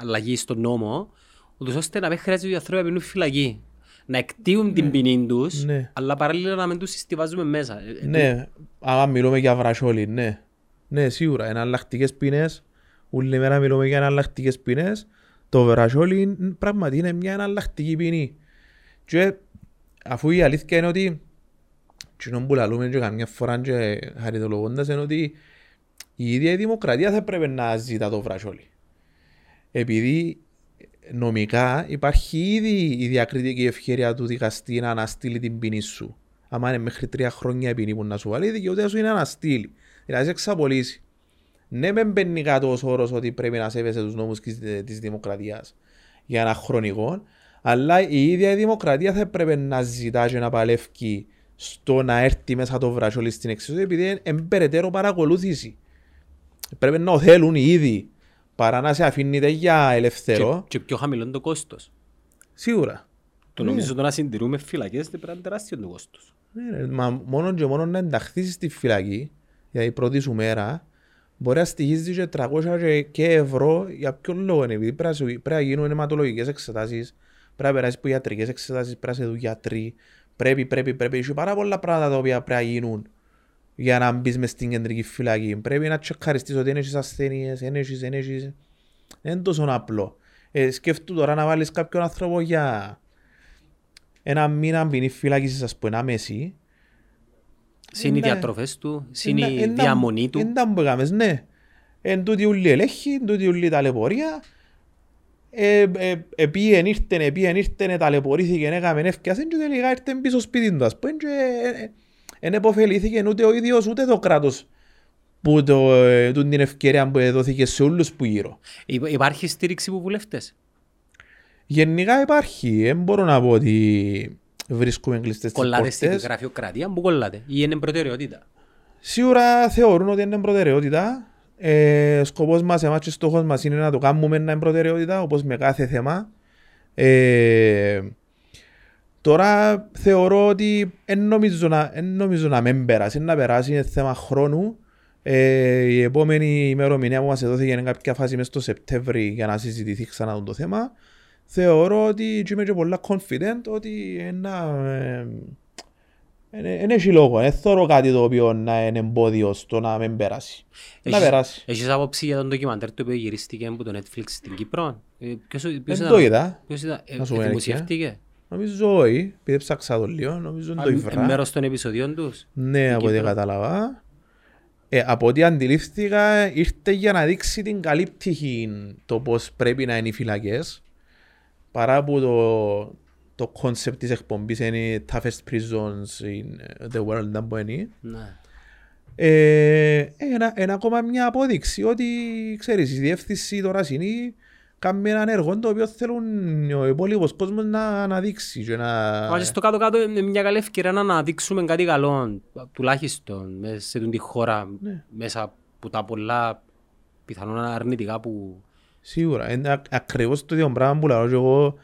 αλλαγή στον νόμο ούτως ώστε να μην χρειάζεται οι άνθρωποι να μείνουν φυλακή. Να εκτίουν την ποινή τους, Ναι. αλλά παράλληλα να μην τους συστηβάζουμε μέσα. Ε, ε, Ναι, άμα μιλούμε για βρασόλι, ναι. Ναι, σίγουρα, εναλλακτικές ποινές. Όλη μέρα μιλούμε για εναλλακτικές ποινές. Το βρασόλι είναι- πράγματι είναι μια εναλλακτική ποινή. Και αφού η αλήθεια είναι ότι κοινό που λαλούμε και καμιά φορά και χαριτολογώντας είναι ότι η ίδια η δημοκρατία θα έπρεπε να ζητά το βρασόλι. Επειδή νομικά υπάρχει ήδη η διακριτική ευκαιρία του δικαστή να αναστείλει την ποινή σου. Αν είναι μέχρι τρία χρόνια η ποινή που να σου βάλει, η δικαιούται σου είναι να αναστείλει. Δηλαδή σε εξαπολύσει. Ναι, με μπαίνει κάτω ως όρος ότι πρέπει να σέβεσαι τους νόμους της, της δημοκρατίας για ένα χρονικό, αλλά η ίδια η δημοκρατία θα έπρεπε να ζητά και να παλεύει στο να έρθει μέσα το βρασόλι στην εξουσία επειδή είναι περαιτέρω παρακολούθηση. Πρέπει να θέλουν ήδη παρά να σε αφήνετε για ελευθερό. Και, και πιο χαμηλό είναι το κόστος. Σίγουρα. Το νομίζω το να συντηρούμε φυλακές δεν πρέπει να είναι τεράστιο το κόστος. Ναι, ρε, μα μόνο και μόνο να ενταχθείς στη φυλακή, για η πρώτη σου μέρα, μπορεί να στοιχίζεις και 300 και- και ευρώ για ποιο λόγο είναι, επειδή πρέπει να σου- πρέπει να γίνουν αιματολογικές εξετάσεις, πρέπει να περάσεις από ιατρικές εξετάσεις, πρέπει να σε δουν γιατροί, πρέπει, πρέπει, πρέπει, έχει πάρα πολλά πράγματα τα οποία πρέπει να γίνουν για να μπεις μες στην κεντρική φυλακή. Πρέπει να τσεκαριστείς ότι δεν έχεις ασθένειες, δεν έχεις, δεν έχεις. Δεν είναι τόσο απλό. Ε, σκέφτου τώρα να βάλεις κάποιον άνθρωπο για ένα μήνα ποινή φυλάκισης, ας πούμε, ένα μέση. Συν οι Ναι. διατροφές του, συν Εν- η εν- διαμονή του. Εν τα που έκαμες, ναι. Εν τούτη ούλη ελέγχη, εν τούτη ούλη ταλαιπωρία. Ε, ε, επίεν ήρθεν, επίεν ήρθεν, ταλαιπωρήθηκε, έκαμε έφτιασεν και τελικά ήρθεν πίσω σπίτι του, ας πούμε, και ε, ε, εν επωφελήθηκε ούτε ο ίδιος ούτε το κράτος που το, ε, τούτη την ευκαιρία που δόθηκε σε όλους που γύρω. Υπ- Υπάρχει στήριξη που βουλευτές; Γενικά υπάρχει, δεν μπορώ να πω ότι βρίσκουμε κλειστές τις Κολλάτε στη πόρτες. γραφειοκρατία, που κολλάτε. Ή είναι προτεραιότητα; Σίγουρα θεωρούν ότι είναι προτεραιότητα. Ε, σκοπός μας, εμάς και στόχος μας είναι να το κάνουμε να είναι προτεραιότητα, όπως με κάθε θέμα. Ε, τώρα θεωρώ ότι δεν νομίζω να, εν νομίζω να μην περάσει, να περάσει είναι θέμα χρόνου. Ε, η επόμενη ημερομηνία που μας δόθηκε είναι κάποια φάση μέσα στο Σεπτέμβρη για να συζητηθεί ξανά το θέμα. Θεωρώ ότι και είμαι και πολλά confident ότι ένα, δεν έχει λόγο, δεν θεωρώ κάτι το οποίο να είναι εμπόδιο στο να μην περάσει. Να Έχεις- περάσει. Έχεις άποψη για τον ντοκιμαντέρ το οποίο γυρίστηκε από το Netflix στην Κύπρο; Ε, ποιος, ποιος Δεν ήταν- το είδα. Ποιος ήταν, ε, Να σου ε, πω η δημοσιεύτηκε; Νομίζω όχι, επειδή ψάξα το λίγο, νομίζω είναι το Ε, υβρά. Μέρος των επεισοδίων τους. Ναι, από ό,τι Κύπρο. κατάλαβα. Ε, από ό,τι αντιλήφθηκα, ήρθε για να δείξει την καλή πτυχή το πώς πρέπει να είναι οι φυλακές. Παρά που το, το concept της εκπομπής είναι toughest prisons in the world, να πω είναι. Ναι. Ε, ένα, ένα ακόμα μια απόδειξη ότι ξέρεις, η διεύθυνση τώρα είναι κάνει έναν έργο το οποίο θέλουν ο υπόλοιπος κόσμος να αναδείξει και να... Αλλά και στο κάτω-κάτω είναι μια καλή ευκαιρία να αναδείξουμε κάτι καλό, τουλάχιστον μέσα σε αυτή τη χώρα, Ναι. μέσα από τα πολλά πιθανόν αρνητικά που... Σίγουρα, είναι α- ακριβώς το ίδιο πράγμα που λέω και εγώ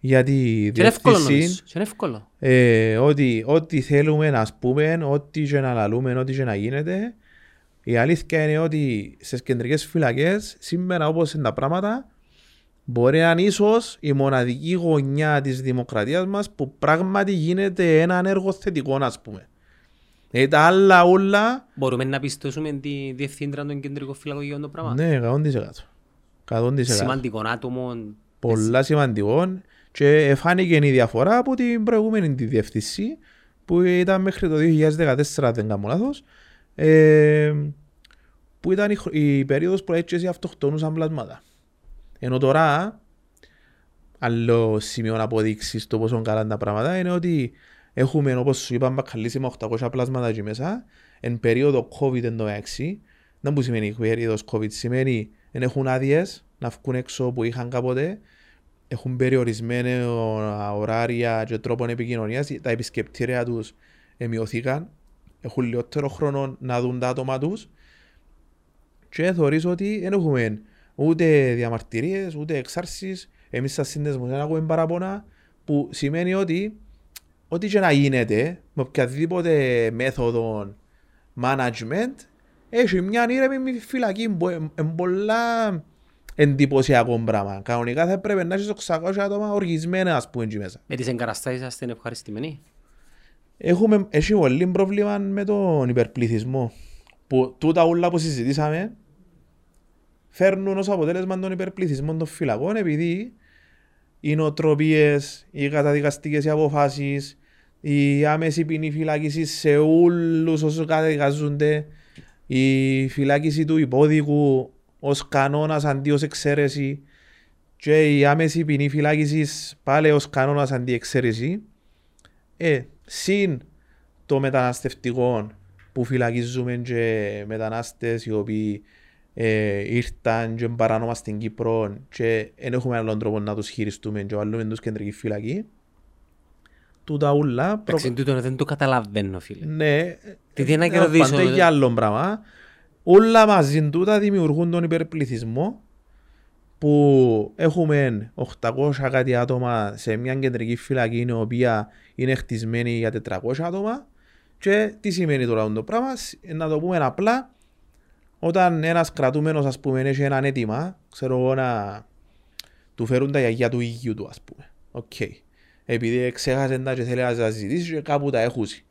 για τη Και είναι εύκολο διεύθυνση νομίζω, και είναι εύκολο. ε, ότι ό,τι θέλουμε να πούμε, ό,τι και να λαλούμε, ό,τι και να γίνεται η αλήθεια είναι ότι στις κεντρικές φυλακές σήμερα όπως είναι τα πράγματα μπορεί να είναι ίσως η μοναδική γωνιά της δημοκρατίας μας που πράγματι γίνεται ένα έργο θετικό ας πούμε. Ε, τα άλλα όλα Μπορούμε να πιστώσουμε τη διευθύντρα των κεντρικών φυλακών το πράγμα; ναι 100%. 100%. Σημαντικό άτομο. πολλά σημαντικό και εφάνηκε η διαφορά από την προηγούμενη τη διευθυνσή που ήταν μέχρι το 2014 αν δεν κάνω λάθος ε, που ήταν η, χρ- η περίοδος που έτσι αυτοκτονούσαν πλάσματα. Ενώ τώρα άλλο σημείο να αποδείξεις το πόσο καλά είναι τα πράγματα είναι ότι έχουμε όπως σου είπα μπακαλίσιμα 800 πλάσματα εκεί μέσα εν περίοδο COVID εντάξει δεν που σημαίνει περίοδος COVID σημαίνει δεν έχουν άδειες να βγουν έξω που είχαν κάποτε έχουν περιορισμένα ωράρια και τρόπον επικοινωνίας τα επισκεπτήρια τους μειωθήκαν έχουν λιγότερο χρόνο να δουν τα άτομα τους. Και θεωρείς ότι δεν έχουμε ούτε διαμαρτυρίες, ούτε εξάρσεις. Εμείς σαν σύνδεσμος δεν έχουμε παράπονα που σημαίνει ότι ό,τι και να γίνεται με οποιαδήποτε μέθοδο management έχει μια ήρεμη φυλακή που είναι πολλά εντυπωσιακό πράγμα. Κανονικά θα έπρεπε να έχεις 600 άτομα οργισμένα ας πούμε εκεί μέσα. Με τις εγκαταστάσεις σας είναι ευχαριστημένοι. Έχουμε, έχει πολύ πρόβλημα με τον υπερπληθυσμό. Που τούτα όλα που συζητήσαμε φέρνουν ως αποτέλεσμα τον υπερπληθυσμό των φυλακών επειδή οι νοοτροπίες, οι καταδικαστικές οι αποφάσεις, η άμεση ποινή φυλάκιση σε όλους όσους καταδικαζούνται, η φυλάκιση του υπόδικου ως κανόνας αντί ως εξαίρεση και η άμεση ποινή φυλάκισης πάλι ως κανόνας αντί εξαίρεση ε, συν το μεταναστευτικό που φυλακίζουμε και μετανάστες οι οποίοι ε, ήρθαν και παράνομα στην Κύπρο και δεν έχουμε άλλον τρόπο να τους χειριστούμε και βάλουμε τους κεντρική φυλακή. Τούτα ούλα προ... Εντάξει, τούτο δεν το καταλαβαίνω φίλε. Ναι, Τι τι να ε, κερδίσω, πάντα ε. για άλλο πράγμα. Όλα μαζί τούτα δημιουργούν τον υπερπληθυσμό που έχουμε 800 κάτι άτομα σε μια κεντρική φυλακή η οποία είναι χτισμένη για 400 άτομα και τι σημαίνει τώρα το πράγμα, Σ- να το πούμε απλά όταν ένας κρατούμενος ας πούμε έχει έναν αίτημα, ξέρω εγώ να του φέρουν τα γυαλιά του υγιού του ας πούμε. Οκ. Επειδή ξέχασε τα και θέλει να τα ζητήσει και κάπου τα έχουσει.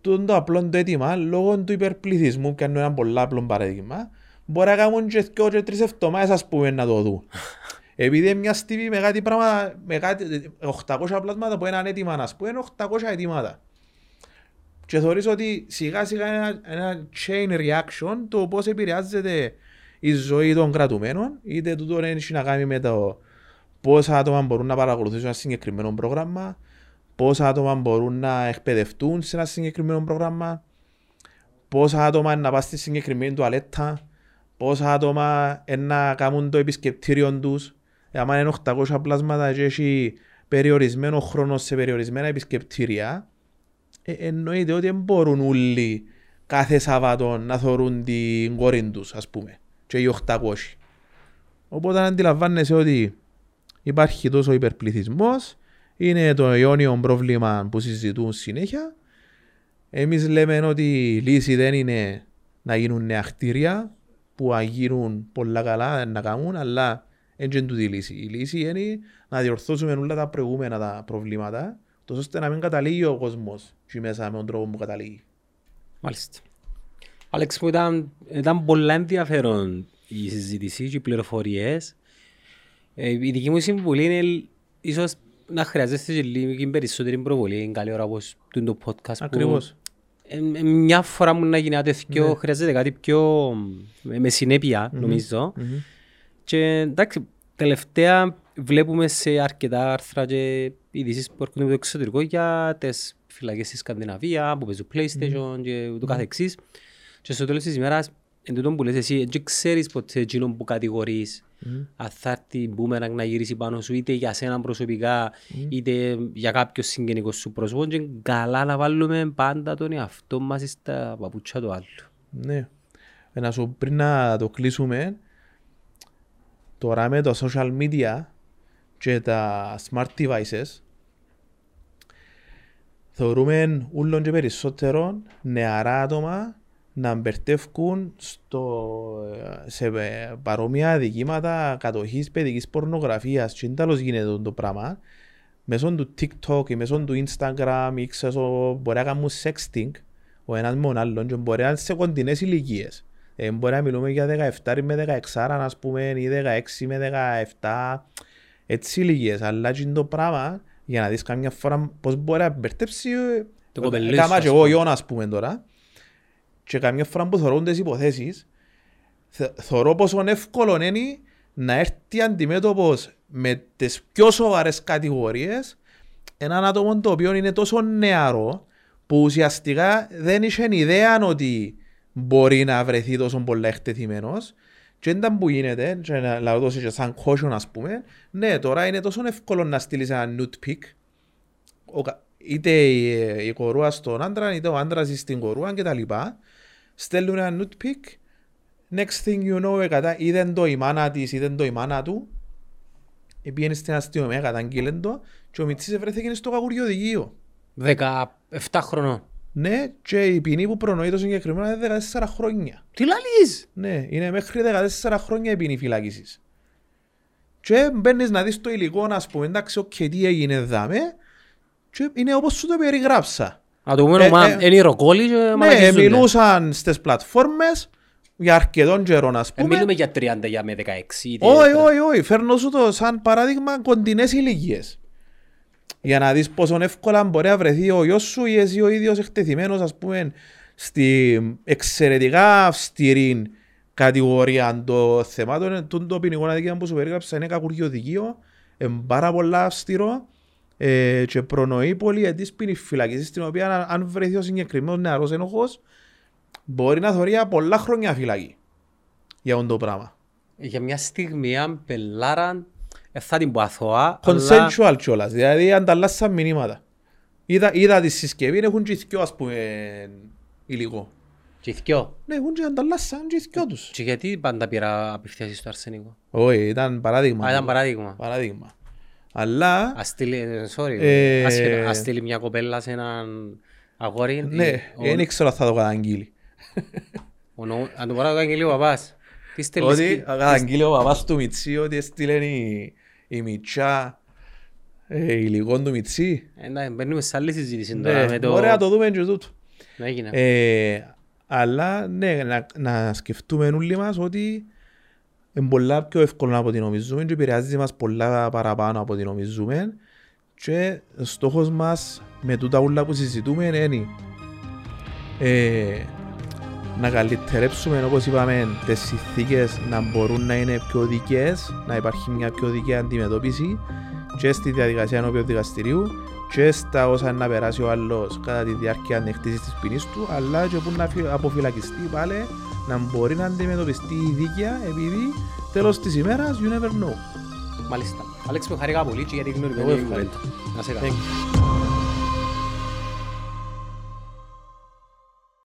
Τούτο το απλό το αίτημα, λόγω του υπερπληθυσμού, και είναι ένα πολλά απλό παράδειγμα, μπορεί να κάνουν και δυο και τρεις εβδομάδες ας πούμε να το δουν. (laughs) Επειδή μια στιγμή με κάτι πράγμα, με κάτι 800 πλάσματα που έναν αίτημα, ας πούμε, είναι 800 αιτήματα. Και θεωρείς ότι σιγά σιγά ένα, ένα chain reaction το πώς επηρεάζεται η ζωή των κρατουμένων, είτε τούτο έχει να κάνει με το πόσα άτομα μπορούν να παρακολουθήσουν ένα συγκεκριμένο πρόγραμμα, πόσα άτομα μπορούν να εκπαιδευτούν σε ένα συγκεκριμένο πρόγραμμα, πόσα άτομα να πάνε στη συγκεκριμένη τουαλέτα, πόσα άτομα να κάνουν το επισκεπτήριο τους, άμα είναι 800 πλάσματα και έχει περιορισμένο χρόνο σε περιορισμένα επισκεπτήρια, ε, εννοείται ότι δεν μπορούν όλοι κάθε Σαββατό να θεωρούν την κόρη τους, ας πούμε, και οι 800. Οπότε αντιλαμβάνεσαι ότι υπάρχει τόσο υπερπληθυσμός, είναι το αιώνιο πρόβλημα που συζητούν συνέχεια. Εμείς λέμε ότι η λύση δεν είναι να γίνουν νέα κτίρια που να γίνουν πολλά καλά να κάνουν, αλλά δεν είναι τούτη η λύση. Η λύση είναι να διορθώσουμε όλα τα προηγούμενα τα προβλήματα, τόσο ώστε να μην καταλήγει ο κόσμος και μέσα με τον τρόπο που καταλήγει. Μάλιστα. Άλεξ μου ήταν, ήταν πολλά ενδιαφέρον η συζήτηση και οι πληροφορίες. Ε, η δική μου συμβουλή είναι ίσως να χρειάζεστε και λίγο περισσότερη προβολή, καλή ώρα όπως το podcast. Ακριβώς. Που, ε, μια φορά μου να γίνει ένα τέτοιο, Ναι. χρειάζεται κάτι πιο με συνέπεια, νομίζω. Μμμ. Και εντάξει, τελευταία βλέπουμε σε αρκετά άρθρα και ειδήσεις που έρχονται από το εξωτερικό για τις φυλακές στη Σκανδιναβία, που παίζουν PlayStation και ούτω καθεξής. Και στο τέλος της ημέρας, εν τούτον που λες εσύ, δεν ξέρεις ποτέ εκείνον που κατηγορείς αν θα έρθει boomerang να γυρίσει πάνω σου είτε για σένα προσωπικά είτε για κάποιο συγγενικό σου πρόσωπο και είναι καλά να βάλουμε πάντα τον εαυτό μας στα παπούτσια του άλλου. Ναι. Ε, Να σου πριν να το κλείσουμε, τώρα με το social media και τα smart devices, θεωρούμε ούλον και περισσότερο νεαρά άτομα να μπερτεύκουν στο, σε ε, παρόμοια δικήματα κατοχής παιδικής πορνογραφίας και τέλος γίνεται το πράγμα μέσω του TikTok ή μέσω του Instagram ή ξέρω μπορεί να κάνουν sexting ο ένας με τον άλλον και μπορεί να είναι σε κοντινές ηλικίες. Ε, μπορεί να μιλούμε για 17 με 16 ας πούμε ή 16 με 17 έτσι ηλικίες αλλά και το πράγμα για να δεις καμιά φορά πώς μπορεί να μπερτέψει Το κοπελί σου, Κάμα ας και εγώ πούμε. Ιώνα ας πούμε τώρα και καμιά φορά που θεωρούν τις υποθέσεις θε- θεωρώ πόσο εύκολο είναι να έρθει αντιμέτωπος με τις πιο σοβαρές κατηγορίες έναν άτομο το οποίο είναι τόσο νεαρό που ουσιαστικά δεν είχε ιδέα ότι μπορεί να βρεθεί τόσο πολλά εκτεθειμένος και ήταν που γίνεται, και να λαό το και σαν caution ας πούμε, ναι τώρα είναι τόσο εύκολο να στείλεις ένα nude pic ο κα- είτε η, η κορούα στον άντρα είτε ο άντρας στην κορούα και τα λοιπά. Στέλνουν ένα nude pic next thing you know εκατά, είδεν το η μάνα της είδεν το η μάνα του. Πήγαινε στην αστυνομία καταγγείλεν το. Και ο Μιτσής βρέθηκε στο κακουργιοδικείο 17 χρονών. Ναι και η ποινή που προνοεί το συγκεκριμένο είναι 14 χρόνια Τι λαλείς! ναι, είναι μέχρι 14 χρόνια η ποινή φυλάκισης. Και μπαίνεις να δεις το υλικό, να πούμε, εντάξει, οκ, τι έγινε δάμε, και είναι όπως σου το περιγράψα. Α, το πούμε, Ε, μα ε, είναι η ροκόλη και Ναι, μαλακίζουνε. μιλούσαν στις πλατφόρμες για αρκετόν καιρό, να Ε, πούμε. μιλούμε για 30 για με 16. είτε Όχι, 30. όχι, όχι, φέρνω σου το σαν παράδειγμα κοντινές ηλικίες. Για να δεις πόσο εύκολα μπορεί να βρεθεί ο γιος σου ή εσύ ο ίδιος εκτεθειμένος, ας πούμε, στη εξαιρετικά αυστηρή κατηγορία των θεμάτων. Τούτο το ποινικό αδικήμα που σου περίγραψα είναι κακουριοδικείο, είναι πάρα πολλά αυστηρό ε, και προνοεί πολυετής ποινή φυλακής, στην οποία αν- αν βρεθεί ο συγκεκριμένος νεαρός ένοχος, μπορεί να θωρεί για πολλά χρόνια φυλακή για αυτό το πράγμα. Για μια στιγμή αν πελάραν ε, θα την πω αθώα, αλλά Consensual κιόλας, δηλαδή ανταλλάσσαν μηνύματα. Είδα, είδα τη συσκευή, έχουν και οι δυο, ας πούμε, υλικό. και οι δυο. Ναι, έχουν και ανταλλάσσαν και οι δυο τους. Και γιατί πάντα πήρα απευθείας στο αρσενικό; Όχι, ήταν παράδειγμα. Α, ήταν παράδειγμα. Παράδειγμα. Αλλά, Ας στείλει, ε, sorry, Ε, άσχετο, ας στείλει μια κοπέλα σε έναν αγόρι. ναι, ή- ο- δεν ήξερα αν θα το καταγγείλει. Ο νο- Αν το πω να το κάνει ο παπάς. Τι στέλνεις Ότι εκεί. αγγείλε ο παπάς του Μιτσί ότι έστειλε η, η Μιτσά ε, υλικών του Μιτσί. Ε, να, Μπαίνουμε σε άλλη συζήτηση Ναι, τώρα με το... Ωραία, το δούμε και τούτο. Να έγινε. Ε, αλλά ναι, να, να σκεφτούμε όλοι μας ότι είναι πολλά πιο εύκολο από ό,τι νομίζουμε και επηρεάζει μας πολλά παραπάνω από ό,τι νομίζουμε και στόχος μας με τούτα ούλα που συζητούμε είναι ε, να καλυτερέψουμε όπως είπαμε τις συνθήκες να μπορούν να είναι πιο δικές, να υπάρχει μια πιο δικαία αντιμετώπιση και στη διαδικασία ενώπιον δικαστηρίου και στα όσα να περάσει ο άλλος κατά τη διάρκεια ανεκτήσης της ποινής του αλλά και που να φυ- αποφυλακιστεί πάλι να μπορεί να αντιμετωπιστεί η δίκαια επειδή τέλος της ημέρας you never know. Μάλιστα. Άλεξ, με χαρικά πολύ και για την Εγώ γνωριμμένη ευχαριστώ. κουβέντα. Να σε καλά. Thank you.